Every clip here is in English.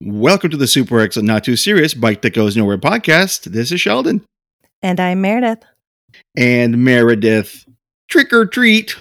Welcome to the Super Excellent Not Too Serious Bike That Goes Nowhere podcast. This is Sheldon And I'm Meredith. and Meredith. Trick or treat.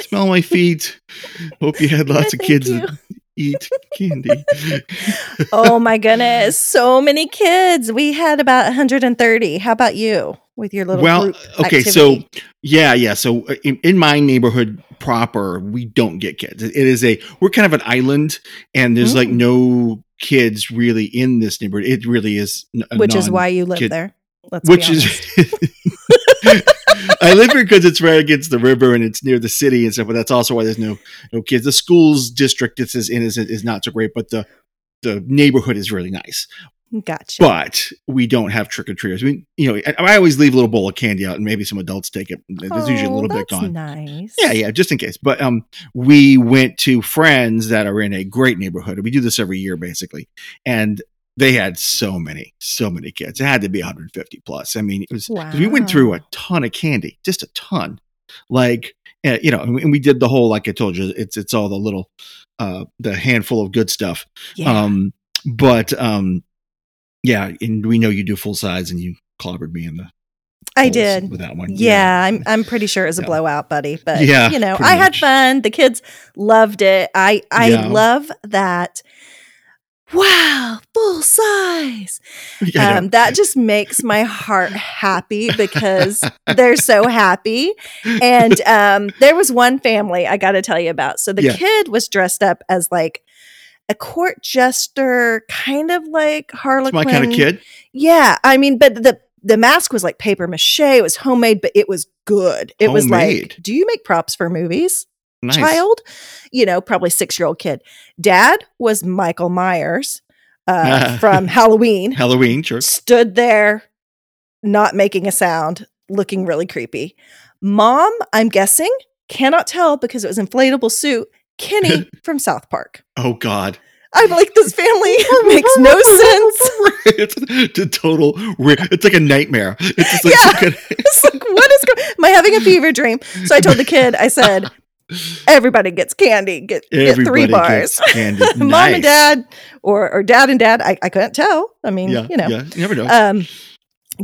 Smell my feet. Hope you had lots of kids that eat candy. Oh my goodness. So many kids. We had about 130. How about you with your little well, okay, so yeah, yeah. So uh, in, in my neighborhood proper, we don't get kids. It is a we're kind of an island, and there's like Mm. no kids really in this neighborhood. It really is, which is why you live kid- there. Let's which is. I live here because it's right against the river and it's near the city and stuff. But that's also why there's no no kids. The schools district this is in is, is not so great, but the the neighborhood is really nice. Gotcha. But we don't have trick or treaters. We, you know, I, I always leave a little bowl of candy out, and maybe some adults take it. There's usually a Oh, little bit gone. Nice. Yeah, yeah, just in case. But um, we went to friends that are in a great neighborhood. We do this every year, basically, and they had so many, so many kids. It had to be 150 plus. I mean, it was 'cause we went through a ton of candy, just a ton. Like, uh, you know, and we, and we did the whole, like I told you, it's it's all the little, uh, the handful of good stuff. Yeah. Um, but um, yeah, and we know you do full size, and you clobbered me in the. I did. with that one. Yeah, I'm I'm pretty sure it was a Yeah. blowout, buddy. But Yeah, you know, I had much. fun. The kids loved it. I I Yeah. love that. Wow, full size. Yeah, Um, that just makes my heart happy because they're so happy. And um, there was one family I got to tell you about. So the Yeah. kid was dressed up as like a court jester, kind of like It's Harlequin. my kind of kid. Yeah, I mean, but the the mask was like paper mache. It was homemade, but it was good. It was like, do you make props for movies? Nice. Child, you know, probably six year old kid. Dad was Michael Myers uh, from Halloween. Halloween, sure. Stood there, not making a sound, looking really creepy. Mom, I'm guessing, cannot tell because it was inflatable suit. Kenny from South Park. Oh God, I'm like, this family makes no sense. it's a total. It's like a nightmare. It's just like Yeah. some kind It's like, what is going? Am I having a fever dream? So I told the kid, I said, everybody gets candy. Get, get three bars. gets candy. Mom and dad, or or dad and dad. I, I couldn't tell. I mean, Yeah, you know, yeah, you never know. um,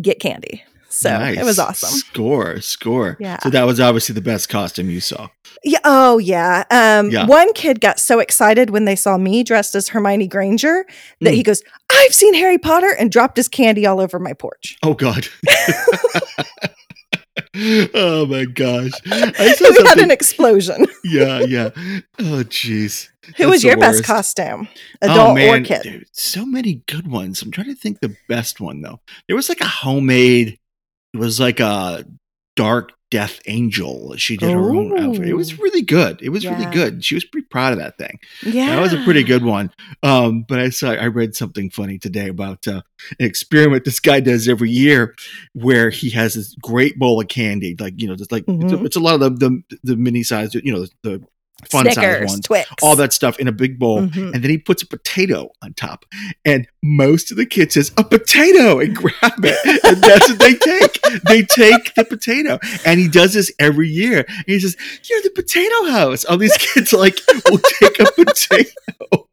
get candy. So it was awesome. Score, score. Yeah. So that was obviously the best costume you saw. Yeah. Oh yeah. Um, Yeah. one kid got so excited when they saw me dressed as Hermione Granger that Mm. he goes, "I've seen Harry Potter," and dropped his candy all over my porch. Oh God. oh my gosh. I saw we had an explosion. yeah, yeah. Oh jeez. Who was your best worst. costume? Oh, Adult or kid? dude, so many good ones. I'm trying to think the best one though. There was like a homemade. It was like a dark death angel. She did her own outfit. It was really good. It was really good. She was pretty proud of that thing. Yeah, That was a pretty good one. Um, but I saw I read something funny today about uh, an experiment this guy does every year, where he has this great bowl of candy, like you know, just like it's, a, Mhm. it's a lot of the the, the mini size, you know, the fun size Snickers, ones, Twix, all that stuff in a big bowl, Mhm. and then he puts a potato on top, and most of the kids says a potato and grab it, and that's what they take. They take the potato, and he does this every year. And he says, "You're the potato house." All these kids like will take a potato.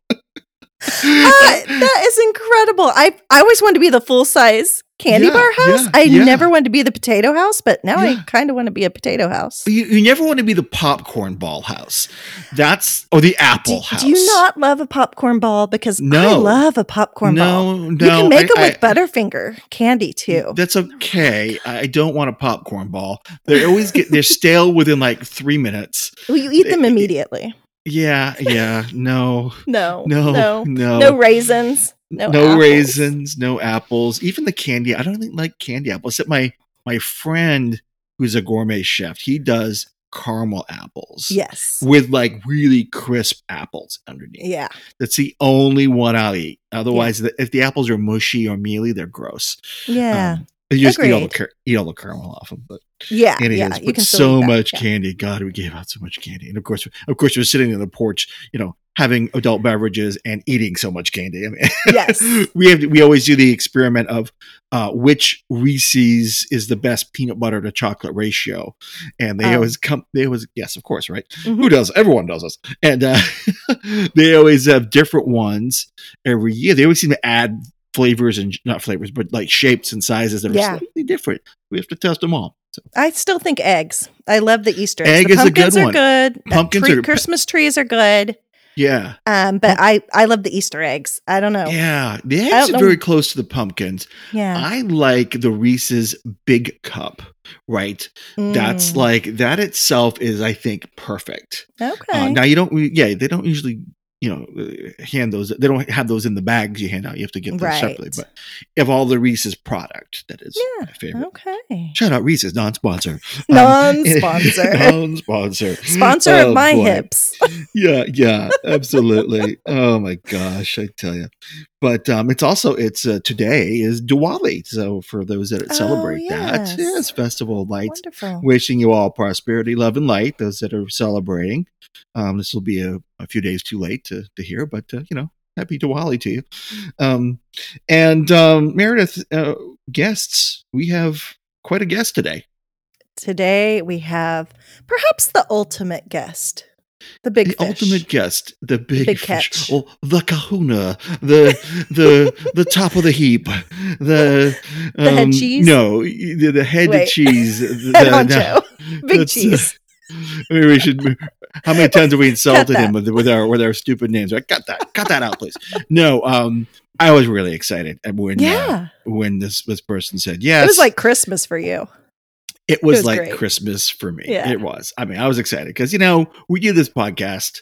Ah, that is incredible. I I always wanted to be the full size candy Yeah, bar house. yeah, I yeah. never wanted to be the potato house, but now. I kind of want to be a potato house. You, you never want to be the popcorn ball house. That's or the apple Do, house. do you not love a popcorn ball? Because no. I love a popcorn ball. No, no. you can make I- them with I- Butterfinger candy too. That's okay. I don't want a popcorn ball. They always get they're stale within like three minutes. Well, you eat them immediately. Yeah, yeah. No, No, no, no, no, no raisins. No, no apples. raisins, no apples. Even the candy. I don't even like candy apples. Except my my friend who's a gourmet chef. He does caramel apples. Yes. With like really crisp apples underneath. Yeah. That's the only one I'll eat. Otherwise, the, if the apples are mushy or mealy, they're gross. Yeah. Um, you just eat all, the, car- eat all the caramel off them. But yeah. anyways, yeah. but so much Yeah. candy. God, we gave out so much candy. And of course, of course, we're sitting on the porch, you know, having adult beverages and eating so much candy. I mean, Yes. we have we always do the experiment of uh, which Reese's is the best peanut butter to chocolate ratio, and they Oh. always come. They always yes, of course, right? Mhm. Who does? Everyone does this, and uh, they always have different ones every year. They always seem to add flavors and not flavors, but like shapes and sizes that are Yeah. slightly different. We have to test them all. So, I still think eggs. I love the Easter eggs. Egg the is a good pumpkins are one. good. Uh, Pumpkins tree- are- Christmas trees are good. yeah, Um, but I I love the Easter eggs. I don't know. yeah. The eggs are very close to the pumpkins. Yeah. I like the Reese's Big Cup. Right, that's Mm. like that itself is, I think, perfect. okay. Uh, now you don't, yeah, they don't usually, you know, hand those. They don't have those in the bags you hand out. You have to get them Right. separately. But of all the Reese's product, that is Yeah, my favorite. okay. Shout out Reese's, non-sponsor, um, Non-sponsor. non-sponsor, Sponsor Oh, of my boy. hips. Yeah, yeah, absolutely. oh my gosh, I tell you. But um, it's also it's uh, today is Diwali. So for those that Oh, celebrate that, yes. yes, festival of lights. Wonderful. wishing you all prosperity, love, and light. Those that are celebrating, um, this will be a, a few days too late to to hear, but uh, you know, happy Diwali to you. Um, and um, Meredith, uh, guests, we have quite a guest today. Today we have perhaps the ultimate guest, the big the fish. ultimate guest, the big, Big fish, catch. oh, the Kahuna, the the the top of the heap, the The head um, cheese? No, the, the head Wait. cheese, the, Head honcho. Big That's- cheese. Maybe we should. How many times have we insulted him with with our with our stupid names? Like, cut that, cut that out, please. No, um, I was really excited when uh, Yeah. when this this person said yes. It was like Christmas for you. It was, was like great. Christmas for me. Yeah. It was. I mean, I was excited because you know we do this podcast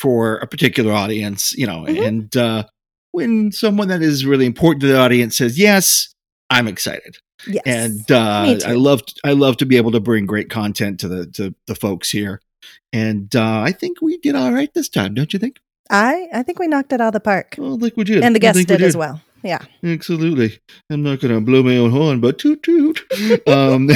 for a particular audience, you know, Mhm. and uh, when someone that is really important to the audience says yes, I'm excited Yes. and uh. I love I love to be able to bring great content to the to the folks here, and uh, I think we did all right this time, don't you think? I I think we knocked it out of the park. Oh, like we did, And the I guest did as well. Yeah. Absolutely, I'm not going to blow my own horn, but toot toot. um,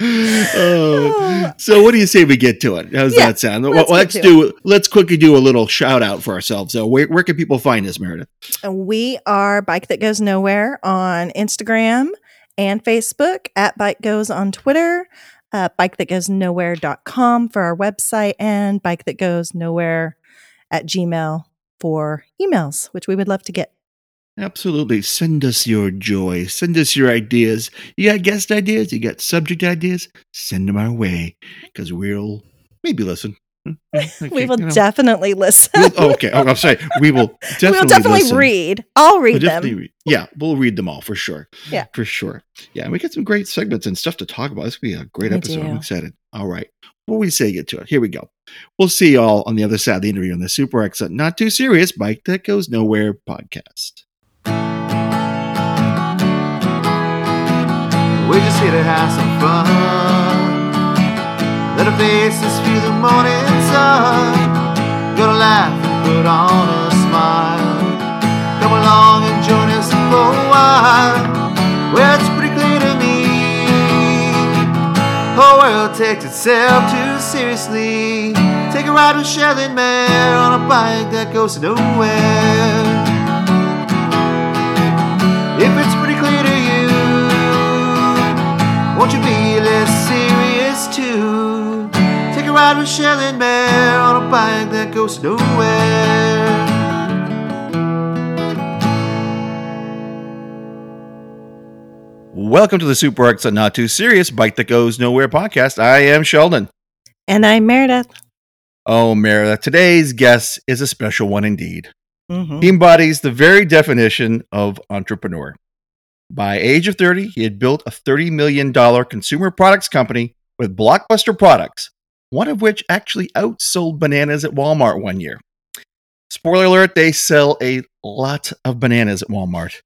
oh, so, what do you say we get to it? How's Yeah, that sound? let's Well, let's do. Let's quickly do a little shout out for ourselves. So, where, where can people find us, Meredith? We are Bike That Goes Nowhere on Instagram and Facebook, at Bike Goes on Twitter, uh, bike that goes nowhere.com for our website, and bike that goes nowhere at Gmail for emails, which we would love to get. Absolutely. Send us your joy. Send us your ideas. You got guest ideas? You got subject ideas? Send them our way because we'll maybe listen. Hmm, yeah, we will you know. definitely listen. We'll- oh, okay. Oh, I'm sorry. We will definitely, we'll definitely listen. read. I'll read We'll them. definitely read. Yeah, we'll read them all for sure. Yeah. For sure. Yeah, and we got some great segments and stuff to talk about. This will be a great We episode. I'm excited. All right. What we say get to it. Here we go. We'll see y'all on the other side of the interview on the super excellent, not too serious bike that goes nowhere podcast. We're just here to have some fun. Faces feel the morning sun. Gonna laugh and put on a smile. Come along and join us for a while. Well, it's pretty clear to me. Whole world takes itself too seriously. Take a ride with Shelley Mare on a bike that goes nowhere. If it's pretty clear to you, won't you be ride with Shelley Mare on a bike that goes nowhere. Welcome to the Super Excellent, Not Too Serious Bike That Goes Nowhere podcast. I am Sheldon. And I'm Meredith. Oh, Meredith, today's guest is a special one indeed. Mhm. He embodies the very definition of entrepreneur. By age of 30, he had built a $30 million consumer products company with blockbuster products, one of which actually outsold bananas at Walmart one year. Spoiler alert, they sell a lot of bananas at Walmart.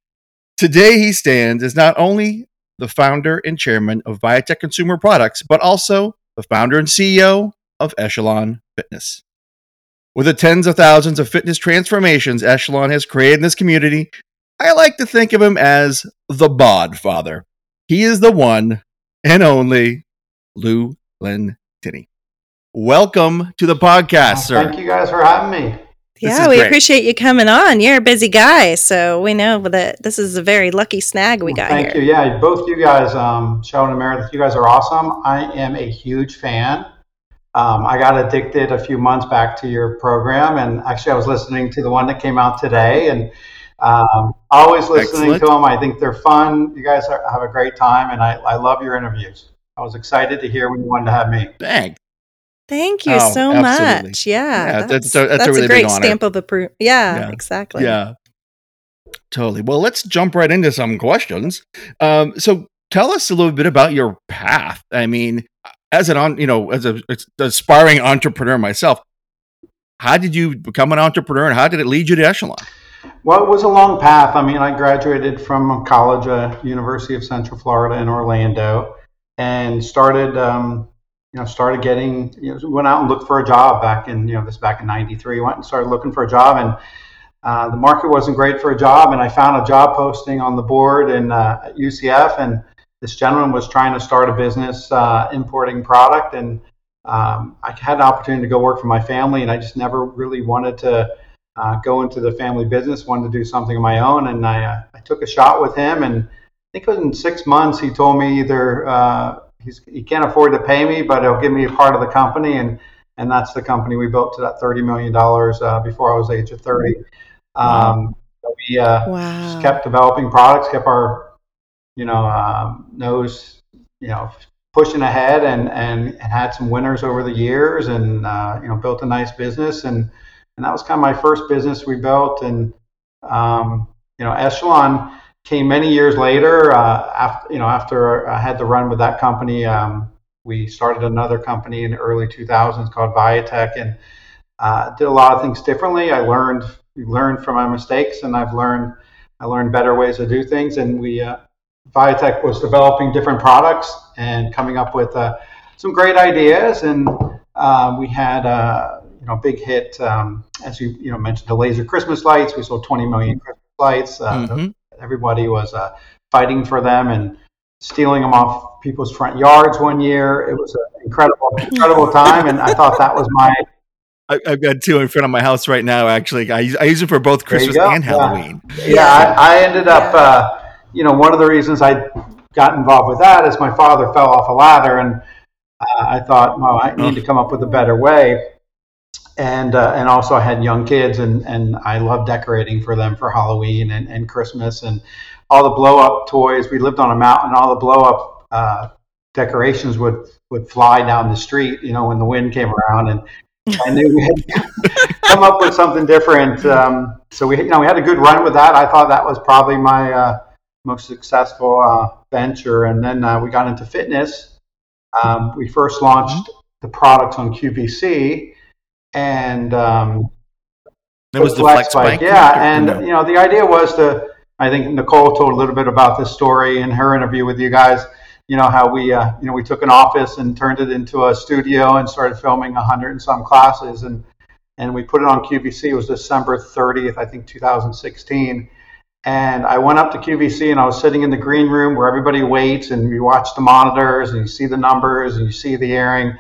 Today, he stands as not only the founder and chairman of Viatek Consumer Products, but also the founder and CEO of Echelon Fitness. With the tens of thousands of fitness transformations Echelon has created in this community, I like to think of him as the Bod Father. He is the one and only Lou Lentine. Welcome to the podcast, sir. Thank you guys for having me. This yeah, we great. appreciate you coming on. You're a busy guy, so we know that this is a very lucky snag we got here. Thank here. you. Yeah, both you guys, um, Sheldon and Meredith, you guys are awesome. I am a huge fan. Um, I got addicted a few months back to your program, and actually, I was listening to the one that came out today, and um, always listening Excellent. to them. I think they're fun. You guys are, have a great time, and I, I love your interviews. I was excited to hear when you wanted to have me. Thanks. Thank you Oh, so absolutely. much. Yeah, Yeah, that's, that's a- that's a really big great honor. stamp of approval. Yeah, Yeah. exactly. Yeah. Totally. Well, let's jump right into some questions. Um, so tell us a little bit about your path. I mean, as an on, you know, as a as an aspiring entrepreneur myself, how did you become an entrepreneur and how did it lead you to Echelon? Well, it was a long path. I mean, I graduated from college, uh, University of Central Florida in Orlando, and started, um, you know, started getting, you know, went out and looked for a job back in, you know, this back in '93. Went and started looking for a job, and uh, the market wasn't great for a job. And I found a job posting on the board in uh, at UCF, and this gentleman was trying to start a business uh, importing product, and um, I had an opportunity to go work for my family, and I just never really wanted to uh, go into the family business, wanted to do something of my own, and I, uh, I took a shot with him. And I think within six months, he told me either uh, he's, he can't afford to pay me, but he'll give me a part of the company, and and that's the company we built to that thirty million dollars uh, before I was age of thirty. Um, so we uh, Wow. just kept developing products, kept our you know um, nose you know pushing ahead, and, and and had some winners over the years, and uh, you know built a nice business and and that was kind of my first business we built. And um, you know, Echelon came many years later. Uh, after you know, after I had to run with that company, um, we started another company in the early 2000s called Viatek, and uh, did a lot of things differently. I learned learned from my mistakes, and I've learned I learned better ways to do things. And we uh, Viatek was developing different products and coming up with uh, some great ideas, and uh, we had a you know big hit um, as you you know mentioned the laser Christmas lights. We sold 20 million Christmas lights. Uh, Mhm. Everybody was uh, fighting for them and stealing them off people's front yards one year. It was an incredible incredible time, and I thought that was my I, I've got two in front of my house right now. Actually, I use, I use it for both Christmas and Yeah. Halloween. yeah, I, I ended up, uh, you know, one of the reasons I got involved with that is my father fell off a ladder, and uh, I thought, well, I need to come up with a better way. And uh, and also I had young kids, and, and I love decorating for them for Halloween and, and Christmas, and all the blow up toys. We lived on a mountain, all the blow up uh, decorations would would fly down the street, you know, when the wind came around, and I knew we had to come up with something different. Um, so we, you know, we had a good run with that. I thought that was probably my uh, most successful uh, venture. And then uh, we got into fitness. Um, we first launched the products on QVC, and um, That was the flex bike. yeah. And no? you know, the idea was to. I think Nicole told a little bit about this story in her interview with you guys. You know how we, uh, you know, we took an office and turned it into a studio and started filming a hundred and some classes, and and we put it on QVC. It was December 30th, I think, 2016. And I went up to QVC and I was sitting in the green room where everybody waits and you watch the monitors and you see the numbers and you see the airing.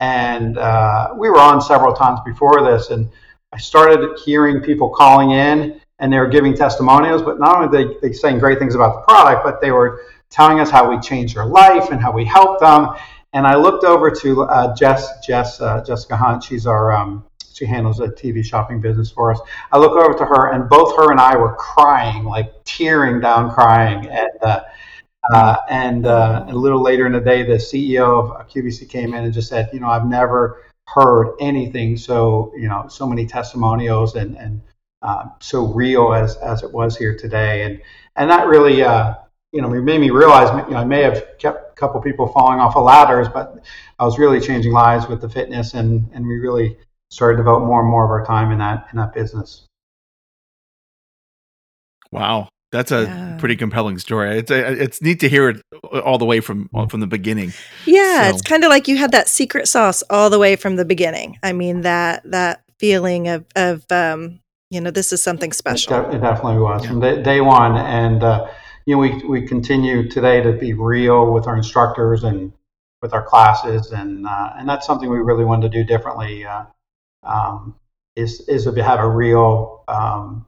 And uh, we were on several times before this, and I started hearing people calling in and they were giving testimonials. But not only they they saying great things about the product, but they were telling us how we changed their life and how we helped them. And I looked over to uh, Jess, Jess, uh, Jessica Hunt. She's our um, she handles a TV shopping business for us. I look over to her, and both her and I were crying, like tearing down, crying. Uh, uh, and uh, a little later in the day, the CEO of QVC came in and just said, you know, I've never heard anything so you know so many testimonials and and uh, so real as as it was here today. And and that really. Uh, you know, made me realize you know, I may have kept a couple people falling off of ladders, but I was really changing lives with the fitness, and, and we really started to devote more and more of our time in that in that business. Wow, that's a Yeah. pretty compelling story. It's a, it's neat to hear it all the way from from the beginning. Yeah, So- it's kind of like you had that secret sauce all the way from the beginning. I mean that that feeling of of um, you know this is something special. it definitely was Yeah. from day, day one, and uh, you know we we continue today to be real with our instructors and with our classes, and uh, and that's something we really wanted to do differently. Uh, um, is is to have a real um,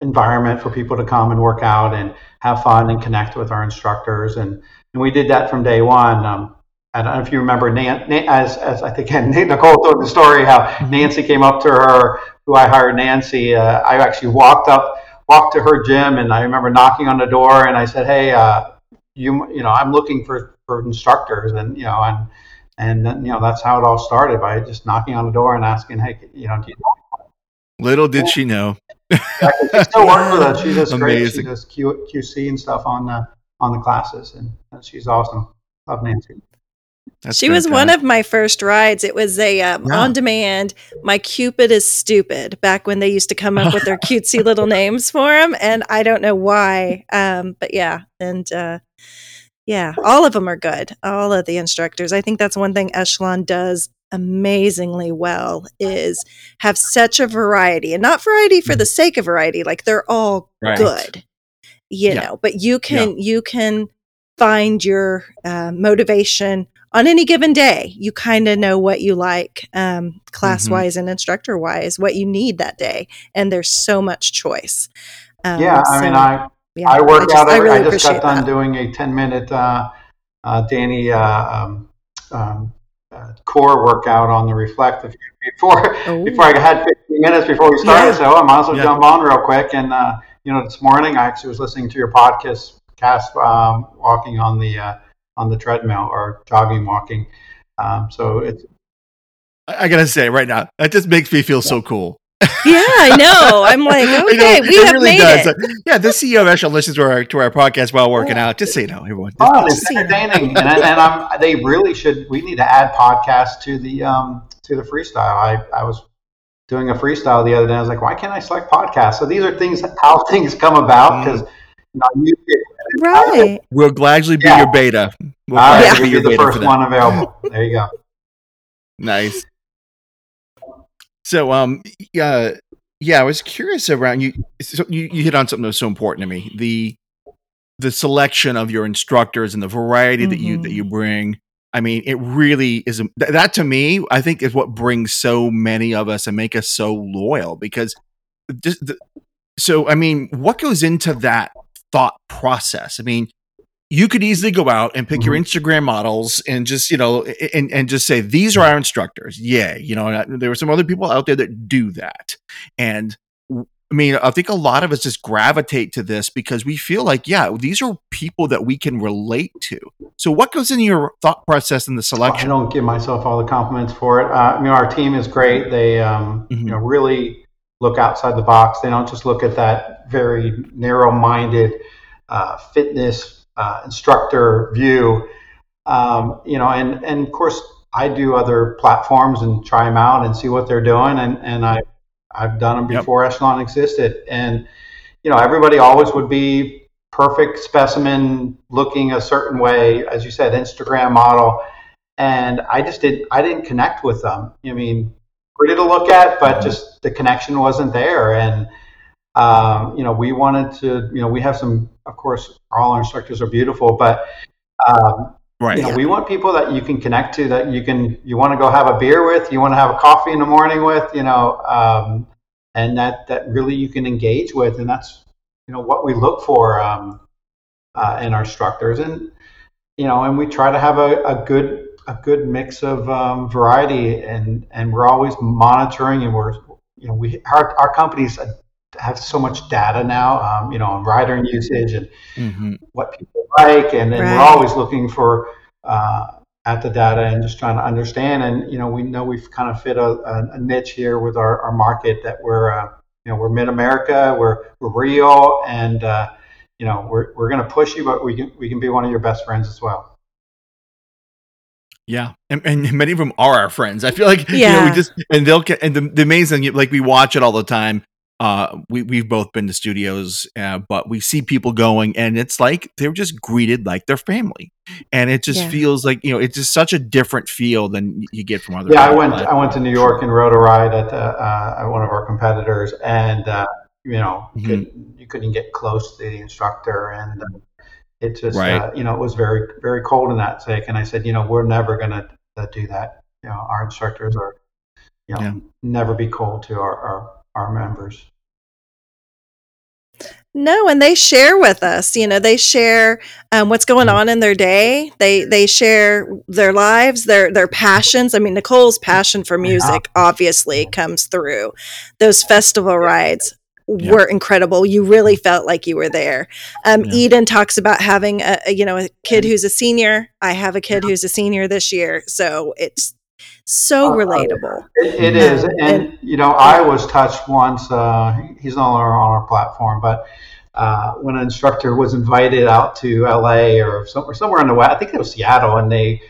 environment for people to come and work out and have fun and connect with our instructors, and and we did that from day one. Um, I don't know if you remember, Nan, as, as I think Nicole told the story, how mm-hmm. Nancy came up to her, who I hired Nancy. Uh, I actually walked up, walked to her gym, and I remember knocking on the door, and I said, "Hey, uh, you, you know, I'm looking for, for instructors," and you know, and and you know, that's how it all started by just knocking on the door and asking, "Hey, you know, do you know Little did she know. yeah, she still works with us. She does great. She does Q, QC and stuff on the on the classes, and she's awesome. Love Nancy. That's she fantastic. was one of my first rides. It was a um, yeah. on demand. My Cupid is stupid. Back when they used to come up with their cutesy little names for them, and I don't know why. Um, but yeah, and uh, yeah, all of them are good. All of the instructors. I think that's one thing Echelon does amazingly well is have such a variety, and not variety for the sake of variety. Like they're all right. good, you yeah. know. But you can yeah. you can find your uh, motivation on any given day, you kind of know what you like, um, class mm-hmm. wise and instructor wise, what you need that day, and there's so much choice. Um, yeah, I so, mean, I yeah, I work I just, out. Every, I, really I just got done that. doing a ten minute uh, uh, Danny uh, um, um, uh, core workout on the reflective before Ooh. before I had 15 minutes before we started. Yeah. So I might as well yeah. jump on real quick. And uh, you know, this morning I actually was listening to your podcast, cast um, walking on the uh, on the treadmill or jogging, walking. Um, so it's. I gotta say right now, that just makes me feel yeah. so cool. Yeah, I know. I'm like, okay, know, we have really made does. it. yeah, the CEO of Echelon listens to our to our podcast while working yeah. out. Just so you know, everyone. Oh, it's entertaining, and, and I'm, they really should. We need to add podcasts to the um to the freestyle. I I was doing a freestyle the other day. I was like, why can't I select podcasts? So these are things how things come about because mm. you know, Right. We'll gladly be yeah. your beta. We'll All right, be your the first one available. There you go. nice. So, um, yeah, yeah, I was curious around you. So you, you hit on something that was so important to me the the selection of your instructors and the variety mm-hmm. that you that you mm-hmm. bring. I mean, it really is that to me. I think is what brings so many of us and make us so loyal because just the, so I mean, what goes into that thought process. I mean, you could easily go out and pick mm-hmm. your Instagram models and just, you know, and, and just say, these are our instructors. Yay. You know, there were some other people out there that do that. And I mean, I think a lot of us just gravitate to this because we feel like, yeah, these are people that we can relate to. So, what goes into your thought process in the selection? I don't give myself all the compliments for it. Uh, I mean, our team is great. They, um, mm-hmm. you know, really look outside the box. They don't just look at that very narrow-minded uh, fitness uh, instructor view. Um, you know, and and of course I do other platforms and try them out and see what they're doing, and and I I've done them before yep. Echelon existed, and you know everybody always would be perfect specimen looking a certain way, as you said, Instagram model, and I just didn't I didn't connect with them. I mean, pretty to look at, but just the connection wasn't there. And um, you know, we wanted to, you know, we have some, of course, all our instructors are beautiful, but um, right, you know, yeah. we want people that you can connect to, that you can, you want to go have a beer with, you want to have a coffee in the morning with, you know, um, and that that really you can engage with, and that's you know what we look for um, uh, in our instructors, and you know, and we try to have a, a good a good mix of um, variety, and and we're always monitoring, and we're you know we our our companies have so much data now, um, you know, on rider usage and mm-hmm. what people like, and then right. we're always looking for uh, at the data and just trying to understand. And you know, we know we've kind of fit a, a niche here with our, our market that we're uh, you know we're mid America, we're we're real, and uh, you know we're we're going to push you, but we can we can be one of your best friends as well. Yeah, and, and, many of them are our friends. I feel like yeah, you know, we just and they'll get and the, the amazing like we watch it all the time. Uh, we we've both been to studios, uh, but we see people going, and it's like they're just greeted like their family, and it just yeah. feels like you know it's just such a different feel than you get from other. Yeah, I went I went to New York and rode a ride at, uh, uh, at one of our competitors, and uh, you know mm-hmm. could, you couldn't get close to the instructor, and it just Right. uh, you know it was very very cold in that sake. And I said, you know, we're never going to uh, do that. You know, our instructors are you know Yeah. never be cold to our our, our members. No, and they share with us. You know, they share um, what's going on in their day. They they share their lives, their their passions. I mean, Nicole's passion for music obviously comes through. Those festival rides Yeah. were incredible. You really felt like you were there. Um, Yeah. Eden talks about having a, a you know a kid who's a senior. I have a kid who's a senior this year, so it's so Oh, oh, relatable. It, it Mhm. and you know, I was touched once. Uh, he's no longer on our platform, but uh, when an instructor was invited out to LA or somewhere, somewhere in the West, I think it was Seattle, and they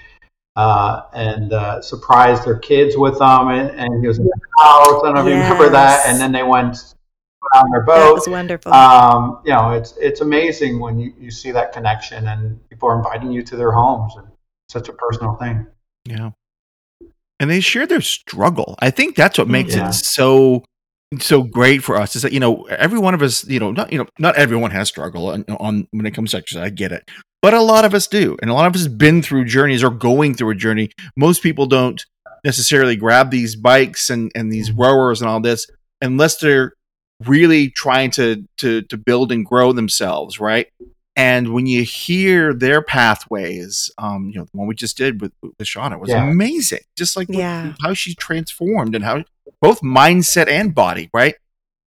uh, and uh, surprised their kids with them, and, and he was in the house. I don't know if you remember that. And then they went on their boat. That boat. was wonderful. Um, you know, it's it's amazing when you, you see that connection, and people are inviting you to their homes, and such a personal thing. Yeah. And they share their struggle. I think that's what makes Yeah. it so so great for us is that you know every one of us you know not you know not everyone has struggle on, on when it comes to exercise i get it but a lot of us do and a lot of us have been through journeys or going through a journey most people don't necessarily grab these bikes and and these mm-hmm. rowers and all this unless they're really trying to to to build and grow themselves right and when you hear their pathways um you know the one we just did with with shauna was Yeah. amazing just like with- Yeah. how she transformed and how both mindset and body right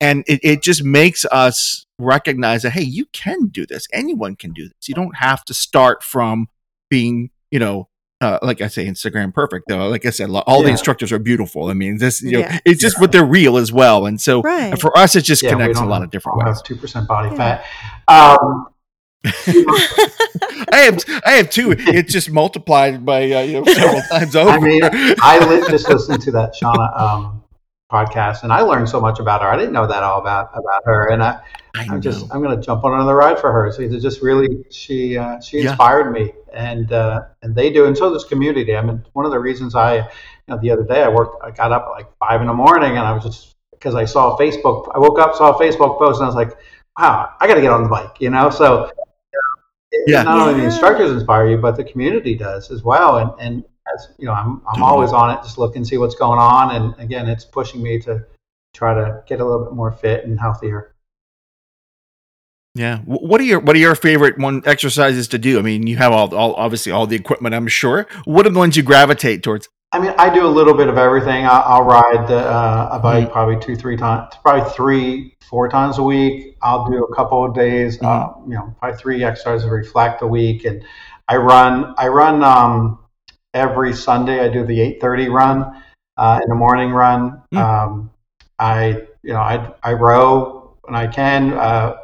and it, it just makes us recognize that hey you can do this anyone can do this you don't have to start from being you know uh, like I say, Instagram perfect though. Like I said, lo- all the instructors are beautiful. I mean, this you know, Yeah. it's just what they're real as well. And so Right. for us, it just Yeah, connects a lot of different ways. two percent body Yeah. fat. Um, I have I have two. It's just multiplied by uh, you know several times over. I mean, I li- just listened to that Shauna um, podcast, and I learned so much about her. I didn't know that all about about her, and I, I I'm just. I'm going to jump on another ride for her. So it just really she uh, she Yeah. inspired me, and uh, and they do, and so this community. I mean, one of the reasons I, you know, the other day I worked, I got up at like five in the morning, and I was just because I saw a Facebook. I woke up, saw a Facebook post, and I was like, wow, I got to get on the bike, you know. So it- Yeah. not only the instructors inspire you, but the community does as well. And and as you know, I'm I'm always on it, just look and see what's going on. And again, it's pushing me to try to get a little bit more fit and healthier. Yeah. What are your What are your favorite one exercises to do? I mean, you have all, all obviously all the equipment. I'm sure. What are the ones you gravitate towards? I mean, I do a little bit of everything. I'll, I'll ride the, uh, a bike probably two, three times, probably three, four times a week. I'll do a couple of days, uh, you know, probably three exercises to reflect a week. And I run, I run um, every Sunday. I do the 8:30 run uh, in the morning run. Mm. Um, I, you know, I, I row when I can. Uh,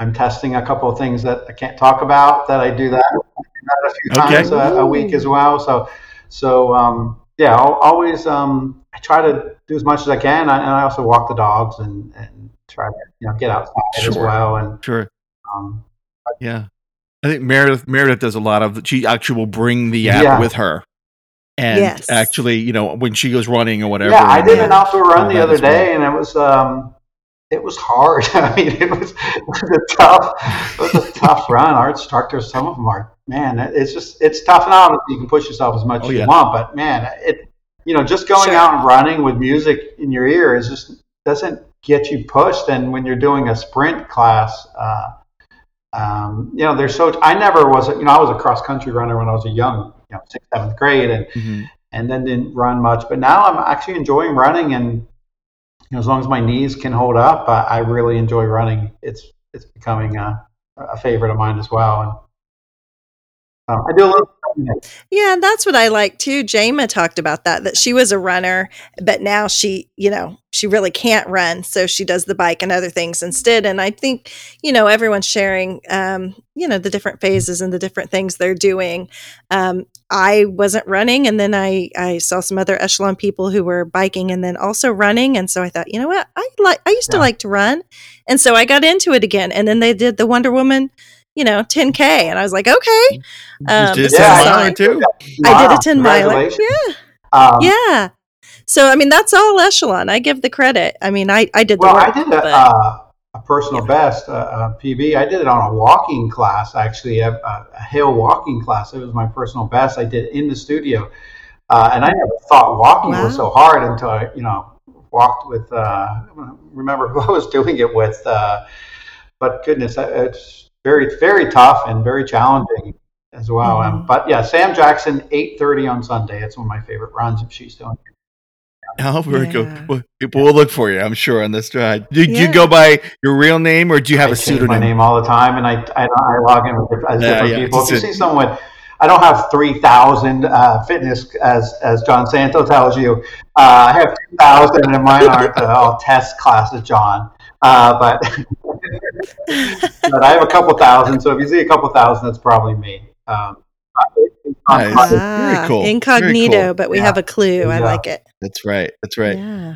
I'm testing a couple of things that I can't talk about that I do that, that a few Okay. times a, a week as well. So, so um, yeah, I'll always um, I try to do as much as I can, I, and I also walk the dogs and, and try to you know get outside as well. And Sure. um, Yeah. I think Meredith Meredith does a lot of. She actually will bring the app Yeah. with her, and Yes. actually, you know, when she goes running or whatever. yeah, I did an outdoor run the other as well. day, and it was um, it was hard. I mean, it was, it was a tough, it was a tough run. Our instructors, some of them are man. It's just it's tough, and obviously you can push yourself as much Oh, as yeah. you want, but man, it you know just going Sure. out and running with music in your ear is just doesn't get you pushed. And when you're doing a sprint class. Uh, um, you know, there's so I never was, you know, I was a cross country runner when I was a young, you know, sixth, seventh grade, and Mhm. and then didn't run much. But now I'm actually enjoying running, and you know, as long as my knees can hold up, I, I really enjoy running. It's it's becoming a, a favorite of mine as well. And um, I do a little. Yeah, and that's what I like too. Jama talked about that, that she was a runner, but now she, you know, she really can't run. So she does the bike and other things instead. And I think, you know, everyone's sharing, um, you know, the different phases and the different things they're doing. Um, I wasn't running and then I, I saw some other echelon people who were biking and then also running. And so I thought, you know what? I like, I used to like to run. And so I got into it again. And then they did the Wonder Woman, you know, 10K. And I was like, okay. Um, Just this did a is 10 fine. miler too. I did a 10 miler. Yeah. Um, Yeah. So I mean that's all echelon. I give the credit. I mean I I did the Well, work. I did a. but- Uh, a personal best, uh, uh, PB. I did it on a walking class, actually, a, a, hill walking class. It was my personal best. I did in the studio, uh, and I never thought walking wow. was so hard until I, you know, walked with. Uh, I don't remember who I was doing it with, uh, but goodness, it's very, very tough and very challenging as well. Mm-hmm. Um, but yeah, Sam Jackson, eight thirty on Sunday. It's one of my favorite runs if she's doing it. Oh, very yeah. good. Well, people will look for you, I'm sure, on this drive. Do, yeah. you go by your real name, or do you have I a pseudonym? My name all the time, and I I, I log in with as different yeah, people. If you see someone, I don't have three thousand uh, fitness as as John Santo tells you. Uh, I have two thousand, and mine aren't uh, all test classes, John. Uh, but but I have a couple thousand. So if you see a couple thousand, that's probably me. Um, Nice. Ah, Very cool. Incognito, Very cool. but we yeah. have a clue. I like it. That's right. That's right. Yeah.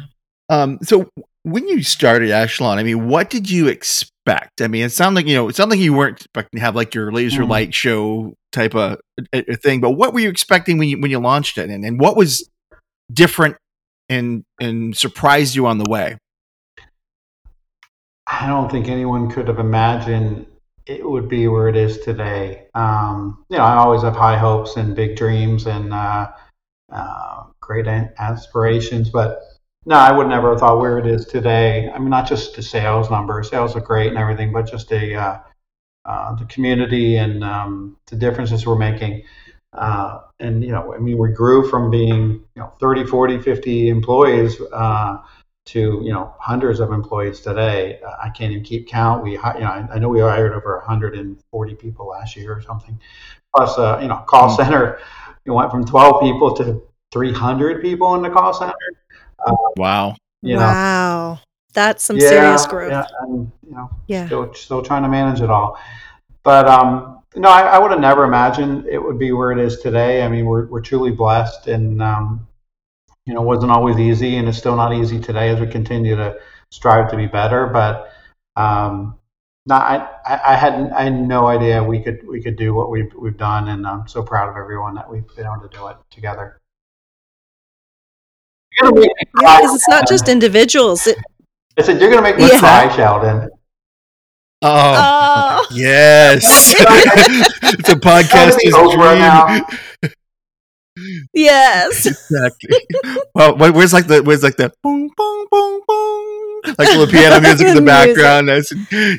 Um, so when you started Echelon, I mean, what did you expect? I mean, it sounded like you know, it sounded like you weren't expecting to have like your laser mm. light show type of a, a thing. But what were you expecting when you when you launched it, and, and what was different and and surprised you on the way? I don't think anyone could have imagined it would be where it is today. Um, you know, I always have high hopes and big dreams and uh, uh, great aspirations, but no, I would never have thought where it is today. I mean, not just the sales numbers; sales are great and everything, but just a uh, uh, the community and um, the differences we're making. Uh, and you know, I mean, we grew from being you know 30, 40, 50 employees uh, to you know hundreds of employees today. Uh, I can't even keep count. We you know I, know we hired over 140 people last year or something. Plus, uh, you know, call hmm. center. We went from 12 people to 300 people in the call center. Uh, wow. You know, wow. That's some yeah, serious growth. Yeah, and you know, yeah. Still, still trying to manage it all. But um, no, I, I would have never imagined it would be where it is today. I mean, we're we're truly blessed, and um, you know, wasn't always easy, and it's still not easy today as we continue to strive to be better. But um, not, I, I had I had no idea we could we could do what we've we've done, and I'm so proud of everyone that we've been able to do it together. Yeah, because it's not just individuals. It, I said you're going to make me yeah. cry, Sheldon. Oh, oh. yes! it's a podcast is dream. Now. Yes. Exactly. well, where's like the where's like the boom boom boom boom like the piano music in the background.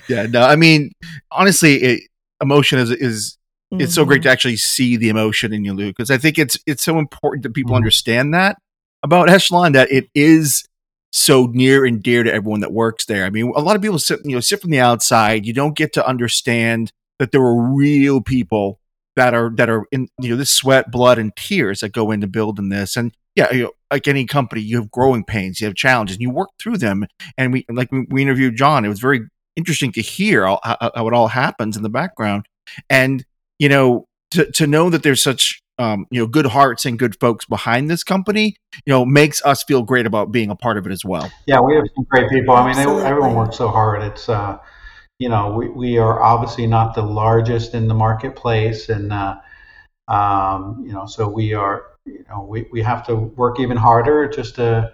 yeah, no, I mean, honestly, it, emotion is is mm-hmm. it's so great to mm-hmm. actually see the emotion in you, Lou, because I think it's it's so important that people mm-hmm. understand that about Echelon that it is so near and dear to everyone that works there. I mean, a lot of people sit you know sit from the outside. You don't get to understand that there were real people that are that are in you know this sweat, blood, and tears that go into building this. And yeah, you know, like any company, you have growing pains, you have challenges, and you work through them. And we like we interviewed John. It was very interesting to hear how, how it all happens in the background, and you know to to know that there's such um, you know good hearts and good folks behind this company you know makes us feel great about being a part of it as well yeah we have some great people i mean they, everyone works so hard it's uh you know, we, we are obviously not the largest in the marketplace, and uh, um, you know, so we are, you know, we, we have to work even harder just to,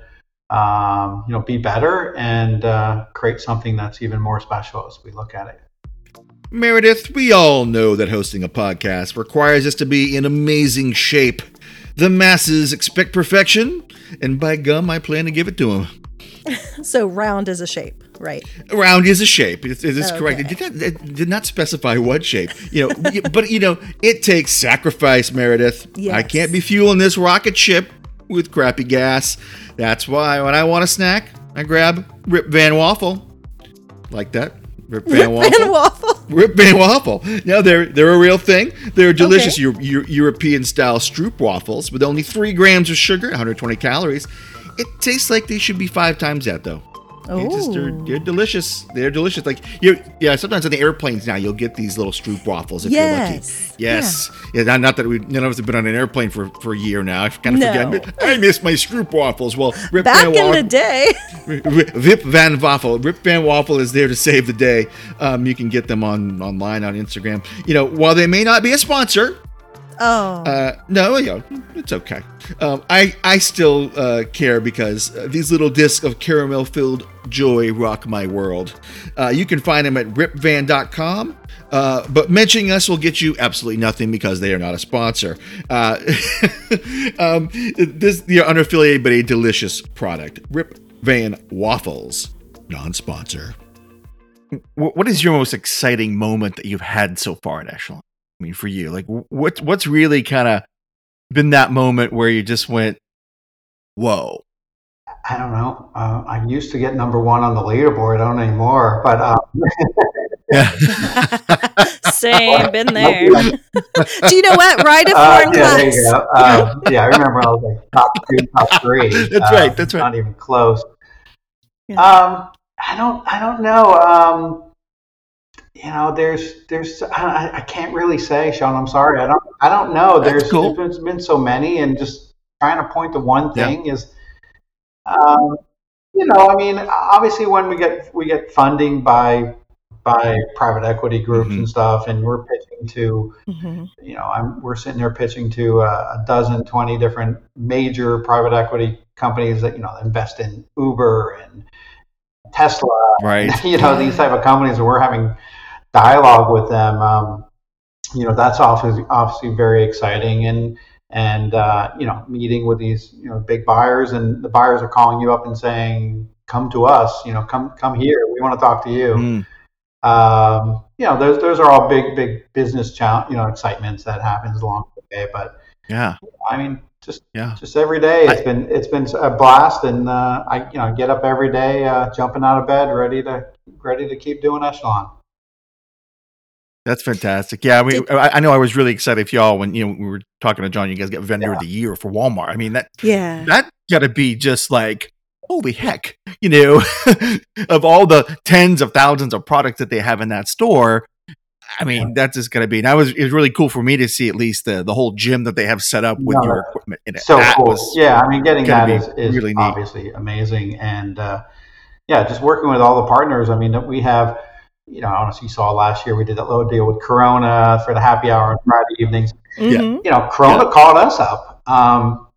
um, you know, be better and uh, create something that's even more special as we look at it. Meredith, we all know that hosting a podcast requires us to be in amazing shape. The masses expect perfection, and by gum, I plan to give it to them. so round is a shape, right? Round is a shape. Is this oh, okay. correct. It did, not, it did not specify what shape. You know, but you know, it takes sacrifice, Meredith. Yes. I can't be fueling this rocket ship with crappy gas. That's why when I want a snack, I grab Rip Van Waffle. Like that. Rip Van Rip Waffle. Van Waffle. Rip Van Waffle. Now they're they're a real thing. They're delicious okay. European style stroop waffles with only three grams of sugar, 120 calories, it tastes like they should be five times that though. They just, they're, they're, delicious. They're delicious. Like you, yeah. Sometimes on the airplanes now, you'll get these little Stroop waffles if yes. you're lucky. Yes. Yeah. yeah not, not, that we none of us have been on an airplane for, for a year now. I kind of no. forget. I miss my Stroop waffles. Well, Rip back Van in Waffle, the day, Rip Van Waffle. Rip Van Waffle is there to save the day. Um, you can get them on online on Instagram. You know, while they may not be a sponsor, Oh. Uh, no, yeah, it's okay. Um, I I still uh, care because uh, these little discs of caramel filled joy rock my world. Uh, you can find them at ripvan.com. Uh, but mentioning us will get you absolutely nothing because they are not a sponsor. Uh, um, this they're unaffiliated but a delicious product. Rip Van Waffles, non-sponsor. What is your most exciting moment that you've had so far at Echelon? I mean, for you, like what what's really kind of been that moment where you just went, "Whoa"? I don't know. Uh, I used to get number one on the leaderboard. I don't anymore, but. Uh, Same, been there. Do you know what? Right at uh, foreign yeah, class. there you go. Um, yeah, I remember I was like top two, top three. That's Uh, right, that's right. Not even close. Yeah. Um, I don't. I don't know. Um, you know, there's, there's. I, I can't really say, Sean. I'm sorry. I don't. I don't know. That's There's, cool. there's been, been so many, and just trying to point to one Yeah. thing is, um, you know, I mean, obviously when we get we get funding by by private equity groups Mhm. and stuff, and we're pitching to Mhm. you know, I'm, we're sitting there pitching to a, a dozen, 20 different major private equity companies that, you know, invest in Uber and Tesla, Right. you know, these type of companies, and we're having dialogue with them. Um, you know, that's obviously, obviously very exciting. And, and, uh, you know, meeting with these, you know, big buyers and the buyers are calling you up and saying, come to us, you know, come, come here. We want to talk to you Mm, um, you know, those those are all big big business challenge, you know, excitements that happens along the way. But yeah. I mean, just Yeah. just every day, it's I- been it's been a blast, and uh, I you know get up every day, uh, jumping out of bed, ready to ready to keep doing echelon. That's fantastic. Yeah, I mean, Did- I, I know I was really excited for y'all when you know we were talking to John. You guys get vendor of the year for Walmart. I mean that Yeah. that got to be just like holy heck, you know, of all the tens of thousands of products that they have in that store. I mean, that's just gonna be. And that was it was really cool for me to see at least the the whole gym that they have set up with No, your equipment in it. So that cool. was yeah, I mean, getting that is, is really neat. obviously amazing, and uh, yeah, just working with all the partners. I mean, that we have. You know, honestly, you saw last year we did that little deal with Corona for the happy hour on Friday evenings. Mhm. you know, Corona called us up. Um,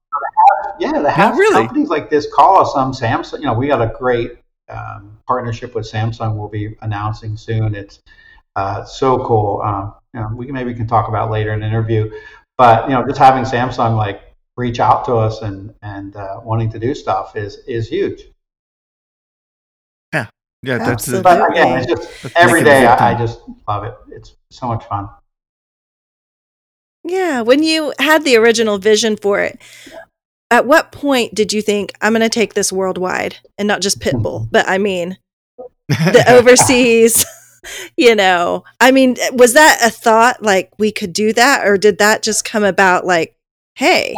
yeah, to have really? companies like this call us. Um, Samsung, you know, we got a great um, partnership with Samsung. We'll be announcing soon. It's uh, so cool. Um, you know, we can maybe we can talk about later in an interview. But you know, just having Samsung like reach out to us and and uh, wanting to do stuff is is huge. Yeah, that's the, Absolutely. But again, it's just that's every making a day big I, I just love it. It's so much fun. Yeah. When you had the original vision for it, at what point did you think I'm going to take this worldwide and not just Pitbull, but I mean the overseas? You know, I mean, was that a thought like we could do that, or did that just come about like, hey,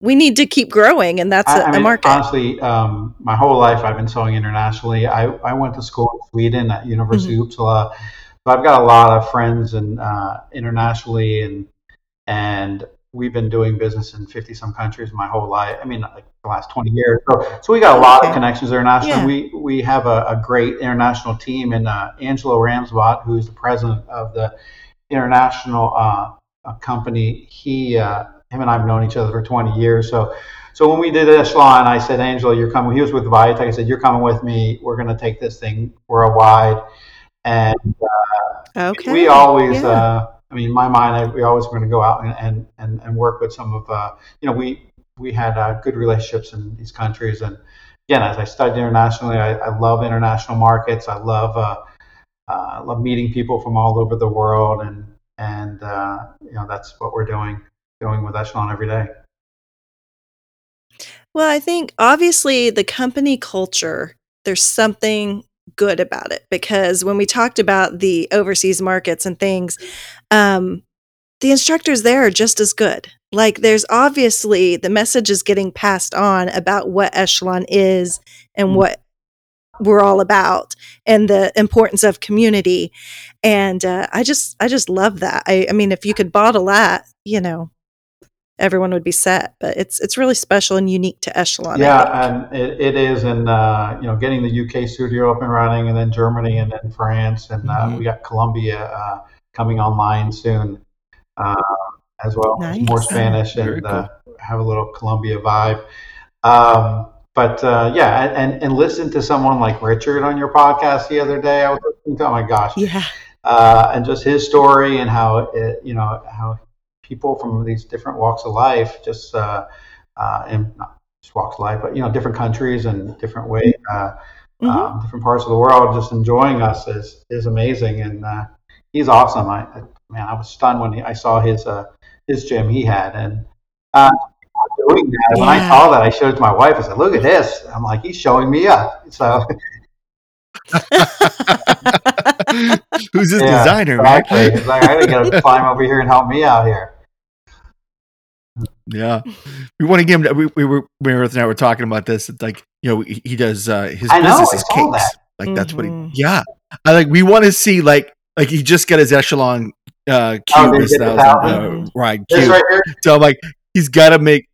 we need to keep growing, and that's I- a I mean, market? Honestly, um, my whole life I've been sewing internationally. I, I went to school in Sweden at University Mm-hmm. of Uppsala, so I've got a lot of friends and uh, internationally, and and we've been doing business in fifty some countries my whole life. I mean, like the last twenty years. So, so we got a lot Okay. of connections internationally. Yeah. We we have a, a great international team, and uh, Angelo Ramsbot, who's the president of the international uh, uh, company, he uh, him and I have known each other for 20 years. So so when we did Echelon, I said, Angela, you're coming. He was with Viatek. I said, you're coming with me. We're going to take this thing worldwide. And okay, we always, yeah. uh, I mean, in my mind, I, we always were going to go out and, and, and, and work with some of, uh, you know, we we had uh, good relationships in these countries. And again, as I studied internationally, I, I love international markets. I love uh, uh, I love meeting people from all over the world, and and uh, you know that's what we're doing doing with Echelon every day. Well, I think obviously the company culture, there's something good about it because when we talked about the overseas markets and things, um, the instructors there are just as good. Like, there's obviously the message is getting passed on about what Echelon is and Mhm. what we're all about and the importance of community. And uh, I just, I just love that. I, I mean, if you could bottle that, you know, everyone would be set. But it's it's really special and unique to Echelon. Yeah, and it, it is, and uh, you know, getting the UK studio up and running, and then Germany, and then France, and uh, Mhm. we got Colombia uh, coming online soon uh, as well. Nice. More Spanish Very and uh, have a little Colombia vibe. Um, but uh, yeah, and and listen to someone like Richard on your podcast the other day. I was listening to, oh my gosh, Yeah. uh, and just his story and how it, you know how people from these different walks of life, just uh, uh, and not just walks of life, but you know different countries and different way, uh, Mhm. um, different parts of the world, just enjoying us is is amazing, and uh, he's awesome. I, I man, I was stunned when he, I saw his uh, his gym he had, and uh, doing that. When I saw that, I showed it to my wife. I said, "Look at this!" I'm like, "He's showing me up." So Who's his Yeah, designer, exactly. right? It's like I gotta get him to climb over here and help me out here. Yeah, we want to give him. We, we were Meredith and I were talking about this. It's like you know he, he does uh, his I know, business I is cakes. that. Like that's what he. Mhm. Yeah, I like. We want to see like like he just got his echelon uh, cube Oh, did he get the thousand uh, right cube. right here. So I'm like he's got to make.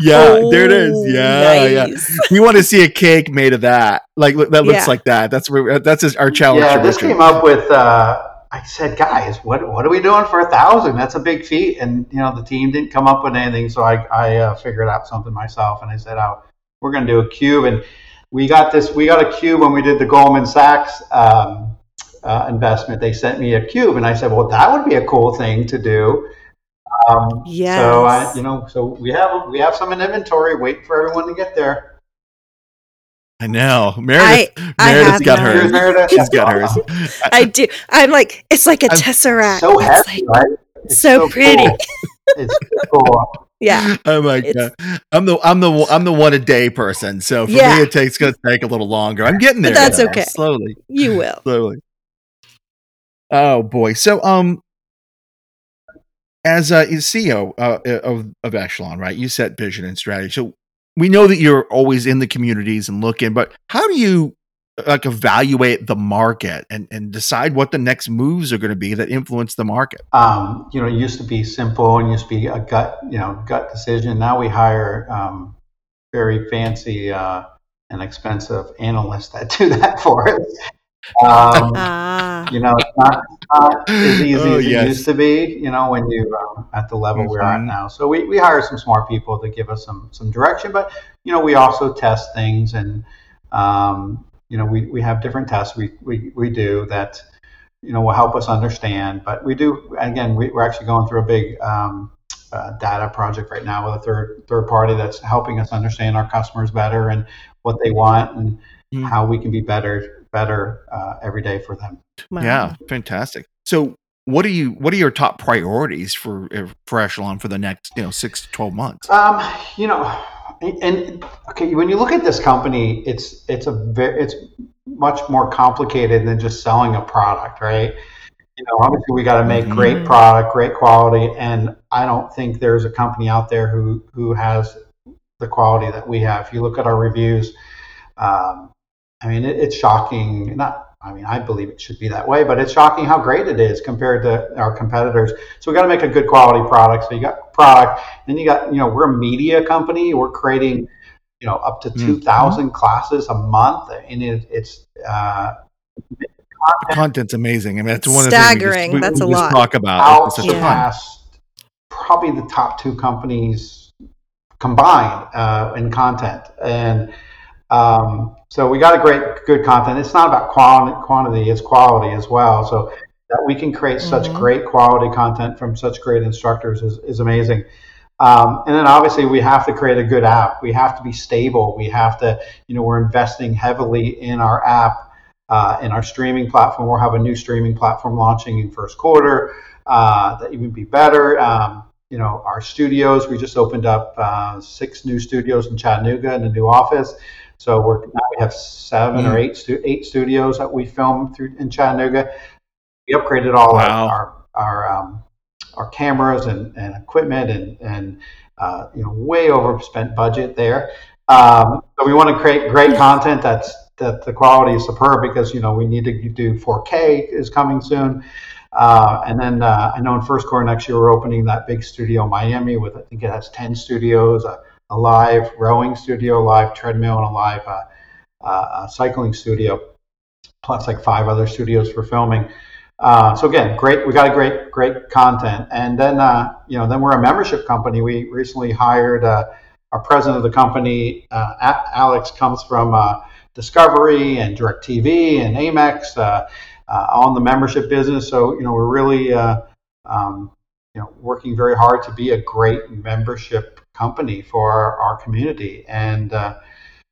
Yeah, there it is. Oh, Yeah, yeah. We want to see a cake made of that. Like look- that looks Yeah. like that. That's where that's his, our challenge. Yeah, to this Richard. came up with. Uh, I said, guys, what what are we doing for a thousand? That's a big feat, and you know the team didn't come up with anything, so I I uh, figured out something myself, and I said, oh, we're going to do a cube, and we got this. We got a cube when we did the Goldman Sachs. Um, uh, investment, they sent me a cube, and I said, "Well, that would be a cool thing to do." Um, So I, you know, so we have we have some in inventory, waiting for everyone to get there. I know. Meredith. I Meredith's have got mine. Hers. Meredith. She's got hers. I do. I'm like, it's like a I'm tesseract. So It's like right? It's so pretty. cool. It's cool. yeah. Oh my like, It's- uh, I'm the I'm the I'm the one a day person. So for Yeah. me, it takes gonna take a little longer. I'm getting there. But that's though, okay. Slowly, You will. slowly. Oh boy. So um, as uh, CEO uh, of of Echelon, right? You set vision and strategy. So we know that you're always in the communities and looking, but how do you like evaluate the market and and decide what the next moves are going to be that influence the market? Um, you know, it used to be simple and used to be a gut, you know, gut decision. Now we hire um, very fancy uh, and expensive analysts that do that for us. Um, Ah. you know, it's not, it's not as easy Oh, as it yes. used to be. You know, when you um, at the level we're at Mhm. now. So we, we hire some smart people to give us some some direction, but you know, we also test things and um, you know, we, we have different tests we, we, we do that you know will help us understand. But we do again, we, we're actually going through a big um, uh, data project right now with a third third party that's helping us understand our customers better and what they want and Mm. how we can be better better uh, every day for them. Wow. Yeah, fantastic. So, what are you? What are your top priorities for uh, for Echelon for the next you know six to twelve months? Um, you know, and, and okay, when you look at this company, it's it's a very it's much more complicated than just selling a product, right? You know, obviously we got to make Mhm. great product, great quality, and I don't think there's a company out there who who has the quality that we have. If you look at our reviews, um, I mean, it, it's shocking. Not, I mean, I believe it should be that way, but it's shocking how great it is compared to our competitors. So we got to make a good quality product. So you got product, then you got, you know, we're a media company. We're creating, you know, up to Mm. two thousand classes a month, and it, it's. Uh, The content's amazing. I mean, that's one of the things we just- Staggering. we, That's we a just lot. talk about. It's such a probably the top two companies combined uh, in content, and um, so we got a great, good content. It's not about quantity, it's quality as well. So that we can create such Mhm. great quality content from such great instructors is, is amazing. Um, and then obviously we have to create a good app. We have to be stable. We have to, you know, we're investing heavily in our app, uh, in our streaming platform. We'll have a new streaming platform launching in first quarter uh, that even be better. Um, you know, our studios. We just opened up uh, six new studios in Chattanooga in the new office. So we're now we have seven or Mm. eight stu- eight studios that we film through in Chattanooga. We upgraded all Wow. our our our, um, our cameras and, and equipment and and uh, you know way overspent budget there. Um, so we want to create great content that's that the quality is superb because you know we need to do 4K is coming soon. Uh, and then uh, I know in first quarter next year we're opening that big studio in Miami with I think it has 10 studios, a, a live rowing studio, a live treadmill, and a live uh, uh, cycling studio, plus like five other studios for filming. Uh, so again, great. We got a great, great content, and then uh, you know, then we're a membership company. We recently hired uh, our president of the company, uh, Alex, comes from uh, Discovery and DirecTV and Amex on the membership business. So you know we're really um, you know working very hard to be a great membership company for our, our community and.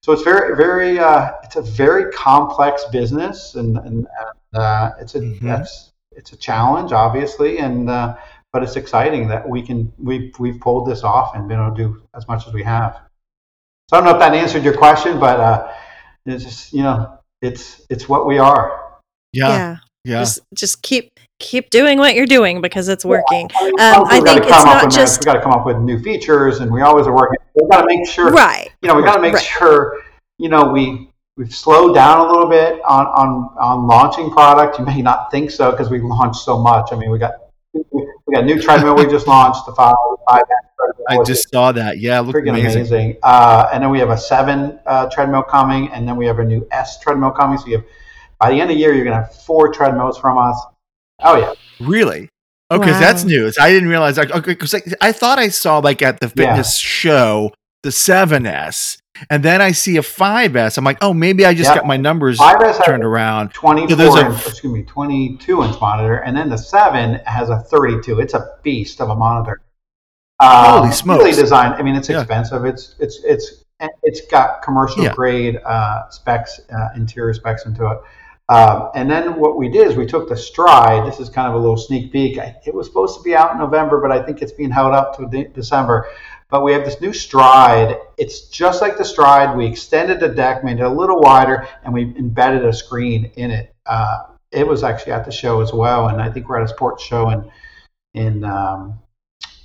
so it's very, very, it's a very complex business, and, and it's a mm-hmm. that's it's a challenge, obviously, and but it's exciting that we can we've we've pulled this off and been able to do as much as we have. So I don't know if that answered your question, but uh, it's just you know it's it's what we are. Yeah. yeah. Yeah. Just just keep keep doing what you're doing because it's working. Yeah, um, I think it's not just we got to come up with new features, and we always are working. We got to make sure, right? You know, we got to make right. sure. You know, we we've slowed down a little bit on on on launching product. You may not think so because we launched so much. I mean, we got we got a new treadmill we just launched, the five. five I just saw that. Yeah, look amazing. amazing. Uh, and then we have a seven uh, treadmill coming, and then we have a new S treadmill coming. So you have by the end of the year, you're going to have four treadmills from us. Oh yeah, really? Okay, because wow. that's news. I didn't realize. Like, okay, because like, I thought I saw like at the fitness yeah. show the 7S, and then I see a 5S. I'm like, oh, maybe I just yep. got my numbers 5S turned around. 24 so a, inch, excuse me, 22 inch monitor, and then the 7 has a 32. It's a beast of a monitor. Um, Holy smokes! Really designed. I mean, it's expensive. Yeah. It's it's it's it's got commercial yeah. grade uh, specs, uh, interior specs into it. Um, and then what we did is we took the Stride. This is kind of a little sneak peek. It was supposed to be out in November, but I think it's being held up to de- December. But we have this new stride. It's just like the stride. We extended the deck, made it a little wider, and we embedded a screen in it. Uh, it was actually at the show as well, and I think we're at a sports show in in um,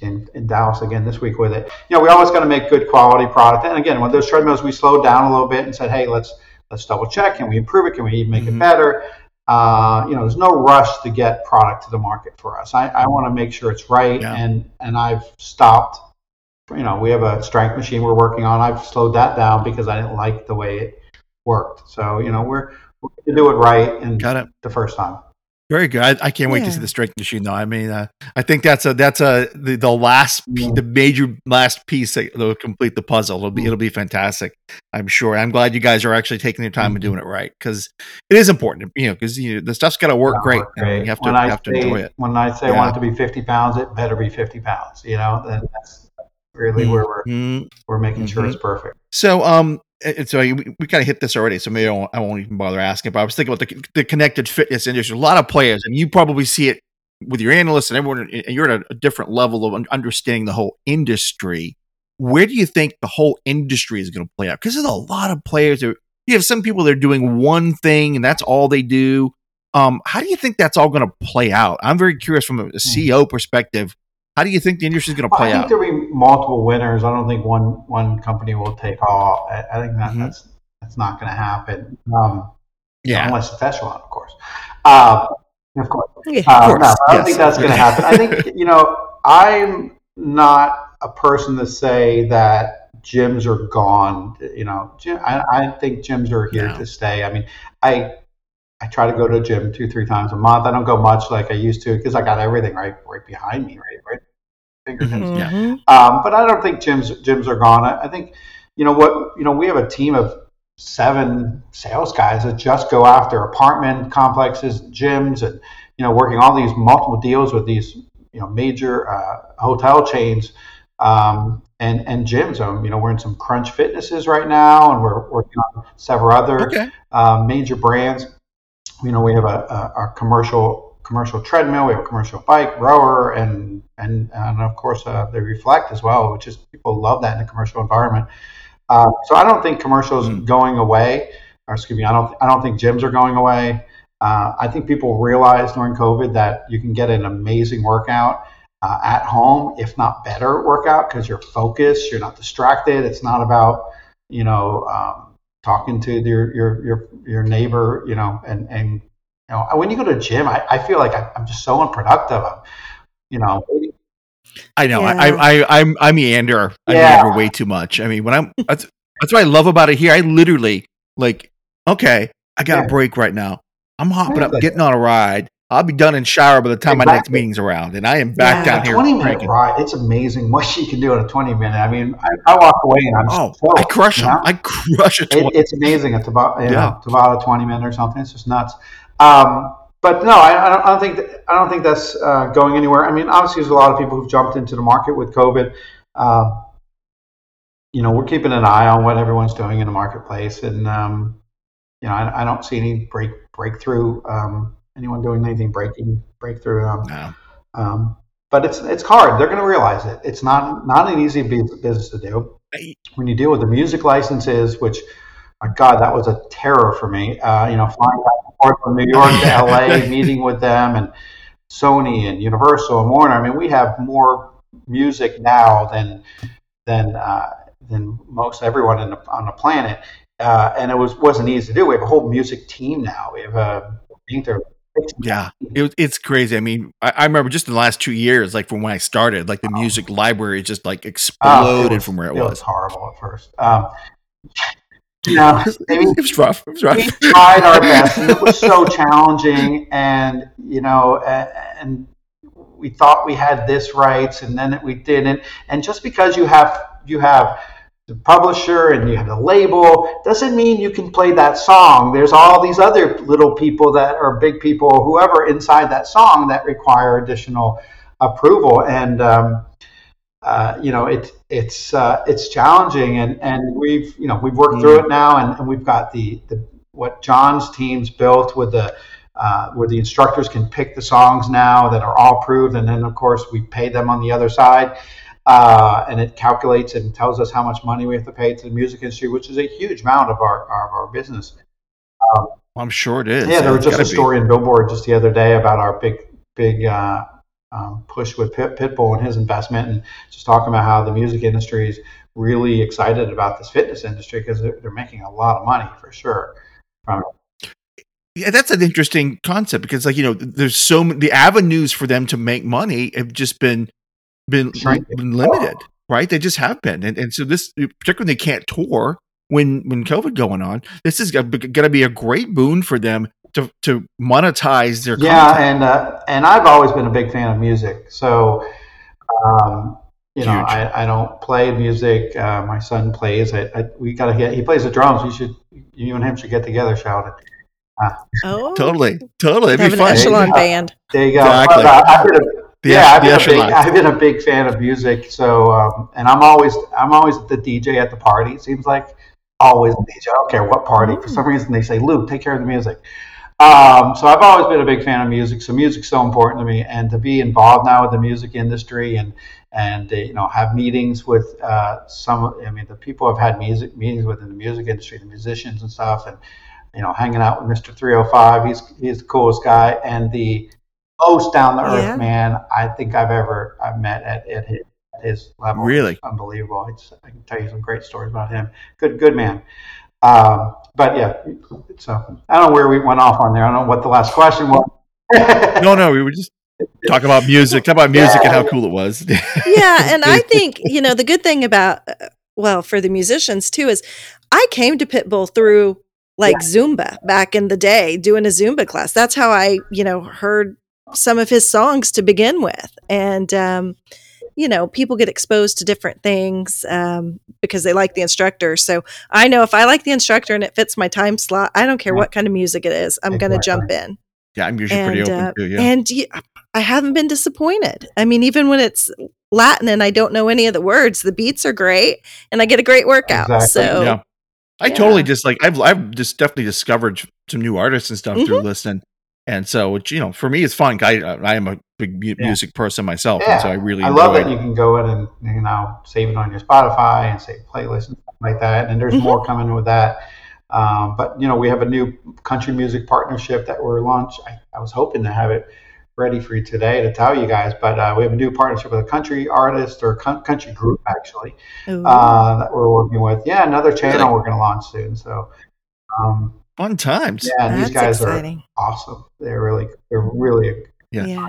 in, in Dallas again this week with it. You know, we always got to make good quality product. And again, with those treadmills, we slowed down a little bit and said, hey, let's let's double check. Can we improve it? Can we even make mm-hmm. it better? Uh, you know, there's no rush to get product to the market for us. I, I want to make sure it's right, yeah. and and I've stopped you know, we have a strength machine we're working on. I've slowed that down because I didn't like the way it worked. So, you know, we're, we're going to do it right and Got it. the first time. Very good. I, I can't wait to see the strength machine, though. I mean, uh, I think that's a that's a the, the last yeah. the major last piece that will complete the puzzle. It'll be it'll be fantastic. I'm sure. I'm glad you guys are actually taking your time mm-hmm. and doing it right because it is important. You know, because you know, the stuff's got to work great. Work great. you have to, when you have to enjoy it. When I say yeah. I want it to be 50 pounds, it better be 50 pounds. You know, and that's really mm-hmm. where we're mm-hmm. we're making sure it's mm-hmm. perfect. So um so we, we kind of hit this already, so maybe I won't, I won't, even bother asking. But I was thinking about the, the connected fitness industry. A lot of players, and you probably see it with your analysts and everyone. And you're at a, a different level of understanding the whole industry. Where do you think the whole industry is going to play out? Because there's a lot of players. That, you have some people that are doing one thing and that's all they do. Um, how do you think that's all going to play out? I'm very curious from a, a hmm. CEO perspective how do you think the industry is going to play out? I think out? there'll be multiple winners. I don't think one one company will take all. I, I think that mm-hmm. that's that's not going to happen. Um, yeah, unless it's Echelon, of course. Uh, of course. Yeah, uh, of course. No, I don't yes. think that's going to happen. I think you know I'm not a person to say that gyms are gone. You know, gym, I, I think gyms are here to stay. I mean, I I try to go to the gym two, three times a month. I don't go much like I used to because I got everything right right behind me, right, right fingertips. Mm-hmm. Yeah. Um, but I don't think gyms gyms are gone. I, I, think you know what you know. We have a team of seven sales guys that just go after apartment complexes, gyms, and you know working all these multiple deals with these you know major uh, hotel chains. Um, and and gyms. Um, you know, we're in some Crunch Fitnesses right now, and we're working on several other okay. uh, major brands. You know, we have a, a, a commercial commercial treadmill, we have a commercial bike, rower, and and and of course uh, they reflect as well, which is people love that in a commercial environment. Uh, so I don't think commercials mm. going away, or excuse me, I don't I don't think gyms are going away. Uh, I think people realized during COVID that you can get an amazing workout uh, at home, if not better workout, because you're focused, you're not distracted. It's not about you know um, talking to your your your your neighbor, you know, and and you know, when you go to the gym, I, I feel like I, am just so unproductive. I'm, you know, I know. Yeah. I, I, I'm, I meander. I yeah. meander way too much. I mean, when I'm, that's, that's what I love about it here. I literally like, okay, I got yeah. a break right now. I'm hopping up, getting on a ride, I'll be done in shower by the time my next meeting's around, and I am back Yeah. down here. twenty minute ride. It's amazing what you can do in a twenty minute. I mean, I, I walk away and I'm Oh, so, I crush you them. know? I crush a It, it's amazing. It's about you know, Yeah. it's about a twenty minute or something. It's just nuts. Um, but no, I, I, don't, I don't think that, I don't think that's uh, going anywhere. I mean, obviously, there's a lot of people who've jumped into the market with COVID. Um, you know, we're keeping an eye on what everyone's doing in the marketplace, and um, you know, I, I don't see any break breakthrough. Um, anyone doing anything breaking breakthrough? Um, No. um, but it's it's hard. They're going to realize it. It's not not an easy business to do. When you deal with the music licenses, which, my God, that was a terror for me. Uh, you know, flying back and forth from New York to LA, meeting with them, and Sony and Universal and Warner. I mean, we have more music now than than uh, than most everyone in the, on the planet, uh, and it was wasn't easy to do. We have a whole music team now. We have a I think there are six Yeah, it, it's crazy. I mean, I, I remember just in the last two years, like from when I started, like the music library just like Oh, exploded was- from where it, was. it was. was horrible at first. Um, you know, I mean, It was rough. It was rough. we tried our best, and it was so challenging. And you know, and we thought we had this rights, and then we didn't. And just because you have you have the publisher and you have the label doesn't mean you can play that song. There's all these other little people that are big people, whoever inside that song that require additional approval. And um, uh, you know, it, it's uh, it's challenging, and, and we've you know we've worked through it now, and, and we've got the, the what John's team's built with the uh, where the instructors can pick the songs now that are all approved, and then of course we pay them on the other side, uh, and it calculates and tells us how much money we have to pay to the music industry, which is a huge amount of our of our business. I'm sure it is. Yeah, there was just a gotta be. story in Billboard just the other day about our big, big uh, um, push with Pit, Pitbull and his investment, and just talking about how the music industry is really excited about this fitness industry because they're, they're making a lot of money for sure. From Yeah, that's an interesting concept because, like, you know, there's so many, the avenues for them to make money have just been been, been limited, right? They just have been, and and so this, particularly, when they can't tour when when COVID going on. This is going to be a great boon for them to to monetize their yeah, content. and uh, and I've always been a big fan of music, so um, you know I, I don't play music. Uh, my son plays. I, I, we gotta get. He plays the drums. you should. You and him should get together, Sheldon. Oh, Totally, totally. It'd have be an fun. echelon Yeah. band. There you go. Exactly. But, uh, I've been a, The- yeah, I've been, a big. I've been a big fan of music. So, um, and I'm always, I'm always the DJ at the party. It seems like always the DJ. I don't care what party. For some reason, they say, "Luke, take care of the music." Um, so I've always been a big fan of music. So music's so important to me, and to be involved now with the music industry and and uh, you know have meetings with uh, some. I mean, the people I've had music meetings with in the music industry, the musicians and stuff, and you know, hanging out with Mr. 305. He's he's the coolest guy and the most down the earth Yeah. man I think I've ever I've met at, at his, at his level. Really? unbelievable. It's, I can tell you some great stories about him. Good good man. Um, but yeah, so I don't know where we went off on there. I don't know what the last question was. No, no, we were just talking about music, talk about music and how cool it was. yeah and i think you know the good thing about uh, well for the musicians too is i came to pitbull through like zumba back in the day doing a zumba class that's how i you know heard some of his songs to begin with and um you know people get exposed to different things um, because they like the instructor so i know if i like the instructor and it fits my time slot i don't care what kind of music it is i'm going to jump in yeah, I'm usually pretty and open uh, too. Yeah. and y- I haven't been disappointed. I mean, even when it's Latin and I don't know any of the words, the beats are great, and I get a great workout. Exactly, So yeah. I yeah. totally just like I've I've just definitely discovered some new artists and stuff Mm-hmm. through listening, and so which you know for me it's fun. I I am a big mu- Yeah. music person myself, Yeah, and so I really I love enjoy that you can go in and you know save it on your Spotify and save playlists and stuff like that. And there's Mhm. more coming with that. Um, but you know, we have a new country music partnership that we're launched. I, I was hoping to have it ready for you today to tell you guys, but uh, we have a new partnership with a country artist or coun- country group actually uh, that we're working with. Yeah, another channel Really? we're going to launch soon. So um, fun times. yeah, and these that's guys are exciting. awesome. They're really, they're really Yeah. Yeah.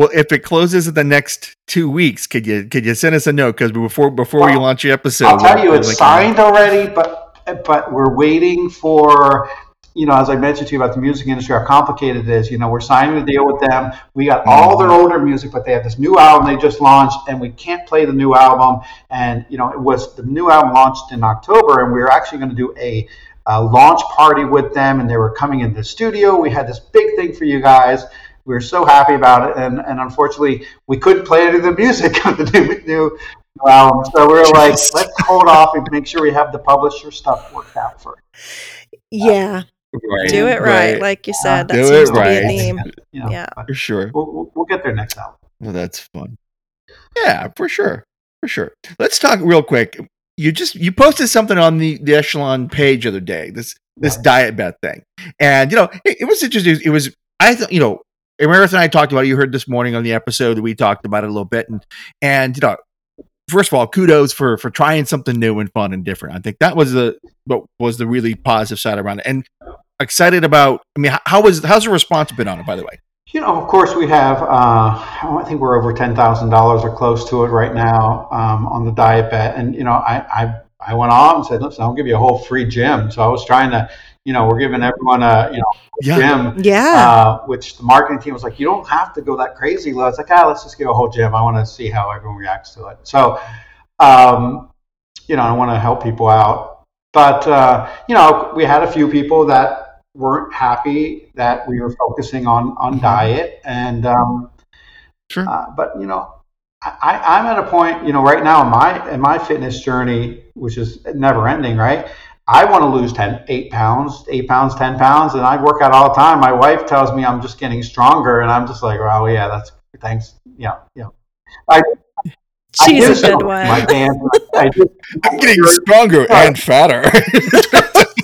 Well, if it closes in the next two weeks, could you could you send us a note because before before we launch your episode, I'll tell you, it's like- signed already, but but we're waiting for you know, as I mentioned to you about the music industry, how complicated it is. You know, we're signing a deal with them. We got all their mm-hmm. older music, but they have this new album they just launched, and we can't play the new album. And you know, it was the new album launched in October, and we were actually going to do a, a launch party with them, and they were coming in the studio. We had this big thing for you guys. We were so happy about it, and, and unfortunately, we couldn't play any of the music of the new, new album. So we were like, let's hold off and make sure we have the publisher stuff worked out first. Yeah. Right, Do it right, like you said. That Do seems it to be a theme. You know, Yeah. for sure. We'll, we'll, we'll get there next album. Well, that's fun. Yeah, for sure, for sure. Let's talk real quick. You just you posted something on the the Echelon page the other day. This this Right. DietBet thing, and you know it, it was interesting. It was I thought you know Meredith and I talked about it. You heard this morning on the episode that we talked about it a little bit, and and you know. First of all, kudos for for trying something new and fun and different. I think that was the what was the really positive side around it, and excited about. I mean, how, how was how's the response been on it? By the way, You know, of course, we have. Uh, I think we're over ten thousand dollars or close to it right now um, on the DietBet. And you know, I, I I went on and said, "Listen, I'll give you a whole free gym." So I was trying to, you know, we're giving everyone a you know yeah, gym, Yeah. uh, which the marketing team was like, "You don't have to go that crazy." low." It's like, ah, let's just give a whole gym. I want to see how everyone reacts to it. So, um, you know, I want to help people out. But uh, you know, we had a few people that weren't happy that we were focusing on on Mhm. diet, and um, sure. uh, but you know, I, I- I'm at a point, you know, right now in my in my fitness journey, which is never ending, right? I want to lose 10, 8 pounds, 8 pounds, 10 pounds, and I work out all the time. My wife tells me I'm just getting stronger, and I'm just like, oh, yeah, that's thanks. Yeah, yeah. I, I She's do a good one. My dance, I do, I'm getting stronger and fatter.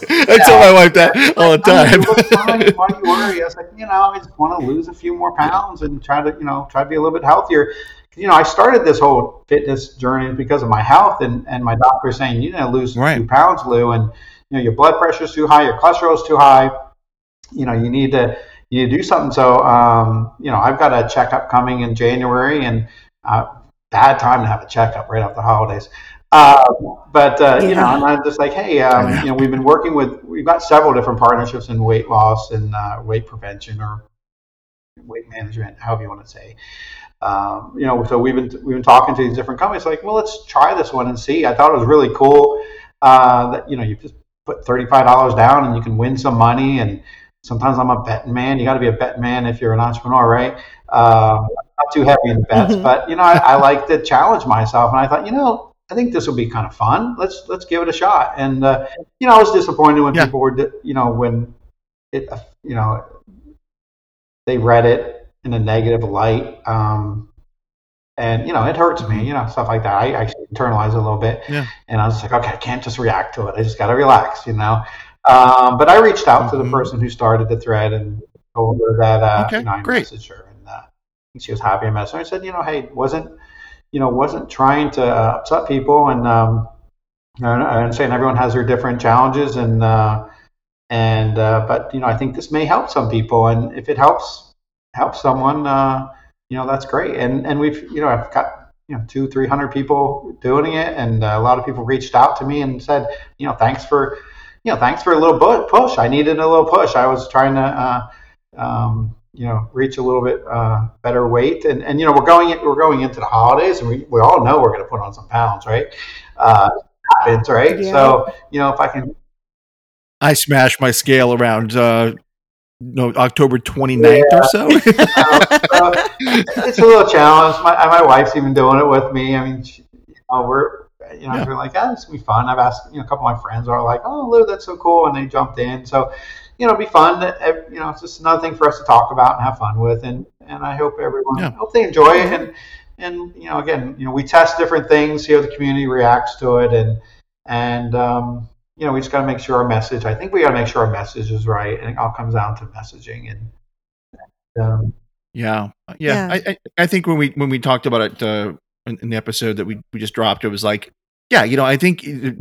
I tell my wife that all the I time. mean, "Look Why do you worry? I was like, you know, I just want to lose a few more pounds and try to, you know, try to be a little bit healthier. You know, I started this whole fitness journey because of my health, and, and my doctor was saying you need to lose Right. a few pounds, Lou, and you know your blood pressure's too high, your cholesterol's too high. You know, you need to you need to do something. So, um, you know, I've got a checkup coming in January, and uh, bad time to have a checkup right after the holidays. Uh, but uh, you know, and I'm just like, hey, um, Yeah. you know, we've been working with, we've got several different partnerships in weight loss and uh, weight prevention or weight management, however you want to say. Um, you know, so we've been we've been talking to these different companies, like, well, let's try this one and see. I thought it was really cool uh, that you know you just put thirty five dollars down and you can win some money. And sometimes I'm a betting man. You got to be a betting man if you're an entrepreneur, right? Um, not too heavy in bets, Mhm. but you know, I, I like to challenge myself, and I thought, you know, I think this will be kind of fun. Let's let's give it a shot. And uh, you know, I was disappointed when Yeah. people were, you know, when it, you know, they read it in a negative light. Um, and you know, it hurts me, you know, stuff like that. I actually internalize a little bit, Yeah. and I was like, okay, I can't just react to it. I just got to relax, you know. Um, but I reached out to the Mhm. person who started the thread and told her that uh, Okay, you know, I great. messaged her, and uh, she was happy. I messaged her. I said, you know, hey, wasn't you know, wasn't trying to uh, upset people, and um, and I understand everyone has their different challenges, and uh, and uh, but you know, I think this may help some people, and if it helps helps someone, uh, you know, that's great. And and we've you know, I've got you know two three hundred people doing it, and a lot of people reached out to me and said, you know, thanks for you know, thanks for a little push. I needed a little push. I was trying to. Uh, um, you know, reach a little bit uh, better weight, and, and you know, we're going we're going into the holidays, and we, we all know we're going to put on some pounds, right? Uh, happens, right? Yeah. So you know, if I can I smash my scale around uh, no October 29th or so. Uh, it's a little challenge. My, my wife's even doing it with me. I mean, she, you know, we're you know Yeah. we're like, oh, this will be fun. I've asked you know a couple of my friends are like, oh, Lou, that's so cool, and they jumped in. So you know, it'll be fun. You know, it's just another thing for us to talk about and have fun with, and and I hope everyone Yeah. hope they enjoy it. And and you know, again, you know, we test different things, see how the community reacts to it, and and um, you know, we just got to make sure our message. I think we got to make sure our message is right, and it all comes down to messaging and. Um, Yeah, yeah. Yeah. I, I I think when we when we talked about it uh, in, in the episode that we we just dropped, it was like, yeah, you know, I think it,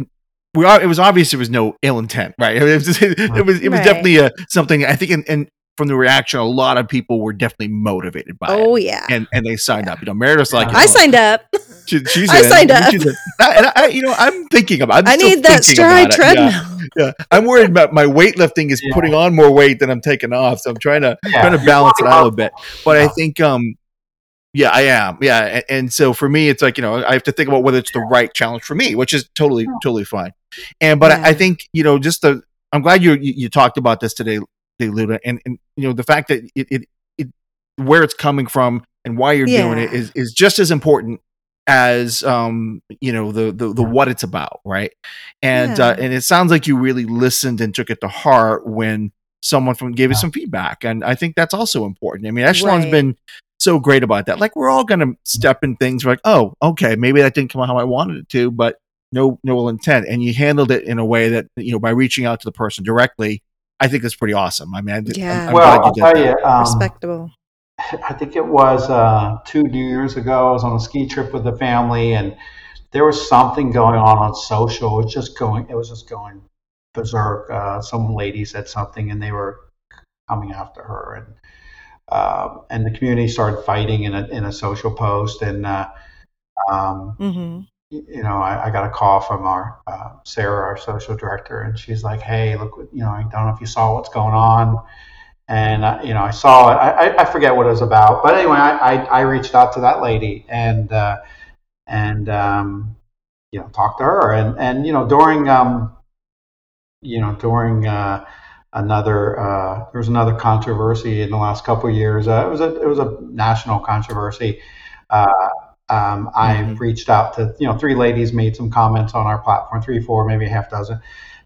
we are. It was obvious there was no ill intent, right? It was just- it was it was Right. definitely a something. I think, and, and from the reaction, a lot of people were definitely motivated by Oh it, yeah. and and they signed up. You know, Meredith's like, Yeah. I oh, signed up. she- she's I in, signed up. she's in. And I, you know, I'm thinking about. I'm I need that stride about it. Yeah. treadmill. yeah, I'm worried about my weightlifting is Yeah. putting on more weight than I'm taking off. So I'm trying to Yeah. trying to balance it out a bit. But I think, um, yeah, I am. Yeah, and, and so for me, it's like you know, I have to think about whether it's the right challenge for me, which is totally totally fine. And but I, I think you know, just the I'm glad you you, you talked about this today, today, Luda, and and you know the fact that it, it it where it's coming from and why you're doing it is is is just as important as um you know the the, the what it's about right? And uh, and it sounds like you really listened and took it to heart when someone from gave us Yeah. some feedback and i think that's also important. I mean echelon's Right. been so great about that. Like we're all gonna step in things we're like oh okay maybe that didn't come out how i wanted it to but no no ill intent and you handled it in a way that you know by reaching out to the person directly i think that's pretty awesome i mean I, I'm- Yeah. I'm, well, glad I'll did tell that. you, um, Respectable. I think it was uh, two New Years ago. I was on a ski trip with the family, and there was something going on on social. It was just going. It was just going berserk. Uh, some lady said something, and they were coming after her, and um, and the community started fighting in a in a social post, and uh, um, hmm you know, I, I got a call from our uh, Sarah, our social director, and she's like, "Hey, look, you know, I don't know if you saw what's going on." And uh, you know, I saw it. I, I, forget what it was about, but anyway, I, I, I reached out to that lady and uh, and um, you know talked to her, and and you know during um, you know during uh, another uh, there was another controversy in the last couple of years. Uh, it was a it was a national controversy. Um, I Mhm. reached out to you know three ladies made some comments on our platform, three, four, maybe a half dozen,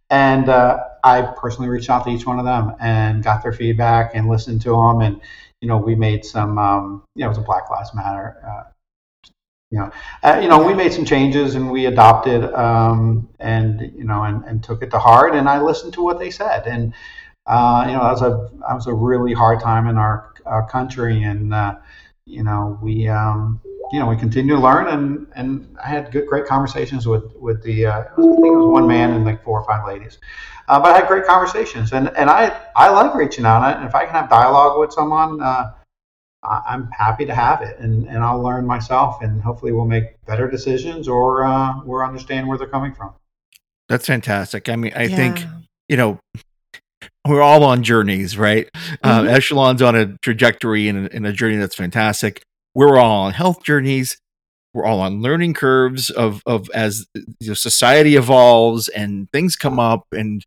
and uh, I personally reached out to each one of them and got their feedback and listened to them, and you know we made some um, you know it was a Black Lives Matter. Uh, you know, uh, you know, we made some changes and we adopted, um, and you know, and, and took it to heart. And I listened to what they said, and uh, you know, that was a that was a really hard time in our our country, and uh, you know, we um, you know we continue to learn, and and I had good great conversations with with the uh, I think it was one man and like four or five ladies, uh, but I had great conversations, and and I I like reaching out, and if I can have dialogue with someone. Uh, I- I'm happy to have it, and, and I'll learn myself, and hopefully we'll make better decisions or uh, we'll understand where they're coming from. that's fantastic i mean i Yeah. think you know we're all on journeys right uh, Mhm. echelon's on a trajectory and a, and a journey that's fantastic we're all on health journeys we're all on learning curves of of as uh, you know, society evolves and things come up and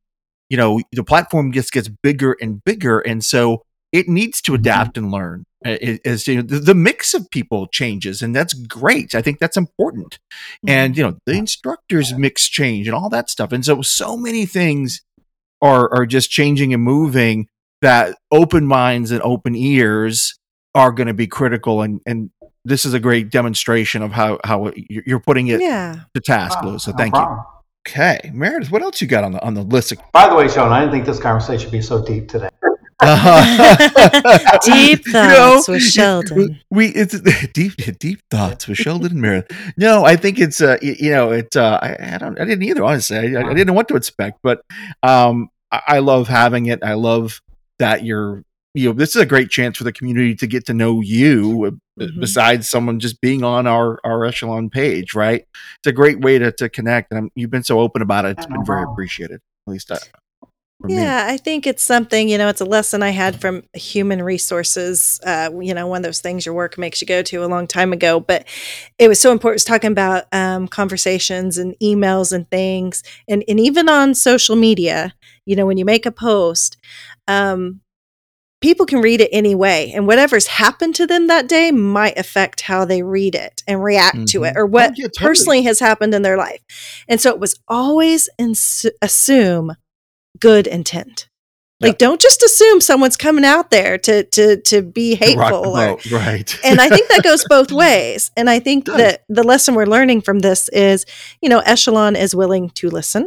you know the platform just gets bigger and bigger and so it needs to mm-hmm. adapt and learn Uh, as you know, the, the mix of people changes and that's great i think that's important. Mm-hmm. And you know the instructors mix change and all that stuff and so so many things are are just changing and moving that open minds and open ears are going to be critical and and this is a great demonstration of how how you're you're putting it yeah. to task Ah, Lou. so no thank problem. you okay meredith what else you got on the on the list By the way, Sean, I didn't think this conversation would be so deep today. Deep You know, thoughts with Sheldon. we it's deep deep thoughts with Sheldon and Meredith. No, I think it's uh y- you know it uh I, I don't I didn't either honestly I, I didn't know what to expect but um I, I love having it I love that you're you know this is a great chance for the community to get to know you uh, Mhm. besides someone just being on our our echelon page right it's a great way to to connect and you've been so open about it it's been very appreciated at least uh, for me. Yeah, I think it's something, you know, it's a lesson I had from human resources. Uh, you know, one of those things your work makes you go to a long time ago. But it was so important. It was talking about um, conversations and emails and things. And, and even on social media, you know, when you make a post, um, people can read it anyway. And whatever's happened to them that day might affect how they read it and react to it Mhm. or what Oh, yeah, totally. personally has happened in their life. And so it was always ins- assume good intent. Like, don't just assume someone's coming out there to to to be hateful. Or, boat, right and I think that goes both ways. And I think that the lesson we're learning from this is, you know, Echelon is willing to listen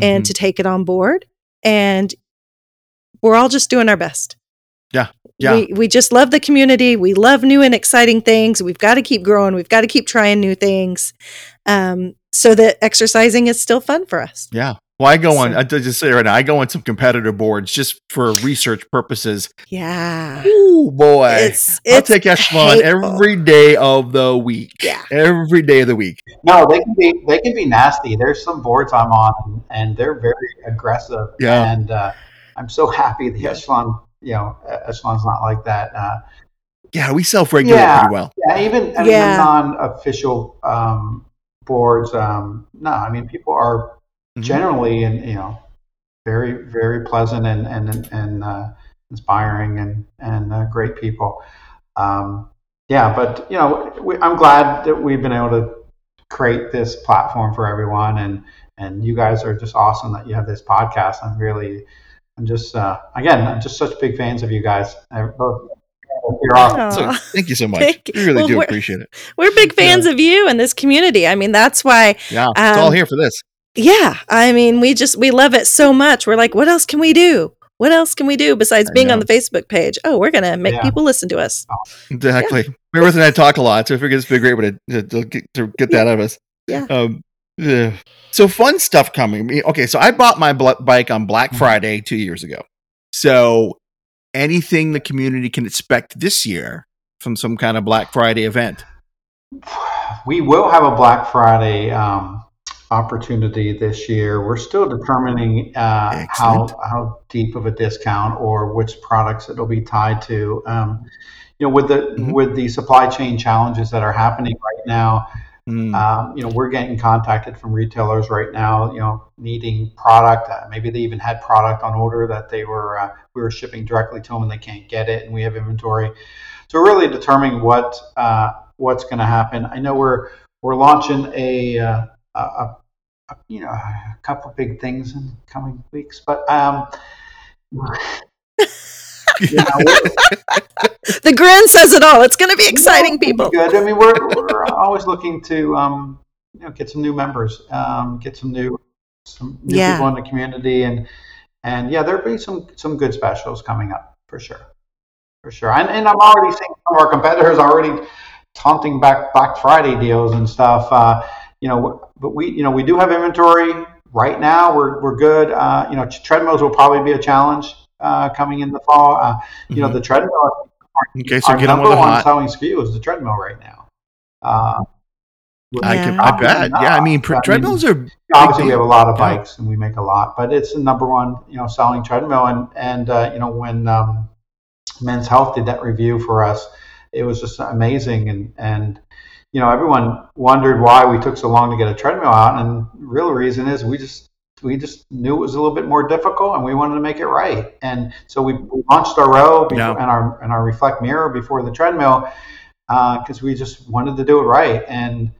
and Mhm. to take it on board, and we're all just doing our best. Yeah. Yeah. We, we just love the community. We love new and exciting things. We've got to keep growing. We've got to keep trying new things um, so that exercising is still fun for us. Yeah. Well, I go on. So- I just say right now, I go on some competitor boards just for research purposes. Yeah. Ooh, boy! It's I'll it's take Echelon hateful. every day of the week. Yeah. every day of the week. No, they can be they can be nasty. There's some boards I'm on, and they're very aggressive. Yeah. And uh, I'm so happy the echelon, you know, echelon's not like that. Uh, Yeah, we self-regulate Yeah. pretty well. yeah, even I mean, Yeah. the non-official um, boards. Um, no, I mean people are Mhm. generally and you know very very pleasant and and and uh, inspiring and and uh, great people. Um, yeah, but you know we, I'm glad that we've been able to create this platform for everyone and and you guys are just awesome that you have this podcast. I'm really I'm just uh, again I'm just such big fans of you guys. I- both- You're awesome. So thank you so much. Thank you. We really Well, do appreciate it. We're big fans of you and this community. I mean, that's why Yeah, it's all Um, here for this. Yeah, I mean, we just we love it so much. We're like, what else can we do? What else can we do besides being on the Facebook page? Oh, we're gonna make Yeah. people listen to us. Exactly. Meredith and I talk a lot, so I figured this would be a great way to, to, to get, to get that out of us. Yeah. Um, yeah. So fun stuff coming. I Okay, so I bought my bl- bike on Black Mm-hmm. Friday two years ago. So anything the community can expect this year from some kind of Black Friday event? We will have a Black Friday um, opportunity this year. We're still determining uh, how how deep of a discount or which products it'll be tied to. Um, you know, with the Mhm. with the supply chain challenges that are happening right now, Mm, um, you know, we're getting contacted from retailers right now, you know, needing product. Uh, maybe they even had product on order that they were uh, we were shipping directly to them and they can't get it, and we have inventory. So we're really determining what uh, what's going to happen. I know we're we're launching a, uh, a, a, a you know a couple of big things in coming weeks, but um, you The grin says it all. It's gonna be exciting, no, it'll be people. Good. I mean, we're, we're always looking to um, you know get some new members, um, get some new some new Yeah. people in the community, and and yeah, there'll be some some good specials coming up for sure, for sure. And and I'm already seeing some of our competitors already taunting back Black Friday deals and stuff. Uh, you know, but we you know we do have inventory right now. We're we're good. Uh, you know, treadmills will probably be a challenge uh, coming in the fall. Uh, you know, Mhm. the treadmill okay, so our get on number with the one hot. selling SKU is the treadmill right now. Uh, I, Yeah. can, I bet. Yeah, I mean, I mean, treadmills are obviously we have a lot of Yeah. bikes and we make a lot, but it's the number one, you know, selling treadmill. And and uh, you know when um, Men's Health did that review for us, it was just amazing. And and you know everyone wondered why we took so long to get a treadmill out, and the real reason is we just we just knew it was a little bit more difficult, and we wanted to make it right. And so we, we launched our row before, Yeah. and our and our reflect mirror before the treadmill because we just wanted to do it right. And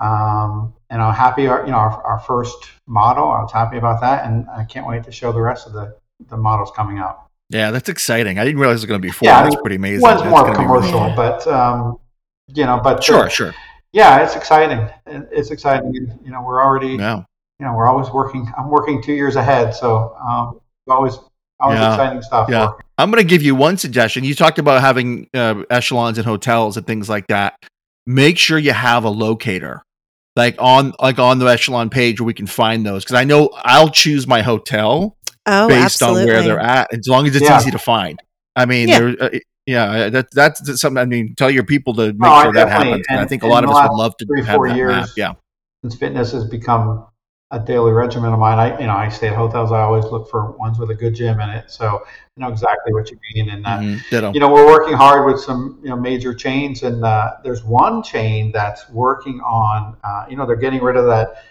um, and I'm happy. Our you know our, our first model, I was happy about that, and I can't wait to show the rest of the the models coming out. Yeah, that's exciting. I didn't realize it was going to be four. Yeah, I that's mean, pretty amazing. One's That's more gonna really commercial, but um, you know, but uh, Sure, sure. yeah, it's exciting. It's exciting. You know, we're already No. You know we're always working. I'm working two years ahead, so um, always always Yeah. exciting stuff. Yeah. working. I'm going to give you one suggestion. You talked about having uh, echelons in hotels and things like that. Make sure you have a locator, like on like on the echelon page where we can find those. Because I know I'll choose my hotel Oh, based absolutely. on where they're at, as long as it's Yeah. easy to find. I mean, Yeah. there, uh, yeah, that, that's, that's something. I mean, tell your people to make No, I sure that happens. And I think a lot of us would love to three, have four that years, map. Yeah, Since fitness has become a daily regimen of mine, I you know I stay at hotels. I always look for ones with a good gym in it, so I know exactly what you mean. And uh, Mhm. you know we're working hard with some you know major chains and uh, there's one chain that's working on uh, you know they're getting rid of that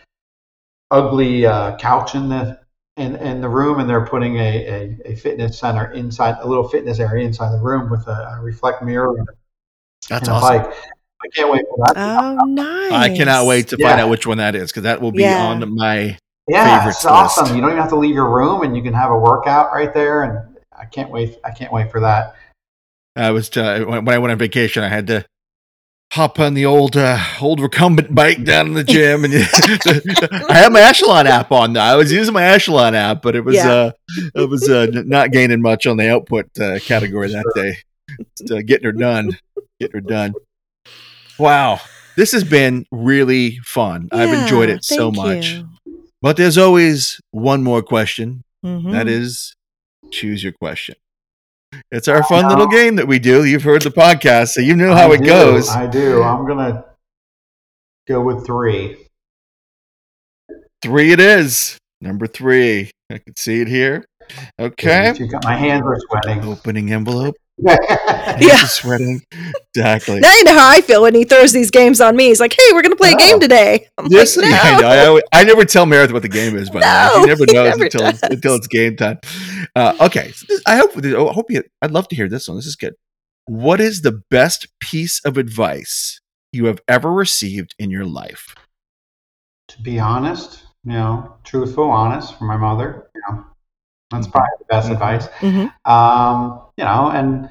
ugly uh, couch in the in, in the room and they're putting a, a, a fitness center inside a little fitness area inside the room with a, a reflect mirror and, That's and a awesome. bike i can't wait for that Oh, nice. I cannot wait to find out which one that is because that will be Yeah. on my. yeah favorites it's awesome list. you don't even have to leave your room and you can have a workout right there and i can't wait i can't wait for that I was uh, when when I went on vacation. I had to hop on the old uh, old recumbent bike down in the gym, and I had my Echelon app on. I was using my Echelon app, but it was Yeah. uh, it was uh, not gaining much on the output uh, category that day. Just, uh, getting her done, getting her done. Wow, this has been really fun. I've enjoyed it so much. you. But there's always one more question. Mhm. That is choose your question. It's our fun little game that we do. You've heard the podcast, so you know how I it do, goes. I do. I'm gonna go with three. Three it is. Number three. I can see it here. Okay. You got- My hands are sweating. Opening envelope. Yeah. Hands sweating. Exactly. Now you know how I feel when he throws these games on me. He's like, "Hey, we're gonna play a game Oh. today." I'm Yes, like, I, know. I, always- I never tell Meredith what the game is, but No, she never he knows never until it's, until it's game time. Uh, okay, so this, I hope I hope you. I'd love to hear this one. This is good. What is the best piece of advice you have ever received in your life? to be honest, you know, truthful, honest from my mother. You know, that's probably the best Mhm. advice. Mhm. Um, you know, and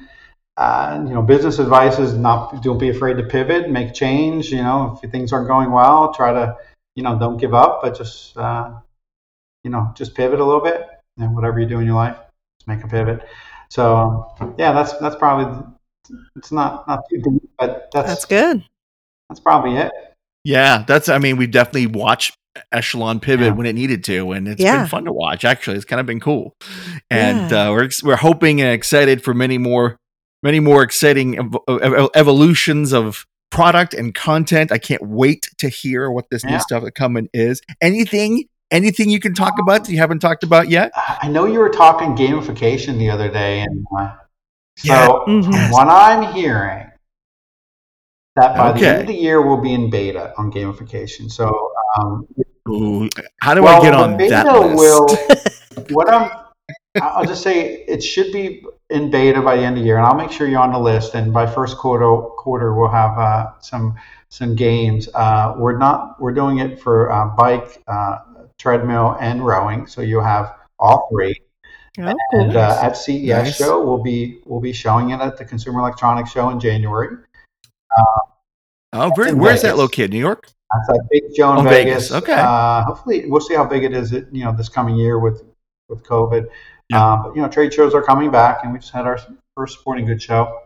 uh, you know, business advice is not don't be afraid to pivot, make change. You know, if things aren't going well, try to you know don't give up, but just uh, you know just pivot a little bit. And whatever you do in your life, just make a pivot. So yeah, that's that's probably it's not not too deep, but that's That's good. that's probably it. Yeah, that's. I mean, we definitely watched Echelon pivot Yeah. when it needed to, and it's Yeah. been fun to watch. Actually, it's kind of been cool, and Yeah. uh, we're we're hoping and excited for many more many more exciting ev- ev- evolutions of product and content. I can't wait to hear what this new stuff that coming is. Anything anything you can talk about that you haven't talked about yet? I know you were talking gamification the other day, and uh, so Yeah. Mhm. what I'm hearing, that by the end of the year we'll be in beta on gamification. So, um, Ooh, how do well, I get on beta that list? will. what I'm, I'll just say it should be in beta by the end of the year, and I'll make sure you're on the list. And by first quarter, quarter we'll have uh, some some games. Uh, we're not we're doing it for uh, bike, uh, treadmill, and rowing, so you'll have all three. Oh, cool. And uh, at CES Nice. show, we'll be we'll be showing it at the Consumer Electronics Show in January. Oh, very, in where's that Vegas. located? New York? That's at Big Joe in Oh, Vegas. Vegas, okay. Uh, hopefully, we'll see how big it is. You know, this coming year with with COVID. Yeah. Um, but you know, trade shows are coming back, and we just had our first sporting goods show.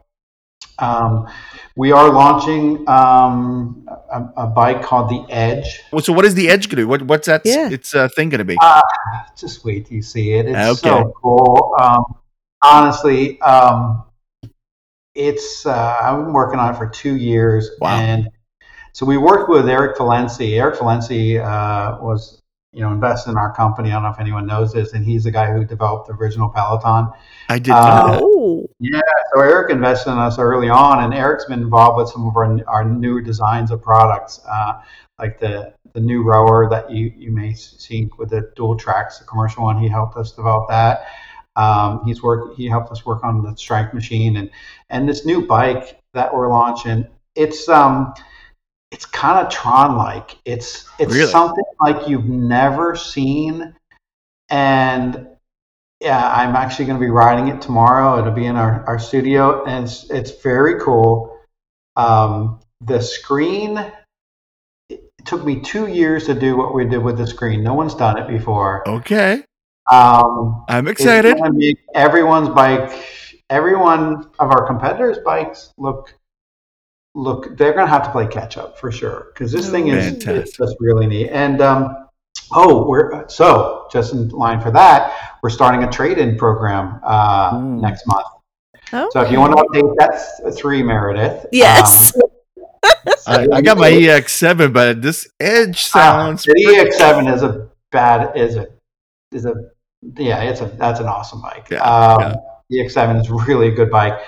Um, we are launching um, a, a bike called the Edge. Well, so what is the edge going to do? What, what's that? Yeah. It's uh, thing going to be? Uh, just wait till you see it. It's Okay. so cool. Um, honestly, um, it's uh, I've been working on it for two years, Wow. and so we worked with Eric Villency. Eric Villency uh, was you know invested in our company. I don't know if anyone knows this, and he's the guy who developed the original Peloton. I did uh, know that. Oh, Yeah, so Eric invested in us early on, and Eric's been involved with some of our our newer designs of products, uh, like the the new rower that you you may see with the dual tracks, the commercial one. He helped us develop that. Um, he's worked. He helped us work on the strength machine and and this new bike that we're launching. It's um, it's kind of Tron like. It's it's Really? something like you've never seen, and yeah, I'm actually going to be riding it tomorrow. It'll be in our, our studio, and it's, it's very cool. Um, the screen, it took me two years to do what we did with the screen. No one's done it before. Okay. Um, I'm excited. everyone's bike, every one of our competitors' bikes look look. They're going to have to play catch up for sure because this thing is it's just really neat. And um, oh, we're so just in line for that. We're starting a trade-in program uh, Ooh. next month. oh. So if you want to update that th- three, Meredith. yes. I, I got my EX7, but this Edge Ah, sounds. the EX7 is a bad is a is a yeah it's a that's an awesome bike. Yeah, um, yeah. The X7 is really a good bike,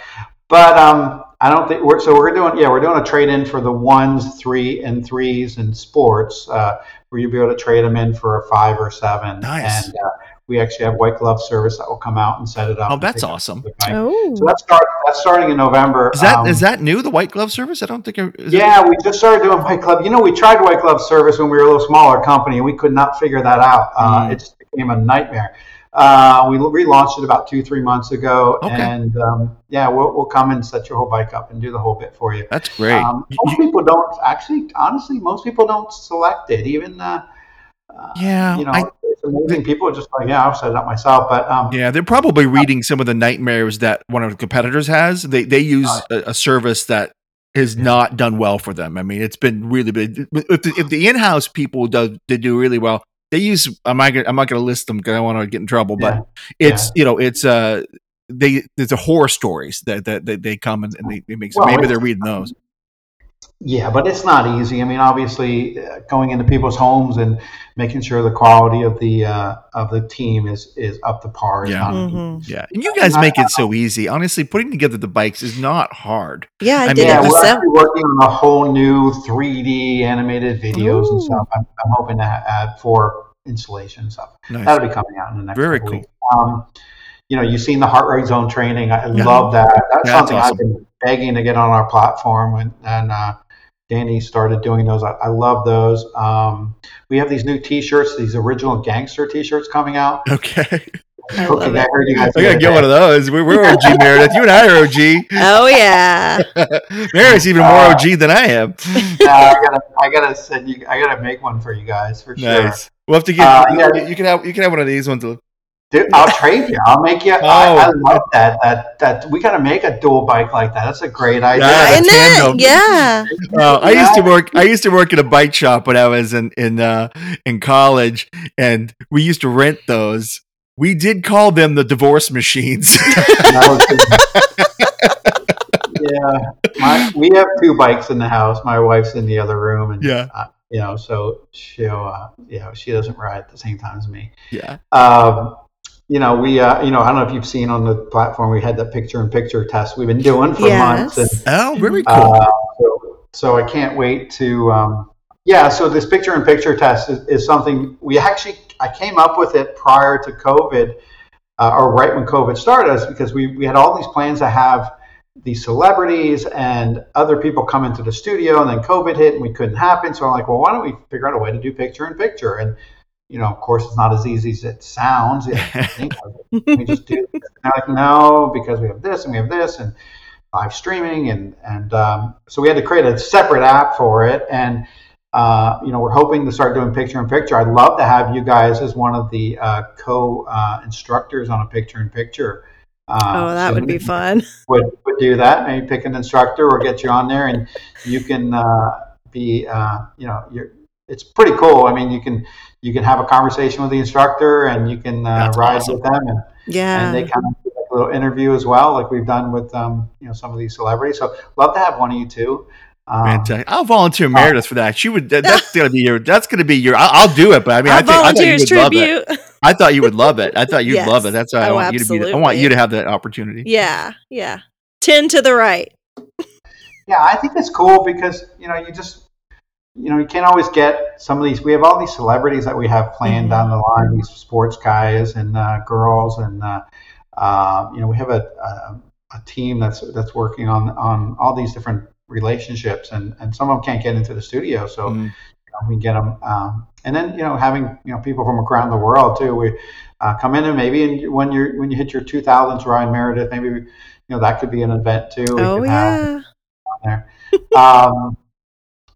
but um, I don't think we're so we're doing yeah we're doing a trade in for the ones, three, and threes in sports uh, where you'll be able to trade them in for a five or seven. Nice. And uh, we actually have white glove service that will come out and set it up. Oh, that's awesome. Oh. So that's start that's starting in November. Is that is Um, that new? The white glove service? I don't think. I, is it- yeah, we just started doing white glove. You know, we tried white glove service when we were a little smaller company, and we could not figure that out. Uh, Mm. It just became a nightmare. Uh, we relaunched it about two, three months ago, Okay. and um, yeah, we'll, we'll come and set your whole bike up and do the whole bit for you. That's great. Um, most people don't actually, honestly, most people don't select it. Even uh, uh, Yeah, you know, I- it's amazing. People are just like, yeah, I'll set it up myself. But um, yeah, they're probably reading some of the nightmares that one of the competitors has. They they use a, a service that has not done well for them. I mean, it's been really big. If the, if the in-house people do, they do really well, they use I'm not gonna, I'm not going to list them because I want to get in trouble, but Yeah. it's you know it's uh they there's a horror stories that that, that they come and, and they, they make Well, maybe they're reading those. Yeah, but it's not easy. I mean, obviously, uh, going into people's homes and making sure the quality of the uh, of the team is is up to par. Yeah. not Mhm. Yeah, and you guys make it so easy. Honestly, putting together the bikes is not hard. Yeah, I, I did mean, Yeah, it we're myself. actually working on a whole new 3D animated videos Ooh. and stuff. I'm, I'm hoping to ha- add for installation and stuff. Nice. That'll be coming out in the next. Very cool. Weeks. Um, you know, you've seen the heart rate zone training. I Yeah. love that. That's, That's something awesome. I've been begging to get on our platform, and, and uh, Danny started doing those. I, I love those. Um, we have these new T-shirts, these original gangster T-shirts coming out. Okay, I love Cookie, I heard you guys. I gotta get day. one of those. We're, we're OG Meredith. You and I are OG. Oh yeah. Meredith's even more Uh, OG than I am. Yeah, I gotta, I gotta send you. I gotta make one for you guys for sure. Nice. We'll have to get. Uh, you, yeah. you can have. You can have one of these ones. Dude, I'll trade you. I'll make you. I, I Oh. love that. That that we gotta make a dual bike like that. That's a great idea. Yeah, Isn't tandem. it? Yeah. Uh, I used to work. I used to work in a bike shop when I was in in uh, in college, and we used to rent those. We did call them the divorce machines. Yeah, my, we have two bikes in the house. My wife's in the other room, and Yeah. uh, you know, so she'll, uh, you know, she doesn't ride at the same time as me. yeah. Um, you know, we, uh, you know, I don't know if you've seen on the platform, we had that picture-in-picture test we've been doing for months, and Yes. Oh, very cool. Uh, so, so I can't wait to. Um, yeah, so this picture-in-picture test is, is something we actually I came up with it prior to COVID, uh, or right when COVID started, us because we we had all these plans to have these celebrities and other people come into the studio, and then COVID hit and we couldn't happen. So I'm like, well, why don't we figure out a way to do picture-in-picture? And you know, of course, it's not as easy as it sounds. You think of it we just do. Like, no, because we have this and we have this and live streaming and and um, so we had to create a separate app for it. And uh, you know, we're hoping to start doing picture in picture. I'd love to have you guys as one of the uh, co uh, instructors on a picture in picture. Oh, that would be fun. Would would do that. Maybe pick an instructor or get you on there, and you can uh, be uh, you know you're. It's pretty cool. I mean, you can you can have a conversation with the instructor, and you can uh, ride awesome. with them, and Yeah. and they kind of do like a little interview as well, like we've done with um, you know some of these celebrities. So love to have one of you too Um, Fantastic. I'll volunteer Meredith for that. She would. That, that's gonna be your. That's gonna be your. I'll, I'll do it. But I mean, I, Our think, I thought you volunteers would love it. I thought you would love it. I thought you'd Yes. love it. That's why I Oh, want you to be. I want you to have that opportunity. Yeah. Yeah. Ten to the right. yeah, I think it's cool because you know you just you know you can't always get some of these. We have all these celebrities that we have planned down the line. These sports guys and uh, girls, and uh, uh, you know we have a, a a team that's that's working on on all these different relationships, and and some of them can't get into the studio, so. Mm. you know, we get them. Um, and then you know having you know people from around the world too. We uh, come in and maybe in, when you're when you hit your 2000s, Ryan Meredith, maybe you know that could be an event too. we Oh have yeah. there. um,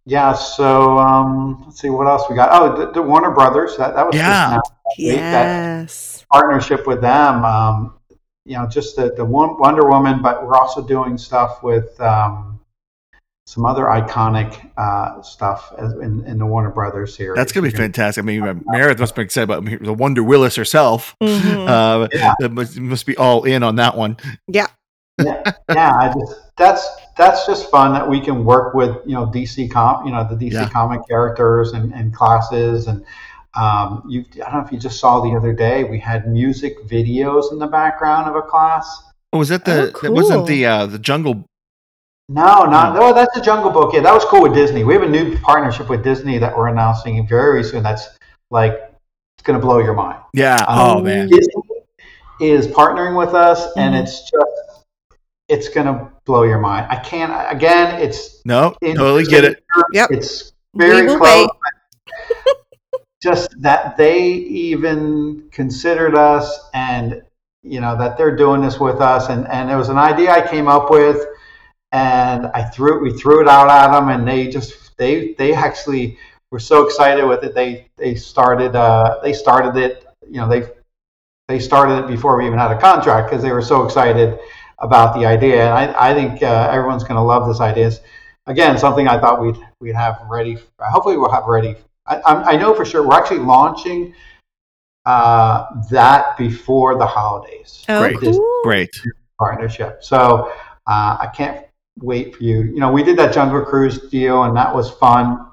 yeah. So um, let's see what else we got. Oh, the, the Warner Brothers. That that was just Yeah. announced. week, that- partnership with them. Um, you know, just the the Wonder Woman, but we're also doing stuff with. Um, some other iconic uh, stuff as in, in the Warner Brothers series. That's gonna be We're fantastic. I mean, uh, Meredith must be excited about the Wonder Willis herself. Mhm. Uh, Yeah. must, must be all in on that one. yeah. Yeah, yeah, I just that's that's just fun that we can work with you know DC com you know the DC Yeah. comic characters and, and classes and um, you I don't know if you just saw the other day we had music videos in the background of a class. Oh, was that the? Oh, That wasn't the uh, the jungle. No, not no. That's the Jungle Book. Yeah, that was cool with Disney. We have a new partnership with Disney that we're announcing very soon. That's like it's going to blow your mind. Yeah. Um, Oh man. Disney is partnering with us, and Mhm. it's just it's going to blow your mind. I can't again. It's No, totally get it. Yep. It's We very will close. Just that they even considered us, and you know that they're doing this with us, and and it was an idea I came up with, and I threw it. We threw it out at them, and they just they they actually were so excited with it. They they started uh, they started it. You know they they started it before we even had a contract because they were so excited about the idea. And I, I think uh, everyone's going to love this idea. It's, again, something I thought we'd we'd have ready. Hopefully, we'll have ready I, I know for sure we're actually launching uh, that before the holidays. Oh, Great. cool. Great. partnership. So uh, I can't wait for you. You know, we did that Jungle Cruise deal, and that was fun.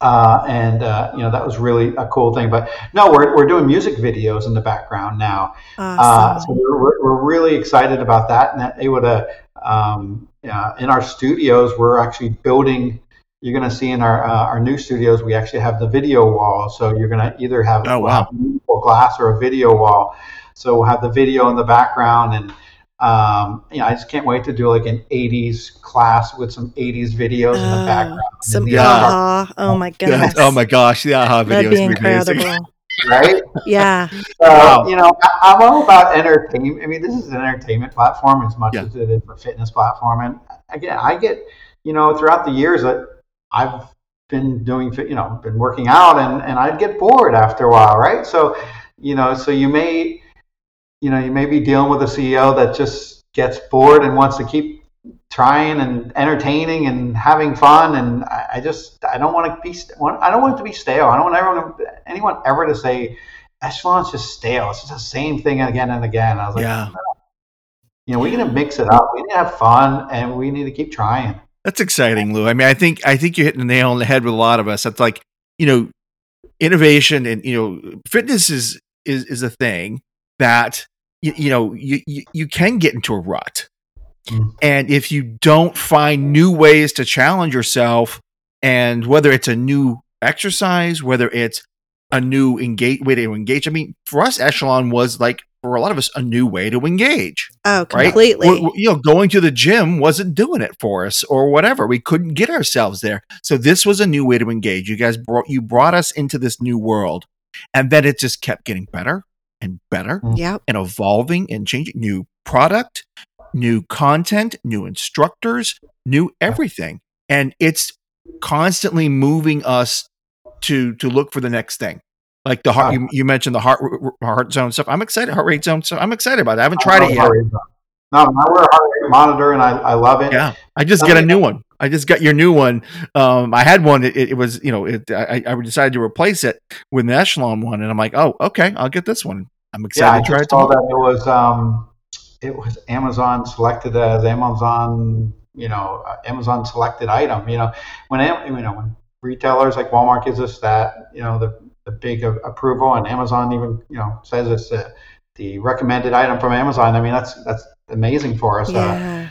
Uh, and uh, you know that was really a cool thing. But no, we're we're doing music videos in the background now. Uh, so we're, we're, we're really excited about that, and that able to um, yeah, in our studios, we're actually building. You're going to see in our uh, our new studios, we actually have the video wall. So you're going to either have, Oh, wow. have glass or a video wall. So we'll have the video in the background, and um, you know, I just can't wait to do like an '80s class with some '80s videos in the Oh, background. Some And Yeah. the- aha. Oh my goodness. oh my gosh. The a-ha That'd videos be would be amazing. incredible. right? yeah. So, Wow. you know, I, I'm all about entertainment. I mean, this is an entertainment platform as much Yeah. as it is a fitness platform. And again, I get, you know, throughout the years that I've been doing, you know, been working out and, and I'd get bored after a while, right? So, you know, so you may, you know, you may be dealing with a CEO that just gets bored and wants to keep trying and entertaining and having fun. And I, I just, I don't want to be, st- I don't want it to be stale. I don't want everyone, anyone ever to say, Echelon's just stale. It's just the same thing again and again. I was like, Yeah. you know, we need to mix it up. We need to have fun, and we need to keep trying. That's exciting, Lou. I mean, I think I think you're hitting the nail on the head with a lot of us. That's like, you know, innovation and you know, fitness is is is a thing that you, you know you, you you can get into a rut, Mm. and if you don't find new ways to challenge yourself, and whether it's a new exercise, whether it's a new engage way to engage. I mean, for us, Echelon was like for a lot of us a new way to engage Oh, right? completely. We're- we're- you know, going to the gym wasn't doing it for us or whatever. We couldn't get ourselves there. So this was a new way to engage. You guys brought you brought us into this new world. And then it just kept getting better and better yep. and evolving and changing. New product, new content, new instructors, new everything. And it's constantly moving us to to look for the next thing. Like the heart, you, you mentioned the heart heart zone stuff. I'm excited. Heart rate zone stuff. I'm excited about it. I haven't tried it yet. No, I wear a heart rate monitor, and I, I love it. Yeah, I just got a new one. I just got your new one. Um, I had one. It, it was, you know, it, I, I decided to replace it with an Echelon one, and I'm like, oh, okay, I'll get this one. I'm excited Yeah, I to try it saw tomorrow. that it was um, it was Amazon selected as Amazon, you know, uh, Amazon selected item. You know, when you know when retailers like Walmart gives us that, you know, the the big a- approval, and Amazon even you know says it's uh, the recommended item from Amazon. I mean, that's that's amazing for us. Uh, Yeah.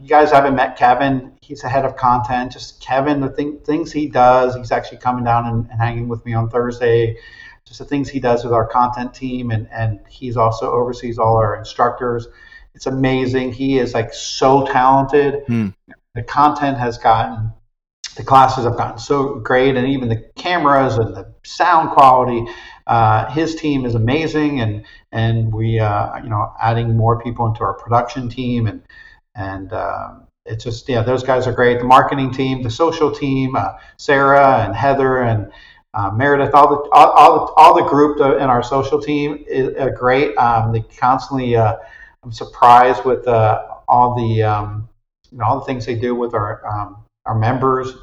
you guys haven't met Kevin. He's the head of content. Just Kevin, the thing, things he does. He's actually coming down and, and hanging with me on Thursday. Just the things he does with our content team, and and he's also oversees all our instructors. It's amazing. He is like so talented. Hmm. The content has gotten, the classes have gotten so great, and even the cameras and the sound quality. Uh, his team is amazing, and and we uh, you know adding more people into our production team and and um, it's just yeah those guys are great. The marketing team the social team uh, sarah and heather and uh, meredith all the all, all, the, all the group in our social team is uh, great. Um, they constantly uh, i'm surprised with uh, all the um, you know all the things they do with our um, our members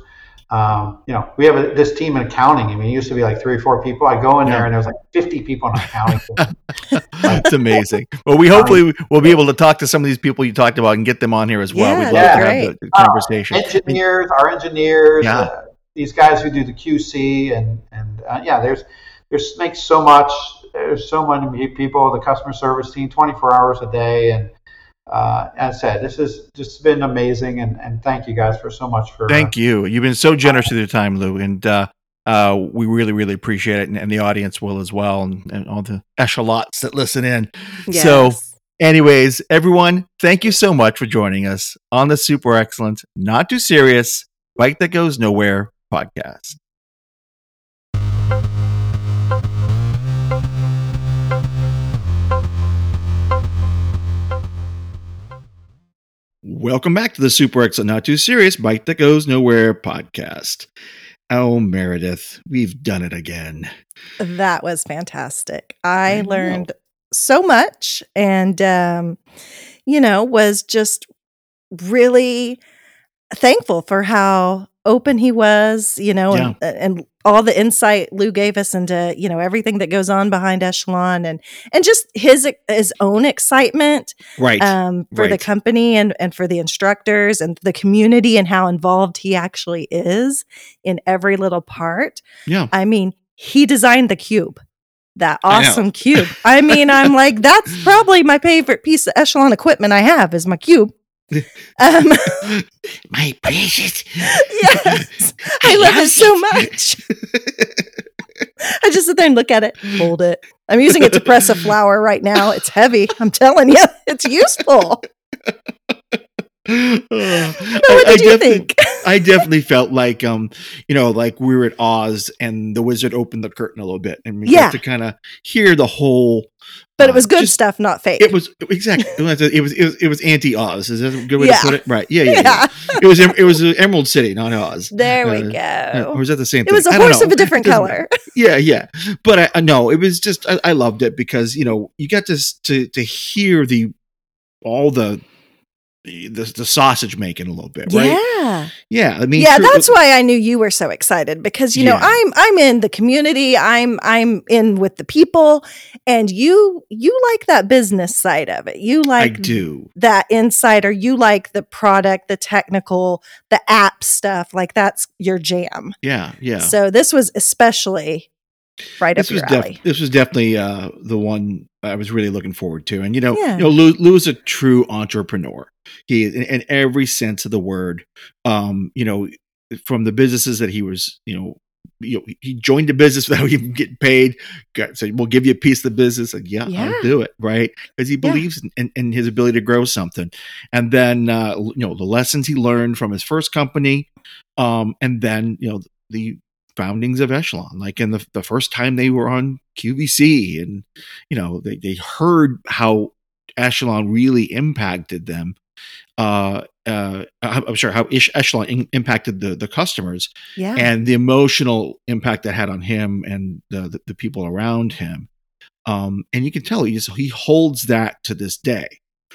um, you know, we have a, this team in accounting. I mean, it used to be like three or four people. I go in Yeah. there and there's like 50 people in accounting. It's amazing. Well, we hopefully we'll be able to talk to some of these people you talked about and get them on here as well. Yeah, We'd love that'd to have the, the conversation. engineers, our engineers, Yeah. uh, these guys who do the QC, and and uh, yeah, there's there's makes so much. There's so many people. The customer service team, 24 hours a day, and uh, as I said, this has just been amazing. And, and thank you guys for so much for. Thank you. You've been so generous with your time, Lou, and uh, uh, we really, really appreciate it, and, and the audience will as well, and, and all the echelons that listen in. So, anyways, everyone, thank you so much for joining us on the Super Excellent, Not Too Serious, Bike That Goes Nowhere podcast. Welcome back to the Super Excellent, Not Too Serious, Bike That Goes Nowhere podcast. Oh, Meredith, we've done it again. That was fantastic. I I learned so much and, um, you know, was just really thankful for how open he was, you know, Yeah. and, and all the insight Lou gave us into, you know, everything that goes on behind Echelon and and just his his own excitement Right. um, for the company and and for the instructors and the community and how involved he actually is in every little part. yeah. I mean, he designed the cube. That I awesome cube. I mean, I'm like, that's probably my favorite piece of echelon equipment I have is my cube. Um, My precious. yes, I love it so much. I just sit there and look at it, hold it. I'm using it to press a flower right now. It's heavy. I'm telling you, it's useful. Uh, what I- I did you definitely- think? I definitely felt like um, you know, like we were at Oz and the wizard opened the curtain a little bit and we Yeah. got to kind of hear the whole But it uh, was good just- stuff, not fake. It was exactly it was it was it was, anti Oz. Is that a good way Yeah. to put it? Right. Yeah, yeah. yeah. yeah, It was it was uh, Emerald City, not Oz. there we Uh, go. Yeah, or was that the same it thing? was a horse know. of a different color. yeah yeah but i, know it was just I, I loved it because you know you got to to to hear the all the the, the sausage making a little bit right Yeah. yeah i mean yeah, true- that's uh, why I knew you were so excited because you know I'm I'm in the community, I'm I'm in with the people, and you you like that business side of it. You like i do that insider. You like the product, the technical, the app stuff. Like that's your jam. yeah yeah So this was especially right this up was your def- alley. this was definitely uh the one i was really looking forward to and you know Yeah. you know lou, lou is a true entrepreneur he in, in every sense of the word um you know from the businesses that he was you know you know, he joined a business without even getting paid. Got said, "We'll give you a piece of the business." Like, yeah, Yeah. I'll do it, right? Because he believes in, in, in his ability to grow something. And then, uh, you know, the lessons he learned from his first company, um, and then you know the foundings of Echelon, like in the the first time they were on QVC, and you know they they heard how Echelon really impacted them. Uh, uh, I'm sure how Ish- Echelon in- impacted the the customers Yeah. and the emotional impact that had on him and the, the, the people around him. Um, and you can tell he just, he holds that to this day.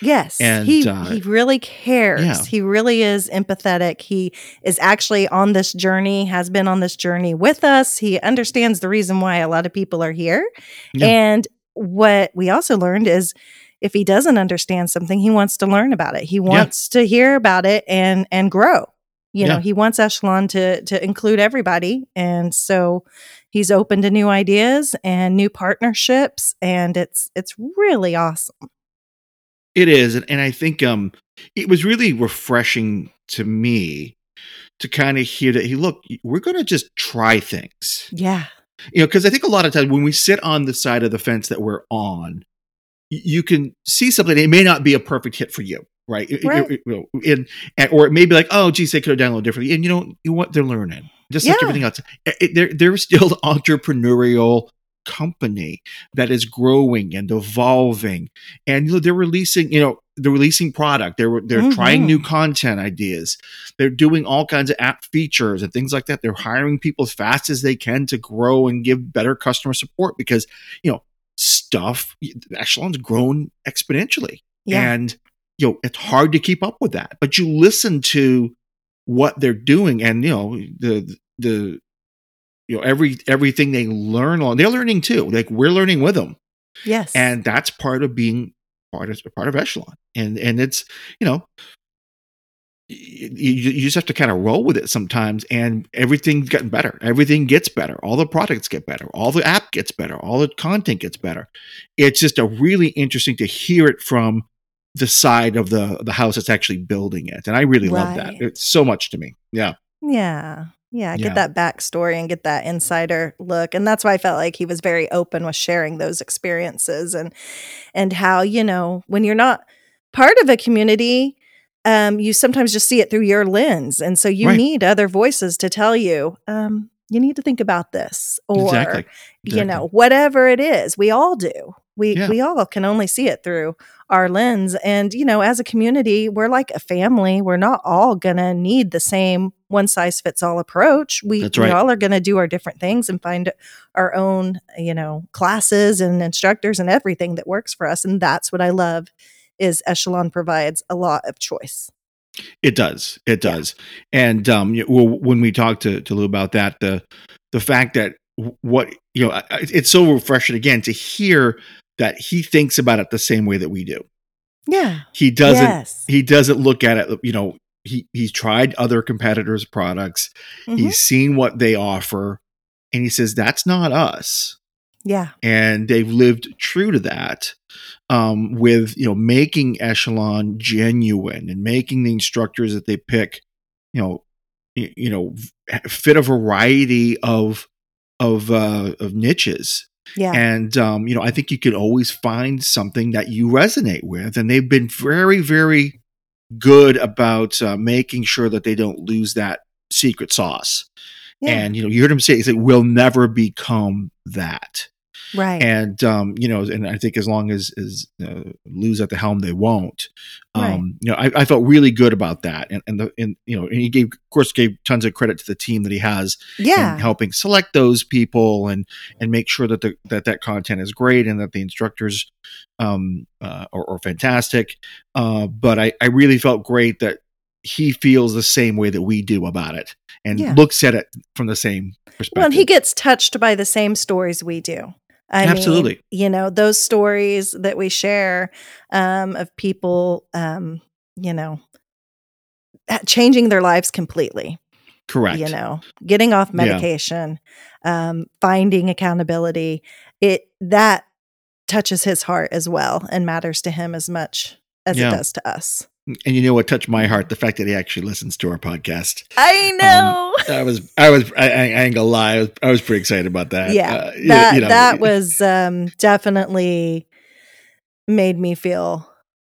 Yes, And, he uh, he really cares. yeah. He really is empathetic. He is actually on this journey, has been on this journey with us. He understands the reason why a lot of people are here. Yeah. And what we also learned is if he doesn't understand something, he wants to learn about it. He wants to hear about it and and grow. You know, he wants Echelon to to include everybody. And so he's open to new ideas and new partnerships and it's it's really awesome. It is. And, and I think um, it was really refreshing to me to kind of hear that he, look, we're going to just try things. Yeah. you know because i think a lot of times when we sit on the side of the fence that we're on you can see something it may not be a perfect hit for you right, It- it- Right. it- know, and, and- or it may be like oh geez they could have done a little differently and you know you know what they're learning just like everything else It- it- they're, they're still entrepreneurial company that is growing and evolving. And you know they're releasing you know they're releasing product. They're they're trying Mhm. new content ideas. They're doing all kinds of app features and things like that. They're hiring people as fast as they can to grow and give better customer support because you know stuff echelon's grown exponentially. Yeah. and you know it's hard to keep up with that. But you listen to what they're doing and you know the the you know every everything they learn on they're learning too like we're learning with them. Yes. and that's part of being part of part of echelon. And and it's you know you, you just have to kind of roll with it sometimes and everything's gotten better. Everything gets better. All the products get better. All the app gets better. All the content gets better. It's just a really interesting to hear it from the side of the the house that's actually building it. And i really love that. It's so much to me. Yeah. Yeah. Yeah. Yeah. Get that backstory and get that insider look. And that's why I felt like he was very open with sharing those experiences and and how, you know, when you're not part of a community, um, you sometimes just see it through your lens. And so you Right. need other voices to tell you, um, you need to think about this. Or exactly you know whatever it is we all do we Yeah. we all can only see it through our lens and you know as a community we're like a family we're not all gonna need the same one size fits all approach we, That's we all are gonna do our different things and find our own you know classes and instructors and everything that works for us and that's what i love is echelon provides a lot of choice It does. It does. And um, well, when we talked to, to Lou about that, the the fact that what you know, it's so refreshing again to hear that he thinks about it the same way that we do. Yeah. He doesn't. Yes. He doesn't look at it. You know, he he's tried other competitors' products. Mhm. He's seen what they offer, and he says that's not us. Yeah. and they've lived true to that um, with you know making echelon genuine and making the instructors that they pick you know y- you know fit a variety of of uh, of niches Yeah. and um, you know i think you can always find something that you resonate with and they've been very very good about uh, making sure that they don't lose that secret sauce yeah. and you know you heard him say he said we'll never become that right. and um, you know, and I think as long as as uh, Lou's at the helm, they won't. Um, Right. You know, I, I felt really good about that, and and the and you know, and he gave, of course, gave tons of credit to the team that he has yeah. in helping select those people and and make sure that the that that content is great and that the instructors um uh, are, are fantastic. Uh, but I I really felt great that he feels the same way that we do about it and Yeah. looks at it from the same perspective. Well, and he gets touched by the same stories we do. I Absolutely. mean, you know, those stories that we share um, of people, um, you know, changing their lives completely, correct. you know, getting off Yeah. medication, um, finding accountability. It that touches his heart as well and matters to him as much as Yeah. it does to us. And you know what touched my heart? The fact that he actually listens to our podcast. I know. I was, I was, I, I ain't gonna lie, I was, I was pretty excited about that. yeah Uh, that you know, that was um definitely made me feel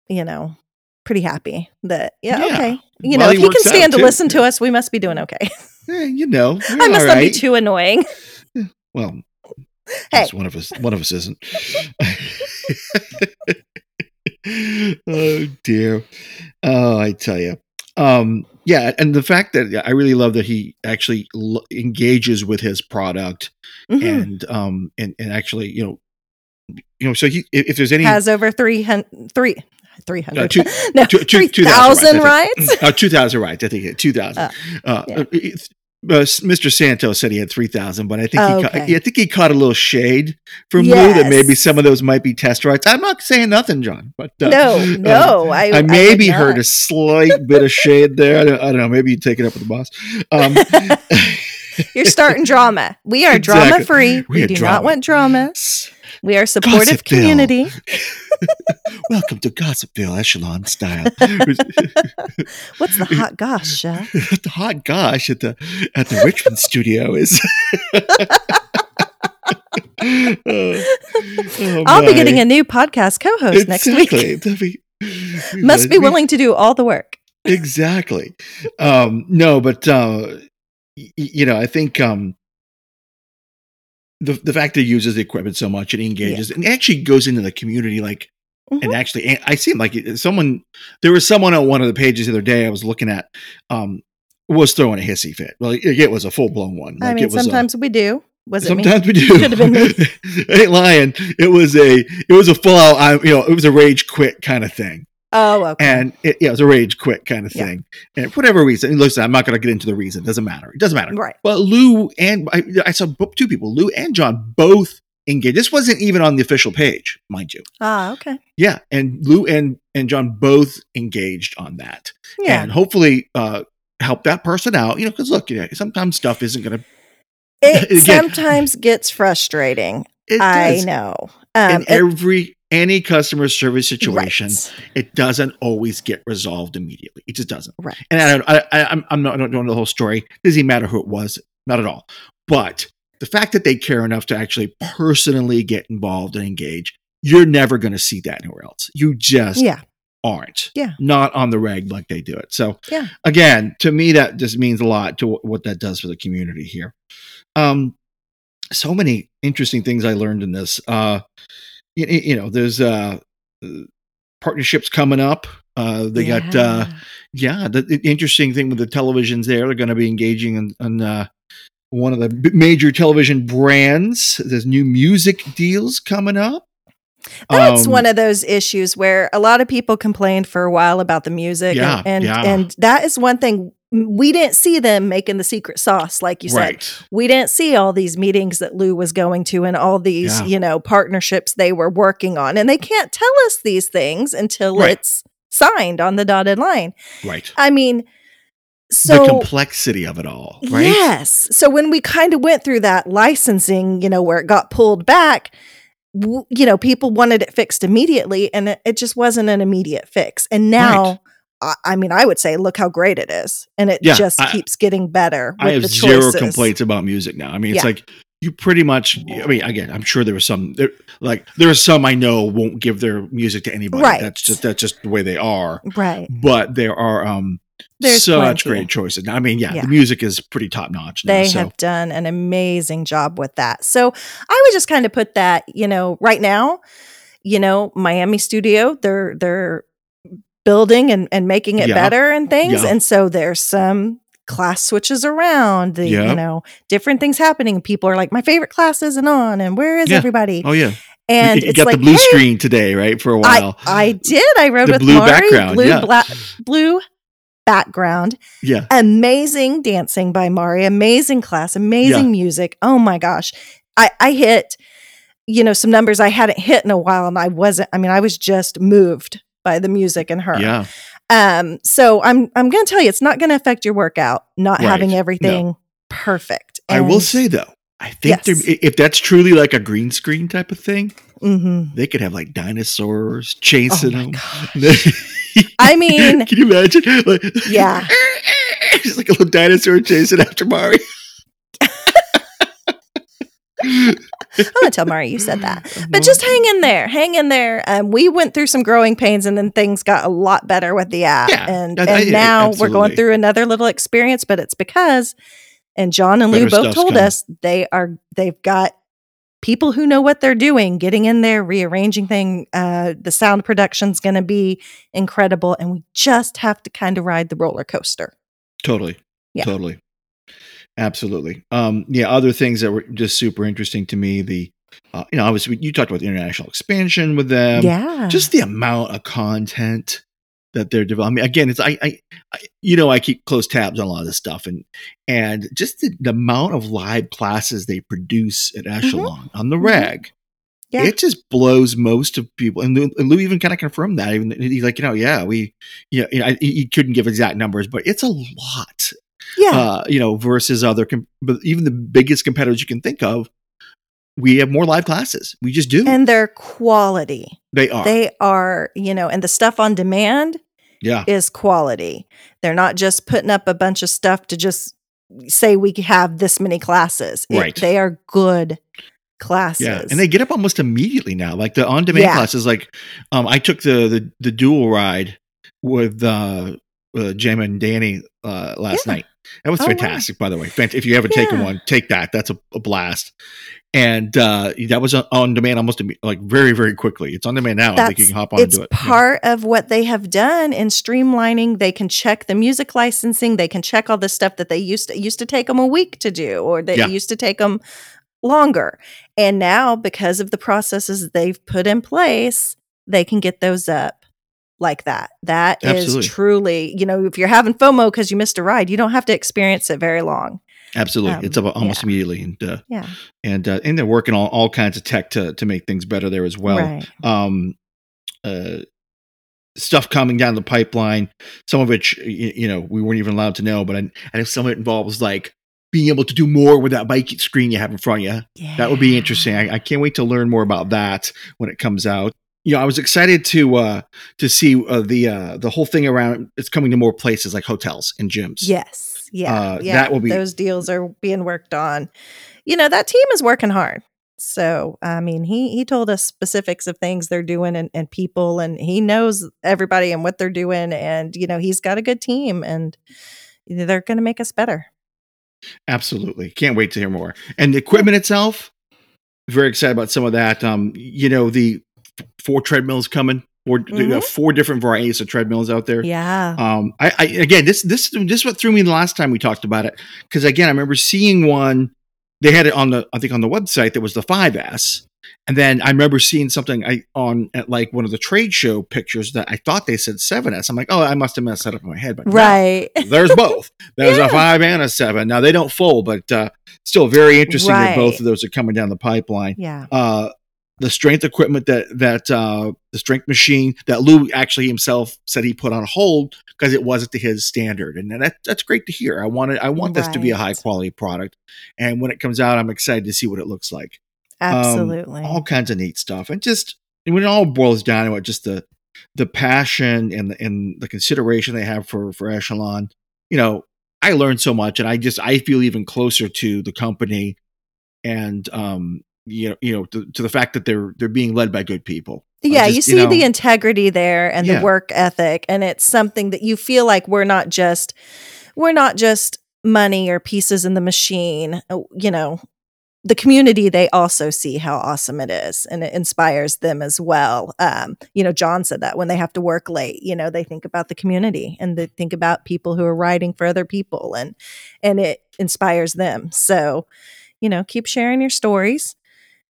you know pretty happy that yeah, Yeah. okay you Well, know if he can stand to too. listen to us we must be doing okay eh, you know, i must all not be too annoying Well, Hey. one of us, one of us isn't. oh dear. Oh, I tell you. Um, yeah, and the fact that I really love that he actually l- engages with his product Mhm. and um and, and actually you know you know so he if, if there's any has over 300 three 300 Uh, two- no two- two- 3000 2,000 rights uh, 2000 right i think it- 2000 Uh, uh, yeah. it- uh, Mr. Santos said he had 3,000, but I think Oh, he ca- okay. I think he caught a little shade from Lou that maybe some of those might be test rights. I'm not saying nothing, John, but uh, no uh, no i I would maybe heard a slight bit of shade there. I don't, I don't know. Maybe you take it up with the boss. Um, you're starting drama we are Exactly. drama free We we, do drama. not want drama we are supportive Gossipville. community Welcome to Gossipville Echelon style. what's the hot gosh chef the hot gosh at the at the Richmond studio is. Oh, oh I'll be getting a new podcast co-host next week. Exactly. That'd Must be we- willing to do all the work. exactly um no but uh y- you know i think um the, the fact that he uses the equipment so much and he engages and actually goes into the community like and Mhm. actually i see him like someone there was someone on one of the pages the other day i was looking at um was throwing a hissy fit well it, it was a full-blown one I mean, it was a- sometimes we do. Was it me? Sometimes we do. Have been me. Ain't lying. It was a it was a full out. I you know it was a rage quit kind of thing, Oh, okay. and it, yeah, it was a rage quit kind of Yeah. thing. And for whatever reason, and listen, I'm not going to get into the reason. It doesn't matter. It doesn't matter. right. But Lou and I, I saw two people, Lou and John, both engaged. This wasn't even on the official page, mind you. Ah, okay. Yeah, and Lou and and John both engaged on that, Yeah. and hopefully uh help that person out. You know, because look, you know, sometimes stuff isn't going to. It sometimes gets frustrating. It I know. Um, in it- every any customer service situation, right. it doesn't always get resolved immediately. It just doesn't. Right. And I don't, I, I, I'm, I'm not I don't know the whole story. Doesn't matter who it was, not at all. But the fact that they care enough to actually personally get involved and engage, you're never going to see that anywhere else. You just Yeah. aren't. Yeah. Not on the reg like they do it. So Yeah. again, to me, that just means a lot to wh- what that does for the community here. Um, so many interesting things I learned in this. Uh, you, you know, there's uh, uh, partnerships coming up. Uh, they got uh, Yeah. yeah. The, the interesting thing with the televisions there, they're going to be engaging in, in uh, one of the b- major television brands. There's new music deals coming up. That's Um, one of those issues where a lot of people complained for a while about the music, Yeah, and and, yeah. and that is one thing we didn't see them making the secret sauce, like you said. right. We didn't see all these meetings that Lou was going to and all these, Yeah. you know, partnerships they were working on, and they can't tell us these things until Right. it's signed on the dotted line. Right. I mean, so the complexity of it all, right? Yes. So when we kind of went through that licensing, you know, where it got pulled back, w- you know, people wanted it fixed immediately and it, it just wasn't an immediate fix. And now, Right. I, mean, I would say, look how great it is. And it Yeah, just I- keeps getting better. With I have zero complaints about music now. I mean, it's Yeah. like you pretty much. I mean, again, I'm sure there was some. There, like there are some I know won't give their music to anybody. Right. That's just that's just the way they are. Right. But there are um There's such plenty. great choices. I mean, yeah, Yeah. the music is pretty top notch. They so have done an amazing job with that. So I would just kind of put that, you know, right now, you know, Miami studio, they're they're building and, and making it Yeah. better and things. Yeah. And so there's some class switches around, the, Yeah. you know, different things happening. People are like, my favorite class isn't on, and where is Yeah. everybody? oh yeah, and you, you it's got like, the blue hey, screen today, right? For a while. I did. I rode The with blue Mari, background, blue, yeah. bla- blue background yeah, amazing dancing by Mari, amazing class, amazing music. Oh my gosh. I, I hit, you know, some numbers I hadn't hit in a while and I wasn't, I mean, I was just moved by the music and her. yeah. Um, so I'm I'm gonna tell you it's not gonna affect your workout, not Right. having No. everything perfect. I will say though, I think Yes. there, if that's truly like a green screen type of thing, Mhm. they could have like dinosaurs chasing Oh my them. I mean, can you imagine? Like, Yeah. just like a little dinosaur chasing after Mari. I'm gonna tell Mari you said that. But just hang in there, hang in there. Um, we went through some growing pains, and then things got a lot better with the app. Yeah, and I- and I- now we're going through another little experience, but it's because, and John and Lou Better both told coming. us they are they've got people who know what they're doing, getting in there, rearranging thing. Uh, the sound production's going to be incredible, and we just have to kind of ride the roller coaster. Totally. Yeah. Totally. Absolutely. Um, yeah, other things that were just super interesting to me. The uh, you know, obviously you talked about the international expansion with them. yeah, Just the amount of content that they're developing. I mean, again, it's I, I, I you know I keep close tabs on a lot of this stuff and and just the, the amount of live classes they produce at Echelon on the Mhm. rag. Yeah. It just blows most of people, and Lou, and Lou even kind of confirmed that. Even he's like, you know, yeah, we, you know, I- he couldn't give exact numbers, but it's a lot yeah. uh, you know, versus other, com- but even the biggest competitors you can think of, we have more live classes. We just do. and their quality. they are. They are, you know, and the stuff on demand yeah. is quality. They're not just putting up a bunch of stuff to just say we have this many classes. It- Right. they are good classes. Yeah. And they get up almost immediately now. Like the on demand Yeah. classes, like um, I took the, the, the dual ride with uh, uh, and Danny uh, last Yeah. night. That was Oh, wow. fantastic, by the way. If you haven't taken one, take that. That's a, a blast. And uh, that was on- on demand almost like very, very quickly. It's on demand now. I think you can hop on and do it. Yeah. part of what they have done in streamlining. They can check the music licensing. They can check all the stuff that they used to used to take them a week to do, or that Yeah. used to take them longer. And now, because of the processes they've put in place, they can get those up like that. That is Absolutely. truly, you know, if you're having FOMO because you missed a ride, you don't have to experience it very long. Absolutely, Um, it's almost yeah. immediately, and uh, Yeah. and uh, and they're working on all kinds of tech to to make things better there as well. right. Um, uh, stuff coming down the pipeline, some of which you, you know we weren't even allowed to know, but I, I know some of it involves like being able to do more with that bike screen you have in front of you. Yeah. That would be interesting. I, I can't wait to learn more about that when it comes out. You know, I was excited to uh to see uh, the uh the whole thing around. It's coming to more places like hotels and gyms. Yes. Yeah. Uh, yeah. that will be- those deals are being worked on. You know, that team is working hard. So I mean, he he told us specifics of things they're doing and, and people and he knows everybody and what they're doing. And, you know, he's got a good team and they're gonna make us better. Absolutely. Can't wait to hear more. And the equipment itself, very excited about some of that. Um, you know, the four treadmills coming, four, you know, Mhm. four different varieties of treadmills out there. Yeah. Um, I, I again, this this this what threw me the last time we talked about it because again, I remember seeing one. They had it on the I think on the website that was the 5S, and then I remember seeing something I on at like one of the trade show pictures that I thought they said 7S. I'm like, oh, I must have messed that up in my head. But no, right. there's both. There's Yeah. a five and a seven. Now they don't fold, but uh, still very interesting that both of those are coming down the pipeline. Yeah. Uh, the strength equipment that that uh, the strength machine that Lou actually himself said he put on hold because it wasn't to his standard, and that that's great to hear. I wanted I want this to be a high quality product, and when it comes out, I'm excited to see what it looks like. Um, Absolutely. all kinds of neat stuff. And just when it all boils down to it just the the passion and the, and the consideration they have for for echelon you know i learned so much and i just i feel even closer to the company and um you know you know to, to the fact that they're they're being led by good people yeah, just, you see know, the integrity there and Yeah. the work ethic and it's something that you feel like we're not just we're not just money or pieces in the machine. Uh, You know, the community they also see how awesome it is and it inspires them as well. Um, you know, John said that when they have to work late, you know, they think about the community and they think about people who are writing for other people and and it inspires them. So, you know, keep sharing your stories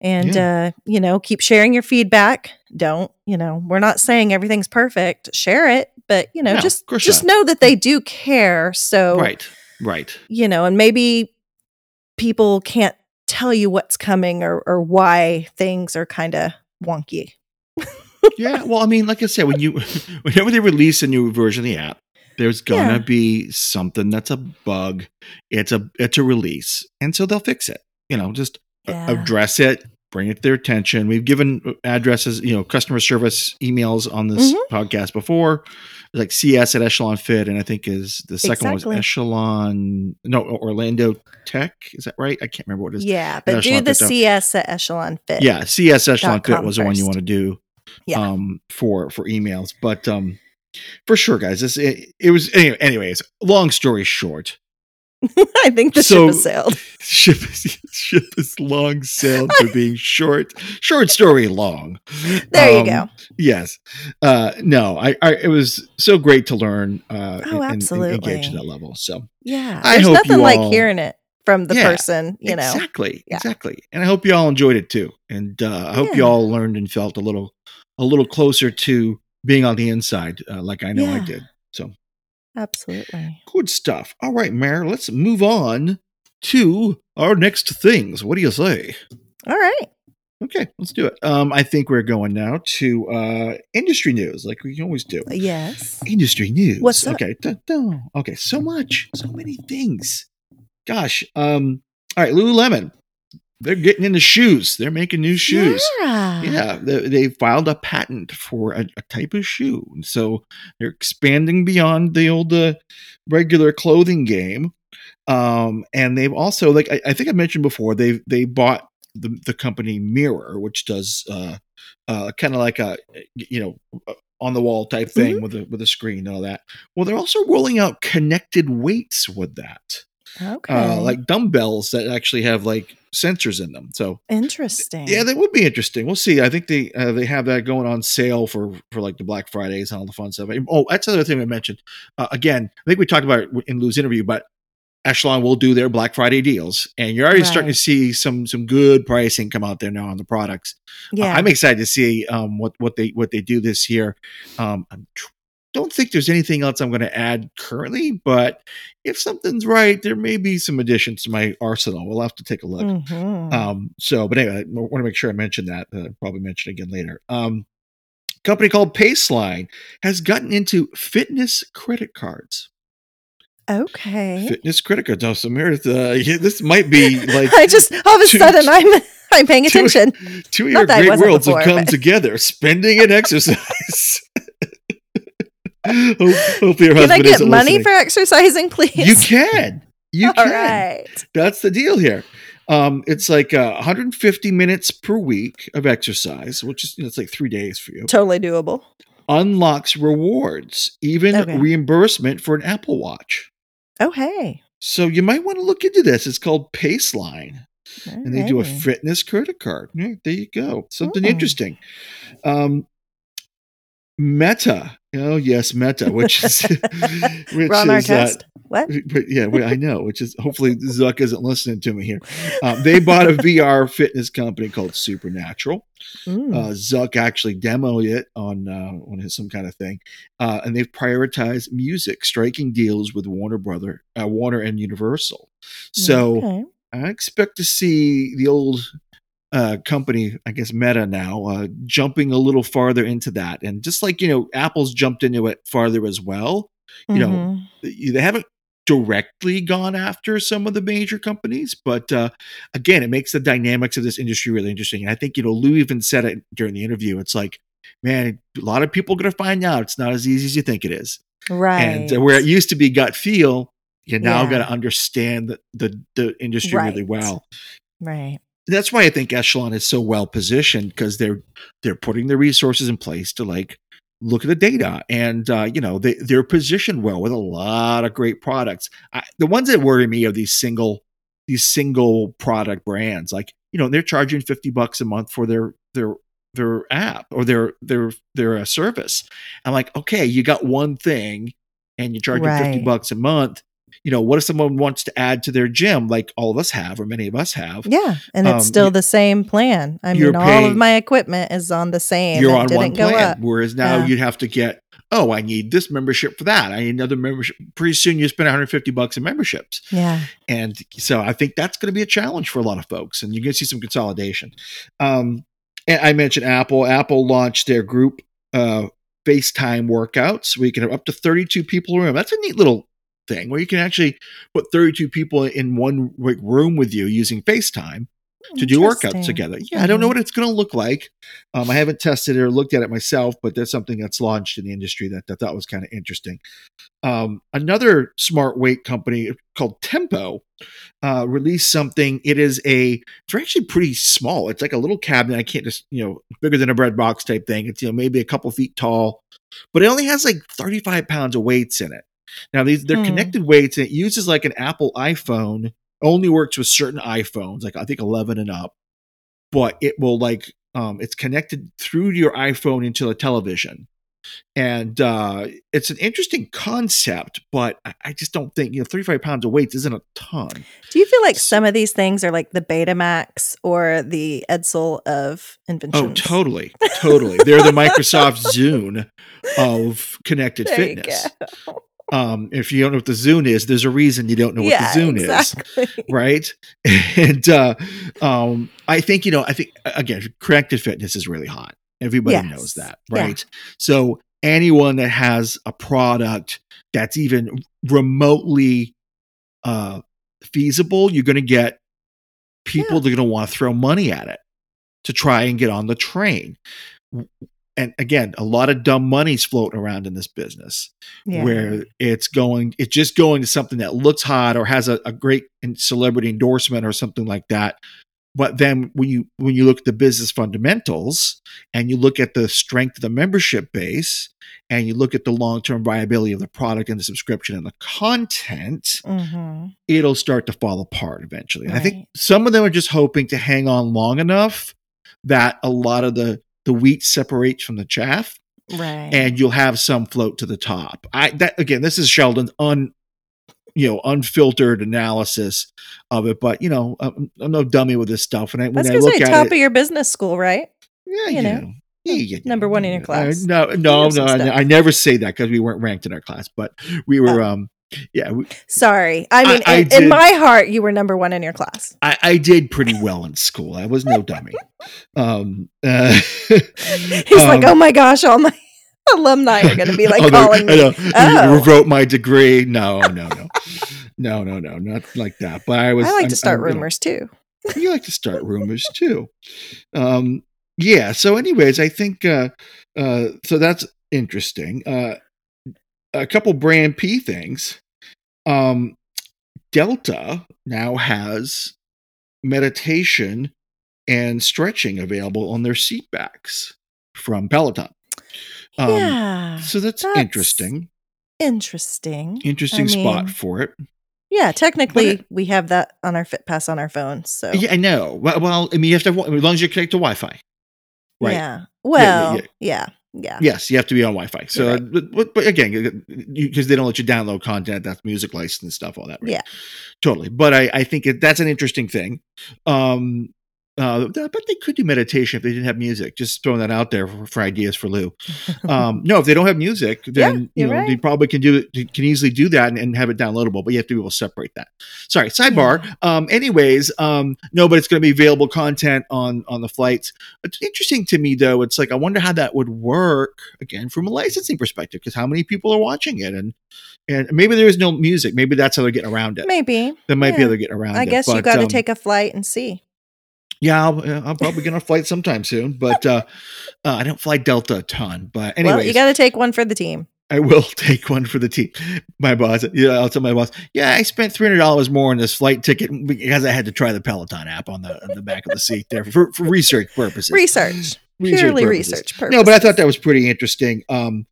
and uh, you know, keep sharing your feedback. Don't, you know, we're not saying everything's perfect. Share it, but you know, No, just just not. know that they do care. So right right you know, and maybe people can't tell you what's coming or or why things are kind of wonky. yeah well i mean like i said when you whenever they release a new version of the app there's gonna Yeah. be something that's a bug it's a it's a release and so they'll fix it you know just Yeah. address it bring it to their attention we've given addresses you know customer service emails on this Mm-hmm. podcast before like cs at echelon fit and i think is the second one was echelon no orlando tech is that right i can't remember what it is Yeah, but do Echelon the Fit. CS at Echelon Fit. yeah cs echelon fit was the one you want to do Yeah. um for for emails but um for sure guys this it, it was anyway, anyways long story short I think the So- ship has sailed. ship is, ship is long sailed for being short short story long There you Um, go. yes uh no I, I it was so great to learn uh Oh, and- and, and absolutely. engage at that level so Yeah. I There's hope nothing you like hearing it from the Yeah, person, you know. exactly Yeah. exactly and i hope you all enjoyed it too and uh i hope you all learned and felt a little a little closer to being on the inside uh, like i know i did so Absolutely. good stuff all right Mayor, let's move on to our next things what do you say All right. okay let's do it um i think we're going now to uh industry news like we always do Yes. industry news. What's up? Okay. Dun, dun. Okay. So much. So many things. Gosh. Um. All right. Lululemon. They're getting into shoes. They're making new shoes. Yeah. Yeah, they, they filed a patent for a, a type of shoe, And so they're expanding beyond the old uh, regular clothing game. Um, and they've also, like I, I think I mentioned before, they they bought the the company Mirror, which does uh, uh, kind of like a you know on the wall type thing with a with a screen and all that. Well, they're also rolling out connected weights with that, Okay. uh, like dumbbells that actually have like sensors in them. So Interesting. yeah, that would be interesting. We'll see. I think they uh, they have that going on sale for for like the Black Fridays and all the fun stuff. Oh, that's another thing I mentioned. Uh, again, I think we talked about it in Lou's interview, but Echelon will do their Black Friday deals, and you're already starting to see some some good pricing come out there now on the products. Uh, yeah. I'm excited to see um, what what they what they do this year. Um, I don't think there's anything else I'm going to add currently, but if something's right, there may be some additions to my arsenal. We'll have to take a look. Mhm. Um, so, but anyway, I want to make sure I mention that. Uh, probably mention again later. Um, company called Paceline has gotten into fitness credit cards. okay. Fitness credit cards. Now, so Meredith, uh, yeah, this might be like I just all of a two- sudden I'm I'm paying attention. two of your great worlds before, have come but- together: spending and exercise. Hope, hopefully, your Can I get money listening. for exercising, please? You can. You All can. right. That's the deal here. Um, it's like uh, 150 minutes per week of exercise, which is you know, it's like three days for you. Totally doable. Unlocks rewards, even Okay. reimbursement for an Apple Watch. Oh hey. So you might want to look into this. It's called Paceline, and they do a fitness credit card. Yeah, there you go. Something Hmm. interesting. Um, Meta. Oh yes, Meta, which is which We're on our is uh. What? But yeah, I know. Which is hopefully Zuck isn't listening to me here. Um, they bought a VR fitness company called Supernatural. Mm. Uh, Zuck actually demoed it on uh, on his, some kind of thing, uh, and they've prioritized music, striking deals with Warner Brother, uh, Warner and Universal. So Okay. I expect to see the old uh, company, I guess Meta now, uh, jumping a little farther into that, and just like you know, Apple's jumped into it farther as well. You know, Mhm. they haven't directly gone after some of the major companies, but uh, again, it makes the dynamics of this industry really interesting. And I think you know, Lou even said it during the interview. It's like, man, a lot of people are going to find out it's not as easy as you think it is. right. And where it used to be gut feel, you now Yeah. got to understand the, the the industry really well. right. That's why I think Echelon is so well positioned because they're they're putting the resources in place to like look at the data and uh, you know they they're positioned well with a lot of great products. I, the ones that worry me are these single these single product brands like you know they're charging 50 bucks a month for their their their app or their their their uh, service. I'm like, okay, you got one thing and you're charging 50 bucks a month. You know, what if someone wants to add to their gym like all of us have or many of us have? Yeah, and it's Um, still you- the same plan. I mean, all of my equipment is on the same. You're on didn't one plan. Whereas now Yeah. you'd have to get, oh, I need this membership for that. I need another membership. Pretty soon you spend 150 bucks in memberships. Yeah. And so I think that's going to be a challenge for a lot of folks. And you're going to see some consolidation. Um, and I mentioned Apple. Apple launched their group uh, FaceTime workouts where you can have up to 32 people in a room. That's a neat little thing where you can actually put 32 people in one room with you using FaceTime to do workouts together. Yeah, I don't know Mhm. what it's going to look like. Um, I haven't tested it or looked at it myself, but that's something that's launched in the industry that I thought was kind of interesting. Um, another smart weight company called Tempo uh, released something. It is a, it's actually pretty small. It's like a little cabinet. I can't just, you know, bigger than a bread box type thing. It's, you know, maybe a couple feet tall, but it only has like 35 pounds of weights in it. Now, these, they're Hmm. connected weights and it uses like an Apple iPhone only works with certain iPhones, like I think 11 and up, but it will like um, it's connected through your iPhone into a television, and uh, it's an interesting concept. But I, I just don't think you know 35 pounds of weights isn't a ton. Do you feel like some of these things are like the Betamax or the Edsel of inventions? Oh, totally, totally. They're the Microsoft Zune of connected There you fitness. Um, if you don't know what the Zune is, there's a reason you don't know what yeah, the Zune is. right? And uh, um, I think you know, I think again, connected fitness is really hot. Everybody Yes. knows that, Yeah. right? So anyone that has a product that's even remotely uh, feasible, you're going to get people that are going to want to throw money at it to try and get on the train. And again, a lot of dumb money's floating around in this business Yeah. where it's going it's just going to something that looks hot or has a, a great celebrity endorsement or something like that but then when you when you look at the business fundamentals and you look at the strength of the membership base and you look at the long-term viability of the product and the subscription and the content Mhm. it'll start to fall apart eventually and i think some of them are just hoping to hang on long enough that a lot of the the wheat separates from the chaff Right. and you'll have some float to the top. I that again, this is Sheldon's un you know unfiltered analysis of it, but you know I'm, I'm no dummy with this stuff. And I, I when I look say at top it, of your business school, right? yeah, you you know, know. Yeah, yeah, number one in your class. Uh, no, no, no. I. I never say that because we weren't ranked in our class, but we were. Oh. um Yeah, we, Sorry. I mean, I in, did- in my heart, you were number one in your class. I, I did pretty well in school. I was no dummy. Um, uh, He's like, um, oh my gosh, all my alumni are going to be like Oh, calling I me. know. Oh. You wrote my degree. No, no, no, no, no, no, not like that. But I was. I like I'm- to start I'm, you know, rumors too. you like to start rumors too. Um, yeah. So, anyways, I think uh, uh, so. That's interesting. Uh, a couple brand P things. Um, Delta now has meditation and stretching available on their seat backs from Peloton. Um, yeah. So that's, that's interesting. Interesting. Interesting I spot mean, for it. Yeah, technically, it- we have that on our Fit Pass on our phones. So Yeah, I know. Well, well, I mean, you have to have, as long as you connect to Wi-Fi, right? Yeah. Well, yeah. yeah. Yeah. Yes, you have to be on Wi-Fi. So, right. but, but, but again, because they don't let you download content, that's music license stuff, all that. right? Yeah. totally. But I, I think it, that's an interesting thing. Um, uh, but they could do meditation if they didn't have music. Just throwing that out there for, for ideas for Lou. Um, no, if they don't have music, then you you're know right. they probably can do it. Can easily do that and, and have it downloadable. But you have to be able to separate that. Sorry, sidebar. Um, anyways, um, no, but it's going to be available content on on the flights. It's interesting to me though. It's like I wonder how that would work again from a licensing perspective because how many people are watching it and and maybe there is no music. Maybe that's how they're getting around it. Maybe. That might be yeah. how they're getting around it. I it. guess you got to um, take a flight and see. Yeah, I'll, uh, I'm probably going to flight sometime soon, but uh, uh, I don't fly Delta a ton. But anyway, well, you got to take one for the team. I will take one for the team. My boss, yeah, I'll tell my boss, yeah, I spent three hundred dollars more on this flight ticket because I had to try the Peloton app on the on the back of the seat there for, for research purposes. Research. Research Purely purposes. research purposes. No, but I thought that was pretty interesting. Um,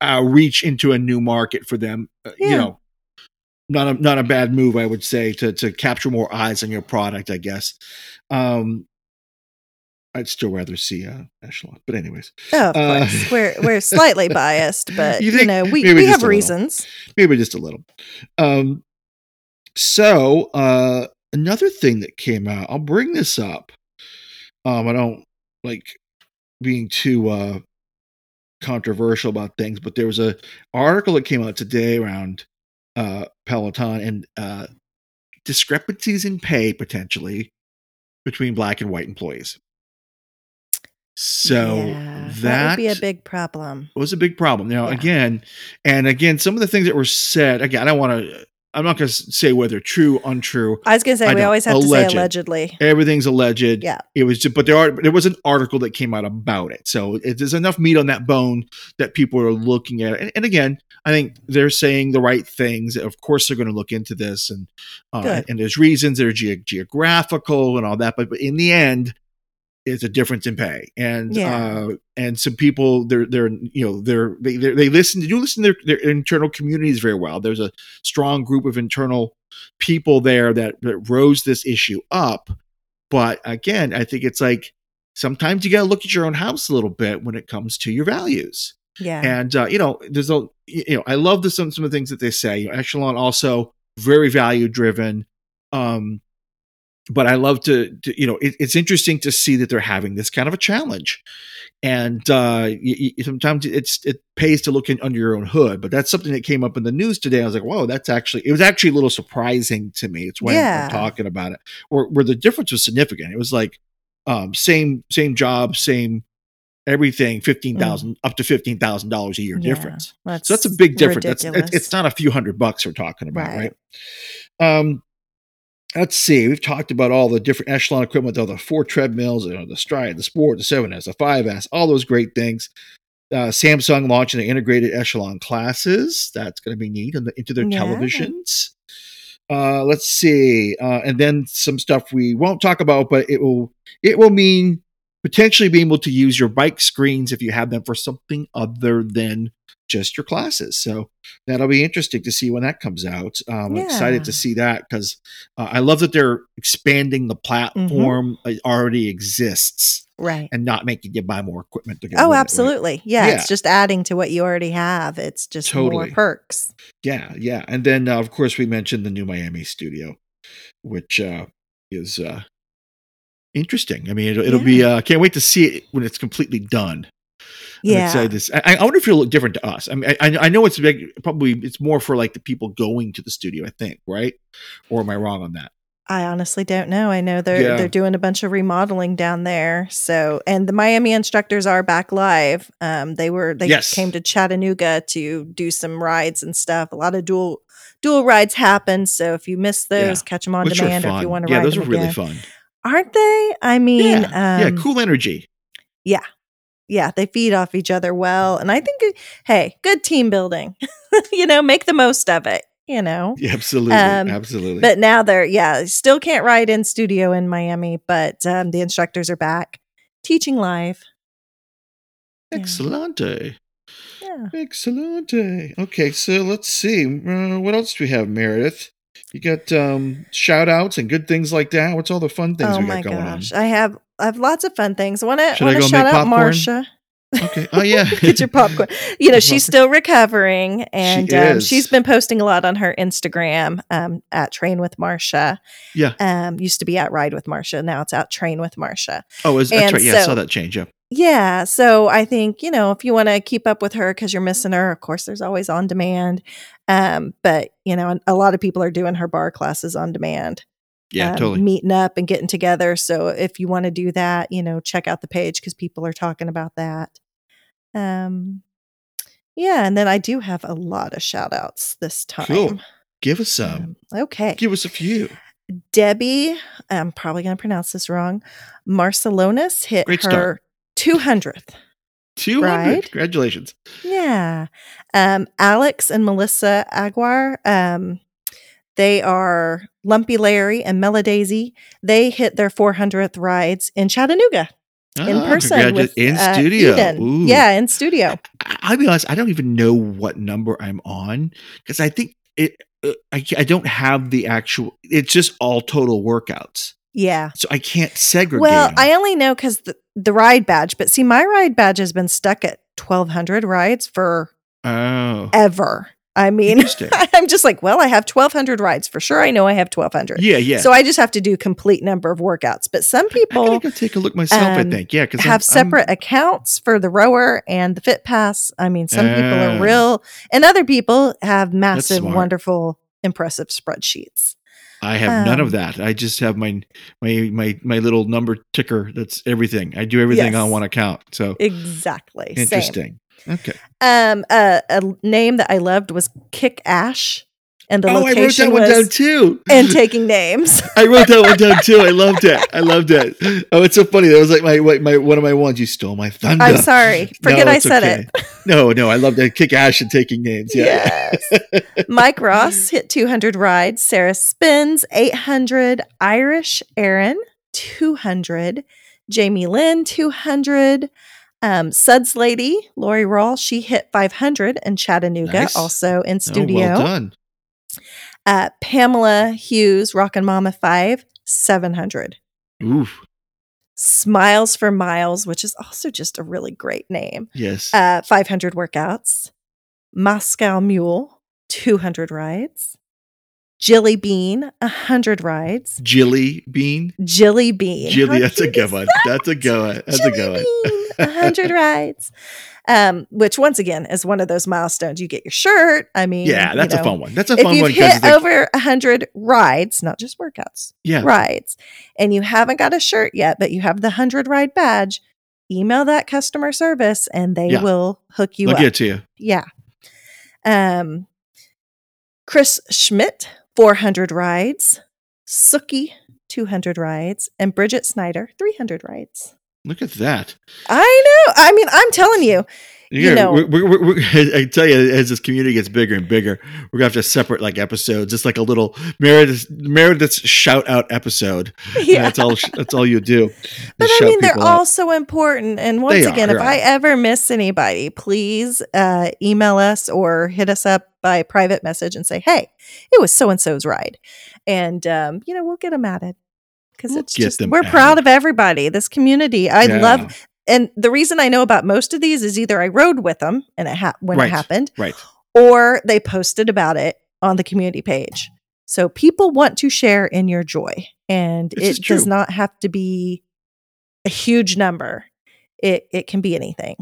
uh, reach into a new market for them. Uh, You Yeah. know, not a not a bad move, I would say, to to capture more eyes on your product. I guess. Um, I'd still rather see uh, Echelon, but anyways, Oh, of Uh, course. we're we're slightly biased, but You you, know, we, we have a little. reasons. maybe just a little. Um, so uh, another thing that came out, I'll bring this up. Um, I don't like being too uh controversial about things, but there was a article that came out today around uh Peloton and uh discrepancies in pay potentially between black and white employees. So Yeah, that would be a big problem. It was a big problem. Now, Yeah. again, and again, some of the things that were said, again, I don't want to, I'm not going to say whether true, or untrue. I was going to I say we know. always have Alleged. to say allegedly. Everything's alleged. Yeah. It was, just, but there are, there was an article that came out about it. So it, there's enough meat on that bone that people are looking at. it. And, and again, I think they're saying the right things. Of course, they're going to look into this, and uh, and there's reasons that are ge- geographical and all that. But, but in the end, it's a difference in pay, and Yeah. uh, and some people they're they're you know they're they they're, they listen to do listen to their, their internal communities very well. There's a strong group of internal people there that, that rose this issue up. But again, I think it's like sometimes you got to look at your own house a little bit when it comes to your values. Yeah. And uh, you know, there's a you know, I love the some some of the things that they say. You know, Echelon also very value driven. Um, but I love to, to you know, it, it's interesting to see that they're having this kind of a challenge. And uh, y y sometimes it's it pays to look in under your own hood, but that's something that came up in the news today. I was like, "Whoa, that's actually." It was actually a little surprising to me. It's when Yeah. I'm talking about it, where, where the difference was significant. It was like um, same same job, same everything, fifteen thousand up to fifteen thousand dollars a year Yeah. difference. That's So that's a big difference. That's ridiculous. it's not a few hundred bucks we're talking about, right? Right. Um, let's see. We've talked about all the different echelon equipment, though the four treadmills, you know, the Stride, the Sport, the 7S, the 5S, all those great things. Uh, Samsung launching the integrated echelon classes. That's going to be neat in the, into their Yeah. televisions. Uh, let's see, uh, and then some stuff we won't talk about, but it will it will mean potentially being able to use your bike screens if you have them for something other than just your classes. So that'll be interesting to see when that comes out. Um, I'm excited to see that because uh, I love that they're expanding the platform that already exists right. and not making you buy more equipment to go. Oh, with it, right? absolutely. Yeah, Yeah. It's just adding to what you already have. It's just Totally. more perks. Yeah, yeah. And then uh, of course we mentioned the new Miami studio, which uh, is uh, interesting. I mean, it'll, it'll be. Uh, can't wait to see it when it's completely done. I'm Yeah. excited to I, I wonder if it'll look different to us. I mean, I, I know it's big. Probably it's more for like the people going to the studio. I think, right? Or am I wrong on that? I honestly don't know. I know they're Yeah. they're doing a bunch of remodeling down there. So, and the Miami instructors are back live. Um, they were they Yes. came to Chattanooga to do some rides and stuff. A lot of dual dual rides happen. So if you miss those, catch them on Which demand, or if you want to Yeah, ride those them are really again. fun. aren't they? I mean, yeah, yeah, um, cool energy. yeah, they feed off each other well, and I think, hey, good team building. you know, make the most of it. You know, Yeah, absolutely, Um, absolutely. but now they're yeah, still can't ride in studio in Miami, but um, the instructors are back teaching live. yeah. Excellente. Yeah. Excellente. Okay, so let's see. Uh, what else do we have, Meredith? You got um, shout outs and good things like that. What's all the fun things oh we got going gosh, on? I have I have lots of fun things. I want to want to shout out? Marsha. Okay. Oh yeah. Get your popcorn. You know, she's still recovering and she um, she's been posting a lot on her Instagram um, at Train with Marsha. Yeah. Um, used to be at Ride with Marsha. Now it's at Train with Marsha. Oh, is, that's right. Yeah, I so- saw that change. Yeah. Yeah. So I think, you know, if you want to keep up with her because you're missing her, of course, there's always on demand. Um, but, you know, a lot of people are doing her bar classes on demand. Yeah, um, totally. Meeting up and getting together. So if you want to do that, you know, check out the page because people are talking about that. Um, yeah. And then I do have a lot of shout outs this time. Cool. Give us some. Um, okay. Give us a few. Debbie, I'm probably going to pronounce this wrong. Marcelonis hit Great her start. 200th. Two hundred. Congratulations. Yeah. Um, Alex and Melissa Aguar, um, they are Lumpy Larry and Meladaisy. They hit their 400th rides in Chattanooga in Ah, person with in uh, studio. Ooh. Yeah, in studio. I- I'll be honest. I don't even know what number I'm on because I think it. Uh, I, I don't have the actual. It's just all total workouts, Yeah. so I can't segregate. Well. I only know because the, the ride badge, but see, my ride badge has been stuck at 1,200 rides forever. oh I mean. I'm just like, well, I have 1,200 rides for sure. I know I have 1,200. yeah, yeah. So I just have to do complete number of workouts. But some people I people gotta go take a look myself. um, I think yeah, because have separate accounts for the rower and the fit pass. I mean, some people Ah. are real, and other people have massive, wonderful, impressive spreadsheets. I have none um, of that. I just have my my my my little number ticker. That's everything. I do everything on one account. So Exactly. Same. Okay. Um, uh, a name that I loved was Kick Ash, and the oh, I wrote location that one was down too. and taking names. I wrote that one down too. I loved it. I loved it. Oh, it's so funny. That was like my my, my one of my ones. You stole my thunder. I'm sorry. Forget No, I said okay. it. No, no, I love that. Kick ash and taking names. Yeah. Yes. Mike Ross hit 200 rides. Sarah Spins 800. Irish Aaron 200. Jamie Lynn 200. Um, Suds Lady Lori Rawl she hit 500 in Chattanooga, Nice. also in studio. Oh, well done. uh, Pamela Hughes Rockin' Mama 5 700. Oof. Smiles for Miles, which is also just a really great name. Yes. uh, 500 workouts. Moscow Mule, 200 rides. Jilly Bean, 100 rides. Jilly bean. Jilly Bean. Jilly. That's a good one. that? That's a good one. That's a Jilly good one. Bean, 100 rides. Um, which once again is one of those milestones. You get your shirt. I mean, Yeah, that's you a fun one. That's a If fun you've one because hit it's like, over 100 rides, not just workouts, yeah, rides, and you haven't got a shirt yet, but you have the 100 ride badge, email that customer service and they Yeah. will hook you they'll up. get to you. Yeah. Um, Chris Schmidt, 400 rides. Sookie, 200 rides. And Bridget Snyder, 300 rides. Look at that. I know. I mean, I'm telling you. You Yeah, know- we're, we're, we're, I tell you, as this community gets bigger and bigger, we're gonna have to separate like episodes, just like a little Meredith Meredith's shout out episode. And Yeah. that's all. That's all you do. But I mean, they're out. all so important. And once They are, again, if you're I ever miss anybody, please uh, email us or hit us up by private message and say, hey, it was so and so's ride. And, um, you know, we'll get them added. Because We'll it's just, we're proud of everybody, this community. I Yeah. love, and the reason I know about most of these is either I rode with them and it ha- when Right. it happened, right. or they posted about it on the community page. So people want to share in your joy, and This it does not have to be a huge number. It it can be anything.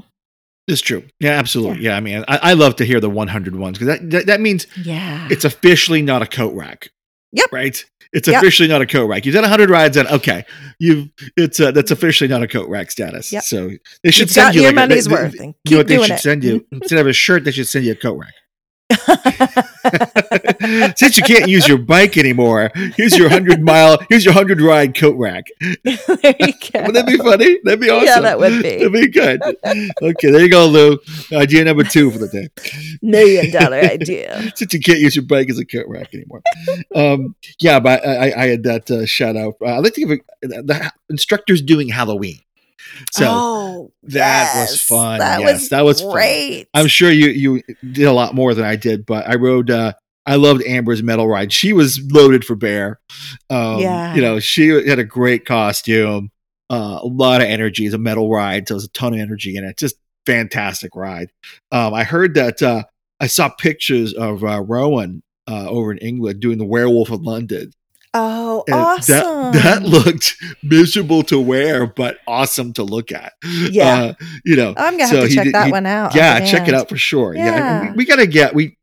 It's true. Yeah, absolutely. Yeah, I mean, I, I love to hear the 100 ones because that, that that means Yeah. it's officially not a coat rack. Yep. Right. It's Yep. officially not a coat rack. You've done 100 rides, and okay, you've it's uh, that's officially not a coat rack status. Yep. So they should You've send you your like a- money's they- they- worth and You know what they should it. send you instead of a shirt? They should send you a coat rack. Since you can't use your bike anymore, here's your hundred mile, here's your hundred ride coat rack. there you go. Would that be funny? That'd be awesome. Yeah, that would be. That'd be good. Okay, there you go, Lou. Idea number two for the day. Million dollar idea. Since you can't use your bike as a coat rack anymore. Um, yeah, but I, I- I had that uh, shout out. Uh, I like to give it, the instructors doing Halloween. So oh, that was fun. That yes, was that was fun. great. I'm sure you you did a lot more than I did, but I rode. Uh, I loved Amber's metal ride. She was loaded for bear. Um, Yeah. you know, she had a great costume, uh, a lot of energy. It's a metal ride, so there's a ton of energy in it. Just fantastic ride. Um, I heard that uh, I saw pictures of uh, Rowan uh, over in England doing the Werewolf of London. Oh, And awesome. That, that looked miserable to wear, but awesome to look at. Yeah. Uh, you know, I'm gonna so have to check did- that he- one out. yeah, check it out for sure. Yeah, Yeah. we, we gotta get we.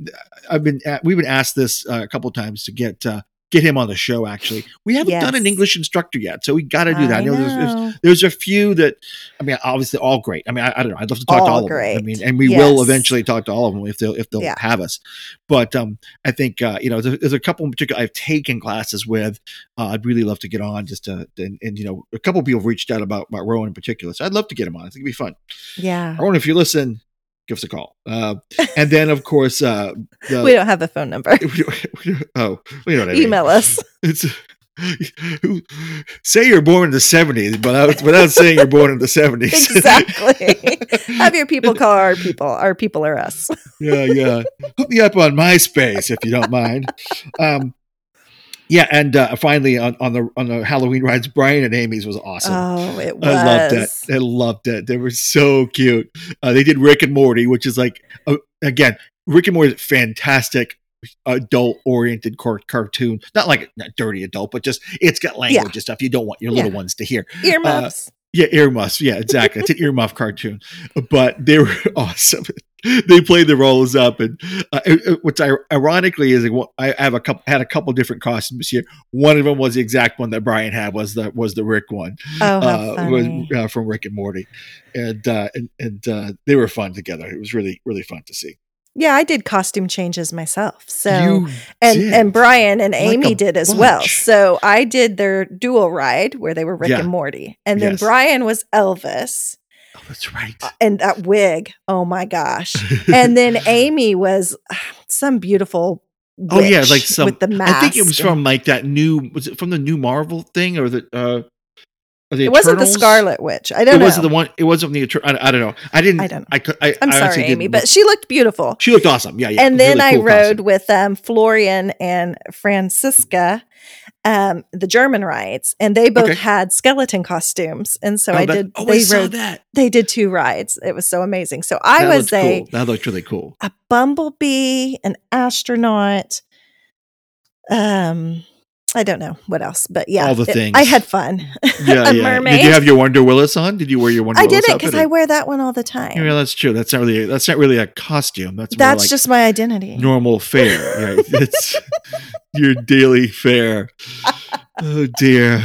I've been we've been asked this uh, a couple times to get uh, get him on the show. Actually, we haven't done an English instructor yet, so we got to do that. I know there's, there's, there's a few that I mean, obviously all great. I mean, I, I don't know. I'd love to talk to All all of them. I mean, and we will eventually talk to all of them if they'll if they'll Yeah. have us. But um, I think uh, you know there's, there's a couple in particular I've taken classes with. Uh, I'd really love to get on just to and, and you know a couple of people have reached out about about Rowan in particular, so I'd love to get him on. I think it'd be fun. Yeah. Rowan, if you listen, give us a call. Uh, and then of course uh, the, we don't have a phone number. oh, you know what I mean. Email us. It's say you're born in the seventies, but without, without saying you're born in the seventies. exactly. have your people call our people. Our people are us. yeah, yeah. Hook me up on MySpace if you don't mind. Um, yeah, and uh, finally on, on the on the Halloween rides, Brian and Amy's was awesome. Oh, it was. I loved it. I loved it. They were so cute. Uh, they did Rick and Morty, which is like uh, again, Rick and Morty is fantastic adult oriented car- cartoon. Not like not dirty adult, but just it's got language and stuff you don't want your little ones to hear. Earmuffs. Yeah, earmuffs. Yeah, exactly. It's an earmuff cartoon, but they were awesome. They played the roles up, and uh, what's ironically is like, I have a couple had a couple different costumes here. One of them was the exact one that Brian had was the was the Rick one oh, uh, was uh, from Rick and Morty, and uh, and, and uh, they were fun together. It was really really fun to see. Yeah, I did costume changes myself. So You and and Brian and Like Amy did as well. So I did their dual ride where they were Rick Yeah. and Morty, and then Yes. Brian was Elvis, oh, that's right. and that wig. Oh my gosh! and then Amy was ah, some beautiful. oh yeah, like some. with the mask. I think it was from like that new. Was it from the new Marvel thing or the? uh It wasn't the Scarlet Witch. I don't It know. wasn't the one. It wasn't the. I, I don't know. I didn't. I don't know. I, I, I'm I sorry, Amy, but she looked beautiful. she looked awesome. Yeah, yeah. and then really I rode costume. with um, Florian and Francisca, um, the German rides, and they both Okay. had skeleton costumes. And so Oh, I that- did. Oh, they I saw rode. that. They did two rides. It was so amazing. So I That was a cool. That looked really cool. a bumblebee, an astronaut. Um, I don't know what else, but yeah, All the it- things. I had fun. Yeah, a yeah. mermaid. Did you have your Wonder Willis on? Did you wear your Wonder Willis? I didn't outfit because I wear that one all the time. Yeah, that's true. That's not really. That's not really a costume. That's That's like just my identity. normal fare. Right? It's your daily fare. Oh dear.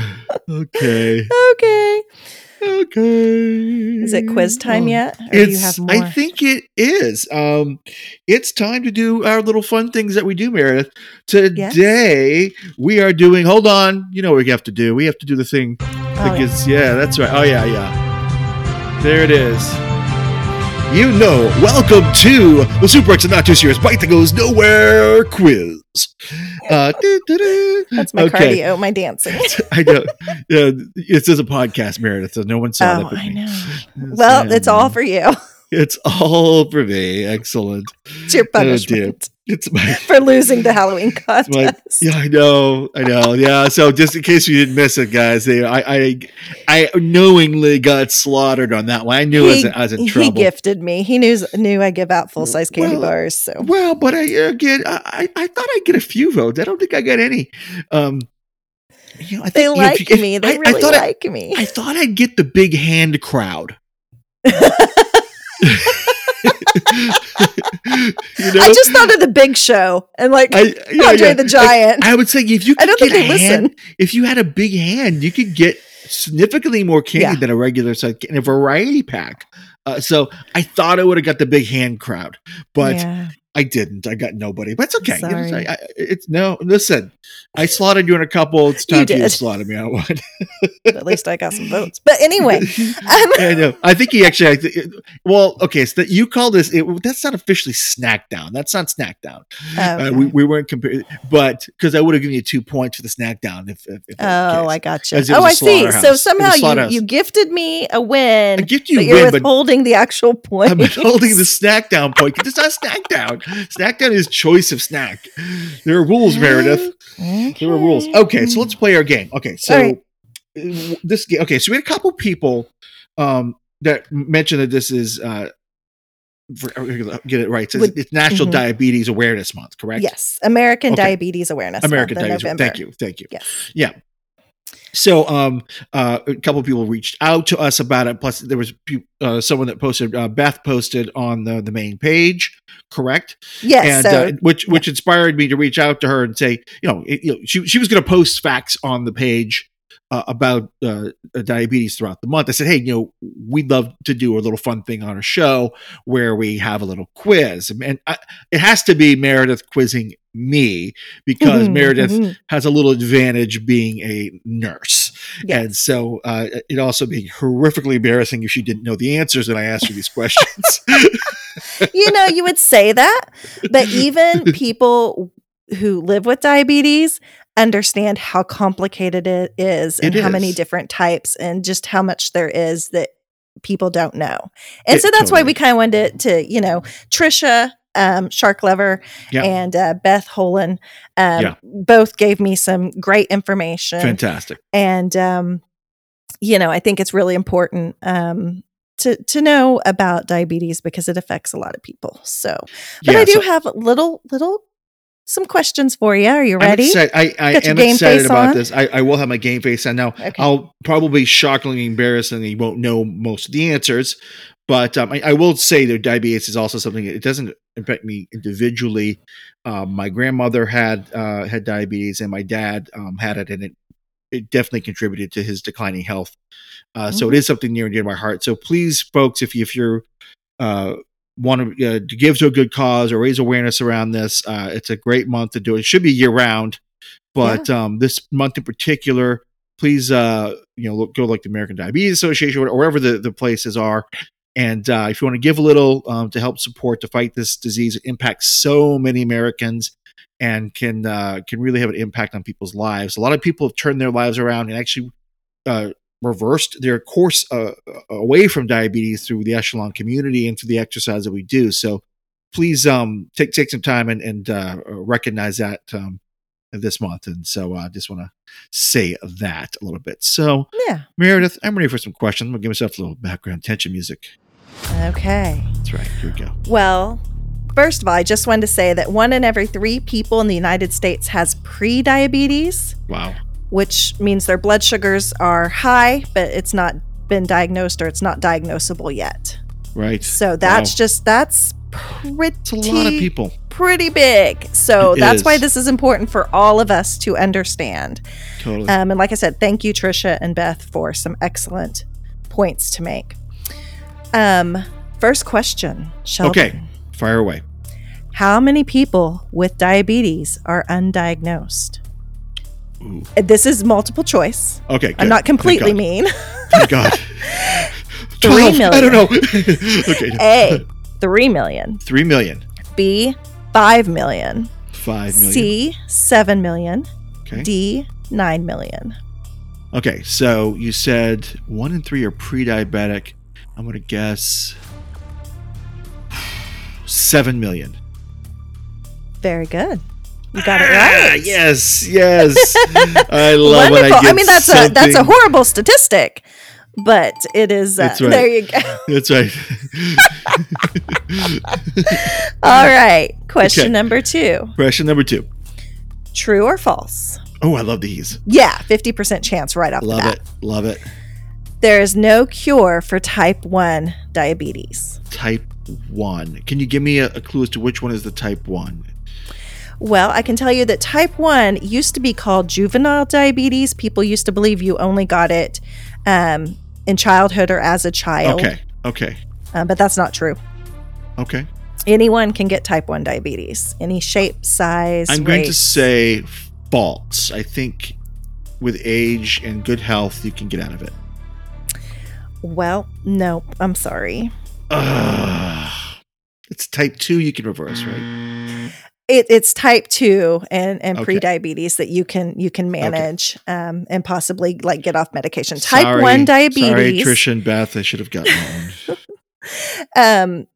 Okay. Okay. Okay. Is it quiz time Oh. yet? Or do you It's. have more? I think it is. Um, it's time to do our little fun things that we do, Meredith. Today we are doing. Hold on. You know what we have to do. We have to do the thing Oh, yeah. because yeah, that's right. Oh yeah, yeah. There it is. You know, welcome to the Super X and Not Too Serious Bite That Goes Nowhere quiz. Uh, doo, doo, doo. That's my Okay. cardio, my dancing. I know. Yeah, it's just a podcast, Meredith, so no one saw oh, that. but I know. Well, it's all for you. It's all for me. Excellent. It's your Oh, punishment It's my. for losing the Halloween It's my yeah, I know, I know, yeah. So just in case you didn't miss it, guys, they, I, I, I knowingly got slaughtered on that one. I knew I was, I was in he gifted me. He knew knew I give out full size candy Well, bars. So Well, but I again, I, I I thought I'd get a few votes. I don't think I got any. Um, you know, I they think like if- me. They I, I really I- like me. I thought I'd get the big hand crowd. you know, I just thought of the Big Show and like I, yeah, Andre yeah. the Giant. I would say if you I don't get think a they hand, listen. if you had a big hand, you could get significantly more candy Yeah. than a regular size in a variety pack. Uh, so I thought I would have got the big hand crowd, but yeah. I didn't. I got nobody, but it's okay. You know, Sorry. I, I, it's no. Listen, I slaughtered you in a couple. It's You time for you to did. slaughter me on one. at least I got some votes. But anyway, um, I know. I think he actually. I thi- well, okay. So that you call this. It, that's not officially snack down. That's not snack down. Uh, we, we weren't comparing, but because I would have given you two points for the snack down if. if, if that was the Oh. I got you. Oh, I see. So somehow you, you gifted me a win, I gift you but a you're win, but withholding the actual point. I'm holding the snack down point. It's not snack down. Snack down is choice of snack. There are rules, Meredith. There are rules. Okay, so let's play our game. Okay, so right. this game. Okay, so we had a couple people um, that mentioned that this is uh, for, get it right. It says Would- it's National mhm. Diabetes Awareness Month, correct? Yes, American Okay. Diabetes Awareness American Month Diabetes. Thank you, thank you. Yes. Yeah. So, um, uh, a couple of people reached out to us about it. Plus, there was uh, someone that posted. Uh, Beth posted on the the main page, correct? Yes. and so uh, which which inspired me to reach out to her and say, you know, it, you know she she was going to post facts on the page uh, about uh, diabetes throughout the month. I said, hey, you know, we'd love to do a little fun thing on our show where we have a little quiz, and I, it has to be Meredith quizzing me because Mhm, Meredith mhm. has a little advantage being a nurse. Yes. And so uh, it also be horrifically embarrassing if she didn't know the answers when I asked her these questions. you know, you would say that, but even people who live with diabetes understand how complicated it is and It how many different types and just how much there is that people don't know. And It- so that's why we kind of wanted to, you know, Trisha um, Shark Lover Yeah. and uh, Beth Holen um, Yeah. both gave me some great information Fantastic. and um, you know i think it's really important um, to to know about diabetes because it affects a lot of people so but Yeah, i do so have little little some questions for you are you I'm ready excited. I, I am excited about on? this. I, I will have my game face on now. Okay. I'll probably shockingly embarrassingly won't know most of the answers, but um, I, I will say that diabetes is also something. It doesn't affect me individually. Um, my grandmother had uh, had diabetes, and my dad um, had it, and it it definitely contributed to his declining health. Uh, So it Mhm. is something near and dear to my heart. So please, folks, if you if you're uh, want to, uh, to give to a good cause or raise awareness around this, uh, it's a great month to do it. It should be year round, but um, this month in particular, please, uh, you know, look, go like the American Diabetes Association or wherever the, the places are. And uh, if you want to give a little um, to help support to fight this disease, it impacts so many Americans and can uh, can really have an impact on people's lives. A lot of people have turned their lives around and actually uh, reversed their course uh, away from diabetes through the echelon community and through the exercise that we do. So please um, take take some time and, and uh, recognize that um, this month. And so I just want to say that a little bit. So yeah Meredith, I'm ready for some questions. I'm gonna give myself a little background tension music. okay That's right. Here we go. well first of all i just wanted to say that one in every three people in the united states has pre-diabetes Wow. Which means their blood sugars are high but it's not been diagnosed or it's not diagnosable yet Right. So that's Wow. just that's pretty It's a lot of people. pretty big. So It that's why this is important for all of us to understand. Totally. Um, and like I said, thank you, Trisha and Beth, for some excellent points to make. Um, first question, Sheldon. okay. Fire away. How many people with diabetes are undiagnosed? Ooh. This is multiple choice. Okay. I'm not completely Thank mean. Thank God. Three 12. I don't know. okay. A, 3 million. Three million. B, 5 million. Five million. C, 7 million. Okay. D, 9 million. Okay, so you said one in three are pre-diabetic. I'm gonna guess seven million. Very good. You got it Ah, right. yes, yes. I love when I. I mean, that's a that's a horrible statistic, but it is. Uh, right. There you go. That's right. All right. Question Okay. number two: Question number two. True or false? Oh, I love these. Yeah, fifty percent chance right off Love the bat. it. Love it. There is no cure for type one diabetes. Type one. Can you give me a, a clue as to which one is the type one? Well, I can tell you that type 1 used to be called juvenile diabetes. People used to believe you only got it um, in childhood or as a child. Okay. Okay. Uh, but that's not true. Okay. Anyone can get type 1 diabetes, any shape, size. I'm going to say false. I think with age and good health, you can get out of it. Well, no, I'm sorry. Ugh. It's type two. You can reverse, right? It, it's type 2 and, and Okay. pre-diabetes that you can you can manage um, and possibly like get off medication. Type 1 diabetes. Sorry, Trisha and Beth. I should have gotten um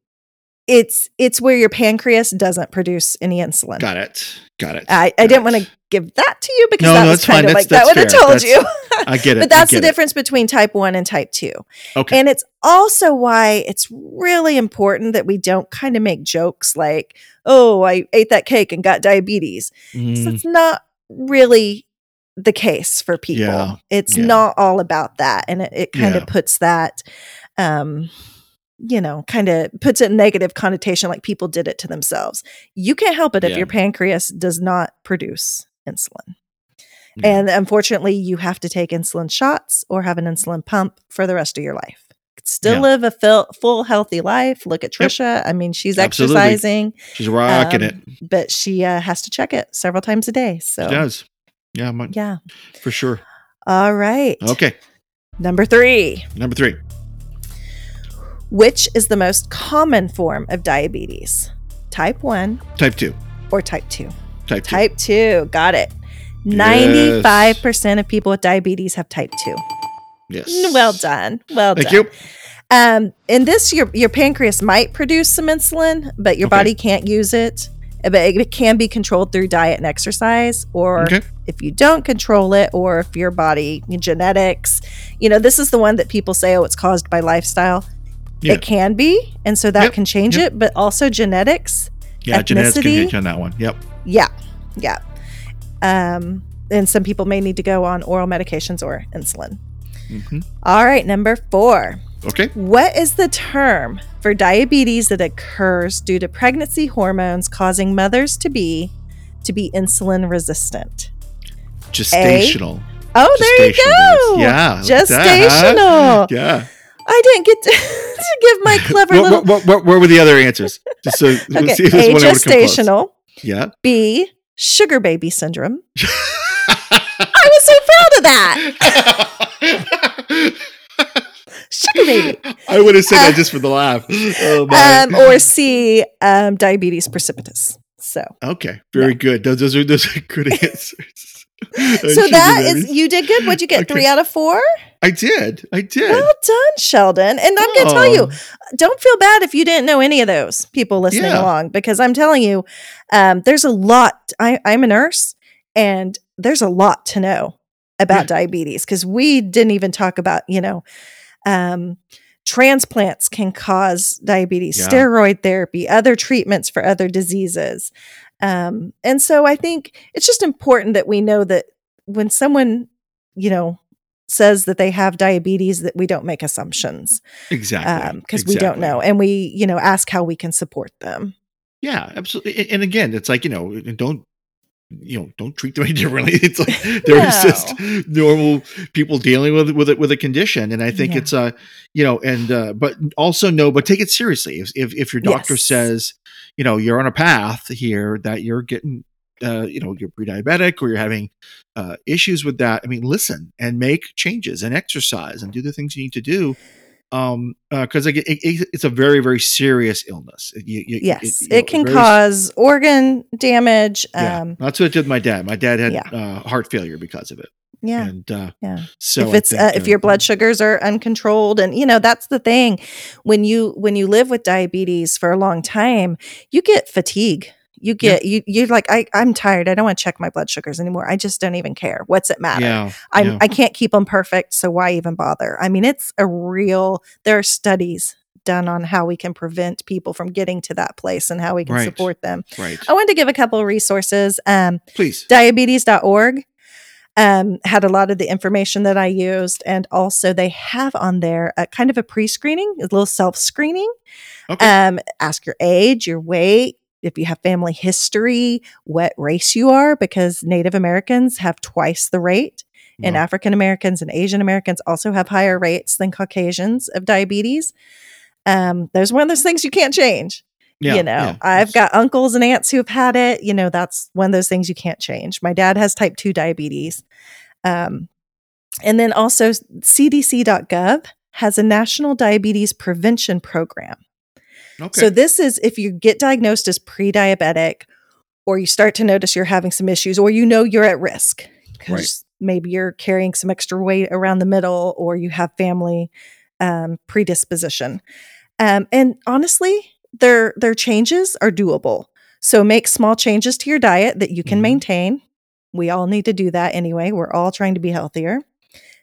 it's it's where your pancreas doesn't produce any insulin. Got it. Got it. I, I Got didn't want to give that to you because No, that no, was that's kind of like That's- that would have told That's- you. I get it. but that's the it. difference between type 1 and type 2. Okay. And it's also why it's really important that we don't kind of make jokes like, oh, I ate that cake and got diabetes." Mm, That's not really the case for people. Yeah. It's Yeah. not all about that. And it, it kind Yeah. of puts that, um, you know, kind of puts a negative connotation like people did it to themselves. You can't help it if your pancreas does not produce insulin. Yeah. And unfortunately, you have to take insulin shots or have an insulin pump for the rest of your life. Still Yeah. live a full, full healthy life. Look at Yep. Trisha. I mean, she's Absolutely. exercising, She's rocking um, it. but she uh, has to check it several times a day. So, She does. Yeah, my, yeah. for sure. All right. Okay. Number three. Number three. Which is the most common form of diabetes? Type 1 Type two. or type 2? Type two. Type 2. Got it. Yes. 95% of people with diabetes have type 2. Yes. Well done. Well Thank done. you. Um, in this, your your pancreas might produce some insulin, but your Okay. body can't use it. But it can be controlled through diet and exercise, or Okay. if you don't control it, or if your body genetics. You know, this is the one that people say, "Oh, it's caused by lifestyle." Yeah. It can be, and so that Yep, can change yep. it. But also genetics. Yeah, genetics can ethnicity. hit you on that one. Yep. Yeah, yeah. Um, and some people may need to go on oral medications or insulin. hmm All right, number four. Okay. What is the term for diabetes that occurs due to pregnancy hormones causing mothers to be to be insulin resistant? Gestational. Oh, there you go. days. Yeah. that, Gestational. huh? Yeah. I didn't get to, to give my clever What, little what, what, what, were the other answers? Just so Okay, see if this A one ever come close. gestational, Yeah. B sugar baby syndrome. I was so proud of that. Sugar baby. I would have said Uh, that just for the laugh. Oh, my. Um, or C um, diabetes precipitous. So okay, very good. Those, those are those are good answers. so that is you did good. What'd you get? Okay. Three out of four? I did. I did. Well done, Sheldon. And I'm going to tell you, don't feel bad if you didn't know any of those people listening Yeah. along, because I'm telling you, um, there's a lot. I, I'm a nurse, and there's a lot to know about Yeah. diabetes because we didn't even talk about, you know, um, transplants can cause diabetes, Yeah. steroid therapy, other treatments for other diseases. Um, and so I think it's just important that we know that when someone, you know, says that they have diabetes, that we don't make assumptions exactly because we don't know, and we, you know, ask how we can support them. Yeah, absolutely. And again, it's like you know, don't you know, don't treat them any differently. It's like they're just normal people dealing with with it with a condition, and I think Yeah. it's uh, you know, and uh, but also no, but take it seriously. If if, if your doctor Yes. says, you know, you're on a path here that you're getting. Uh, you know, you're pre-diabetic or you're having uh, issues with that. I mean, listen and make changes and exercise and do the things you need to do. Um, because like it, it, it's a very, very serious illness. You- you- Yes, it, know, can cause organ damage. yeah, Um, that's what it did my dad. My dad had Yeah. uh, heart failure because of it, yeah, and uh, yeah. so if it's think, uh, if your blood sugars are uncontrolled and you know that's the thing when you when you live with diabetes for a long time you get fatigue you get you you're like I, i'm tired i don't want to check my blood sugars anymore i just don't even care what's it matter yeah, i'm yeah. i can't keep them perfect so why even bother i mean it's a real there are studies done on how we can prevent people from getting to that place and how we can Right. support them right. i wanted to give a couple of resources um, Please, diabetes.org um, had a lot of the information that I used. And also, they have on there a kind of a pre screening, a little self screening. Okay. Um, ask your age, your weight, if you have family history, what race you are, because Native Americans have twice the rate. And African Americans and Asian Americans also have higher rates than Caucasians of diabetes. Um, there's one of those things you can't change yeah, you know yeah. i've got uncles and aunts who have had it you know that's one of those things you can't change my dad has type 2 diabetes um, and then also cdc.gov has a national diabetes prevention program okay. so this is if you get diagnosed as pre-diabetic or you start to notice you're having some issues or you know you're at risk because maybe you're carrying some extra weight around the middle or you have family um, predisposition um, and honestly their their changes are doable. So make small changes to your diet that you can Mhm. maintain. We all need to do that anyway. We're all trying to be healthier.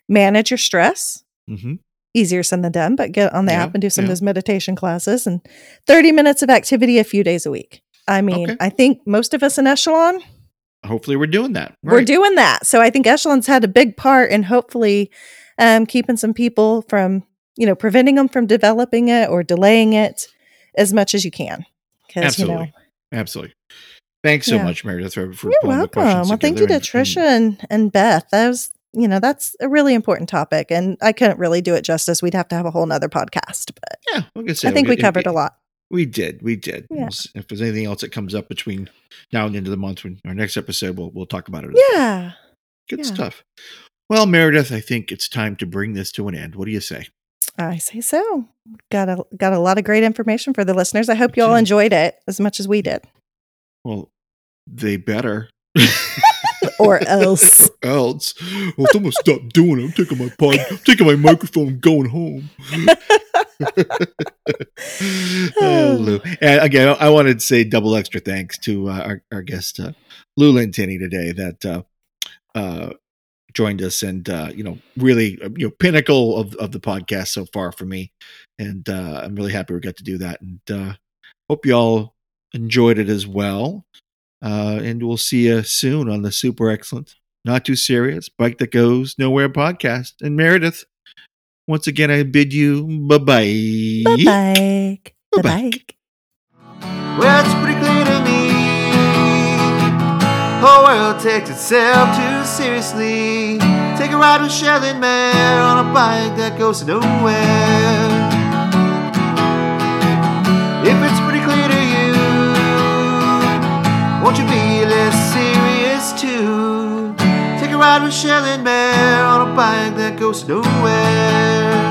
Manage your stress. hmm Easier said than done, but get on the Yeah, app and do some of those meditation classes and 30 minutes of activity a few days a week. I mean, Okay. I think most of us in Echelon, Hopefully, we're doing that. we're doing that. So I think Echelon's had a big part in hopefully um, keeping some people from, you know, preventing them from developing it or delaying it as much as you can. Because, you know, Absolutely. Absolutely. Thanks so Yeah. much, Meredith, for, for You're pulling the welcome. Well, thank you to and- Trisha and, and Beth. That was, you know, that's a really important topic. And I couldn't really do it justice. We'd have to have a whole nother podcast. But Yeah, like I, said, I think we it- covered it- a lot. We did. We did. Yeah. If there's anything else that comes up between now and the end of the month, when our next episode, we'll we'll talk about it. as well. Yeah. Good yeah. stuff. Well, Meredith, I think it's time to bring this to an end. What do you say? I say so. Got a got a lot of great information for the listeners. I hope you all enjoyed it as much as we did. Well, they better. Or else. else. Well, I'm gonna stop doing it. I'm taking my pod, I'm taking my microphone, and going home. oh, Lou. And again, I wanted to say double extra thanks to uh, our, our guest, uh, Lou Lentine, today that uh, uh, joined us and, uh, you know, really, uh, you know, pinnacle of, of the podcast so far for me. And uh, I'm really happy we got to do that. And uh, hope you all enjoyed it as well. Uh, and we'll see you soon on the super excellent, not too serious bike that goes nowhere podcast. And Meredith, once again, I bid you bye bye. Bye bye. Bye Bye-bye. bye. Well, it's pretty clear to me. Whole world takes itself too seriously. Take a ride with Shelley Mare on a bike that goes nowhere. Won't you be less serious too? Take a ride with Shelley Mare on a bike that goes nowhere.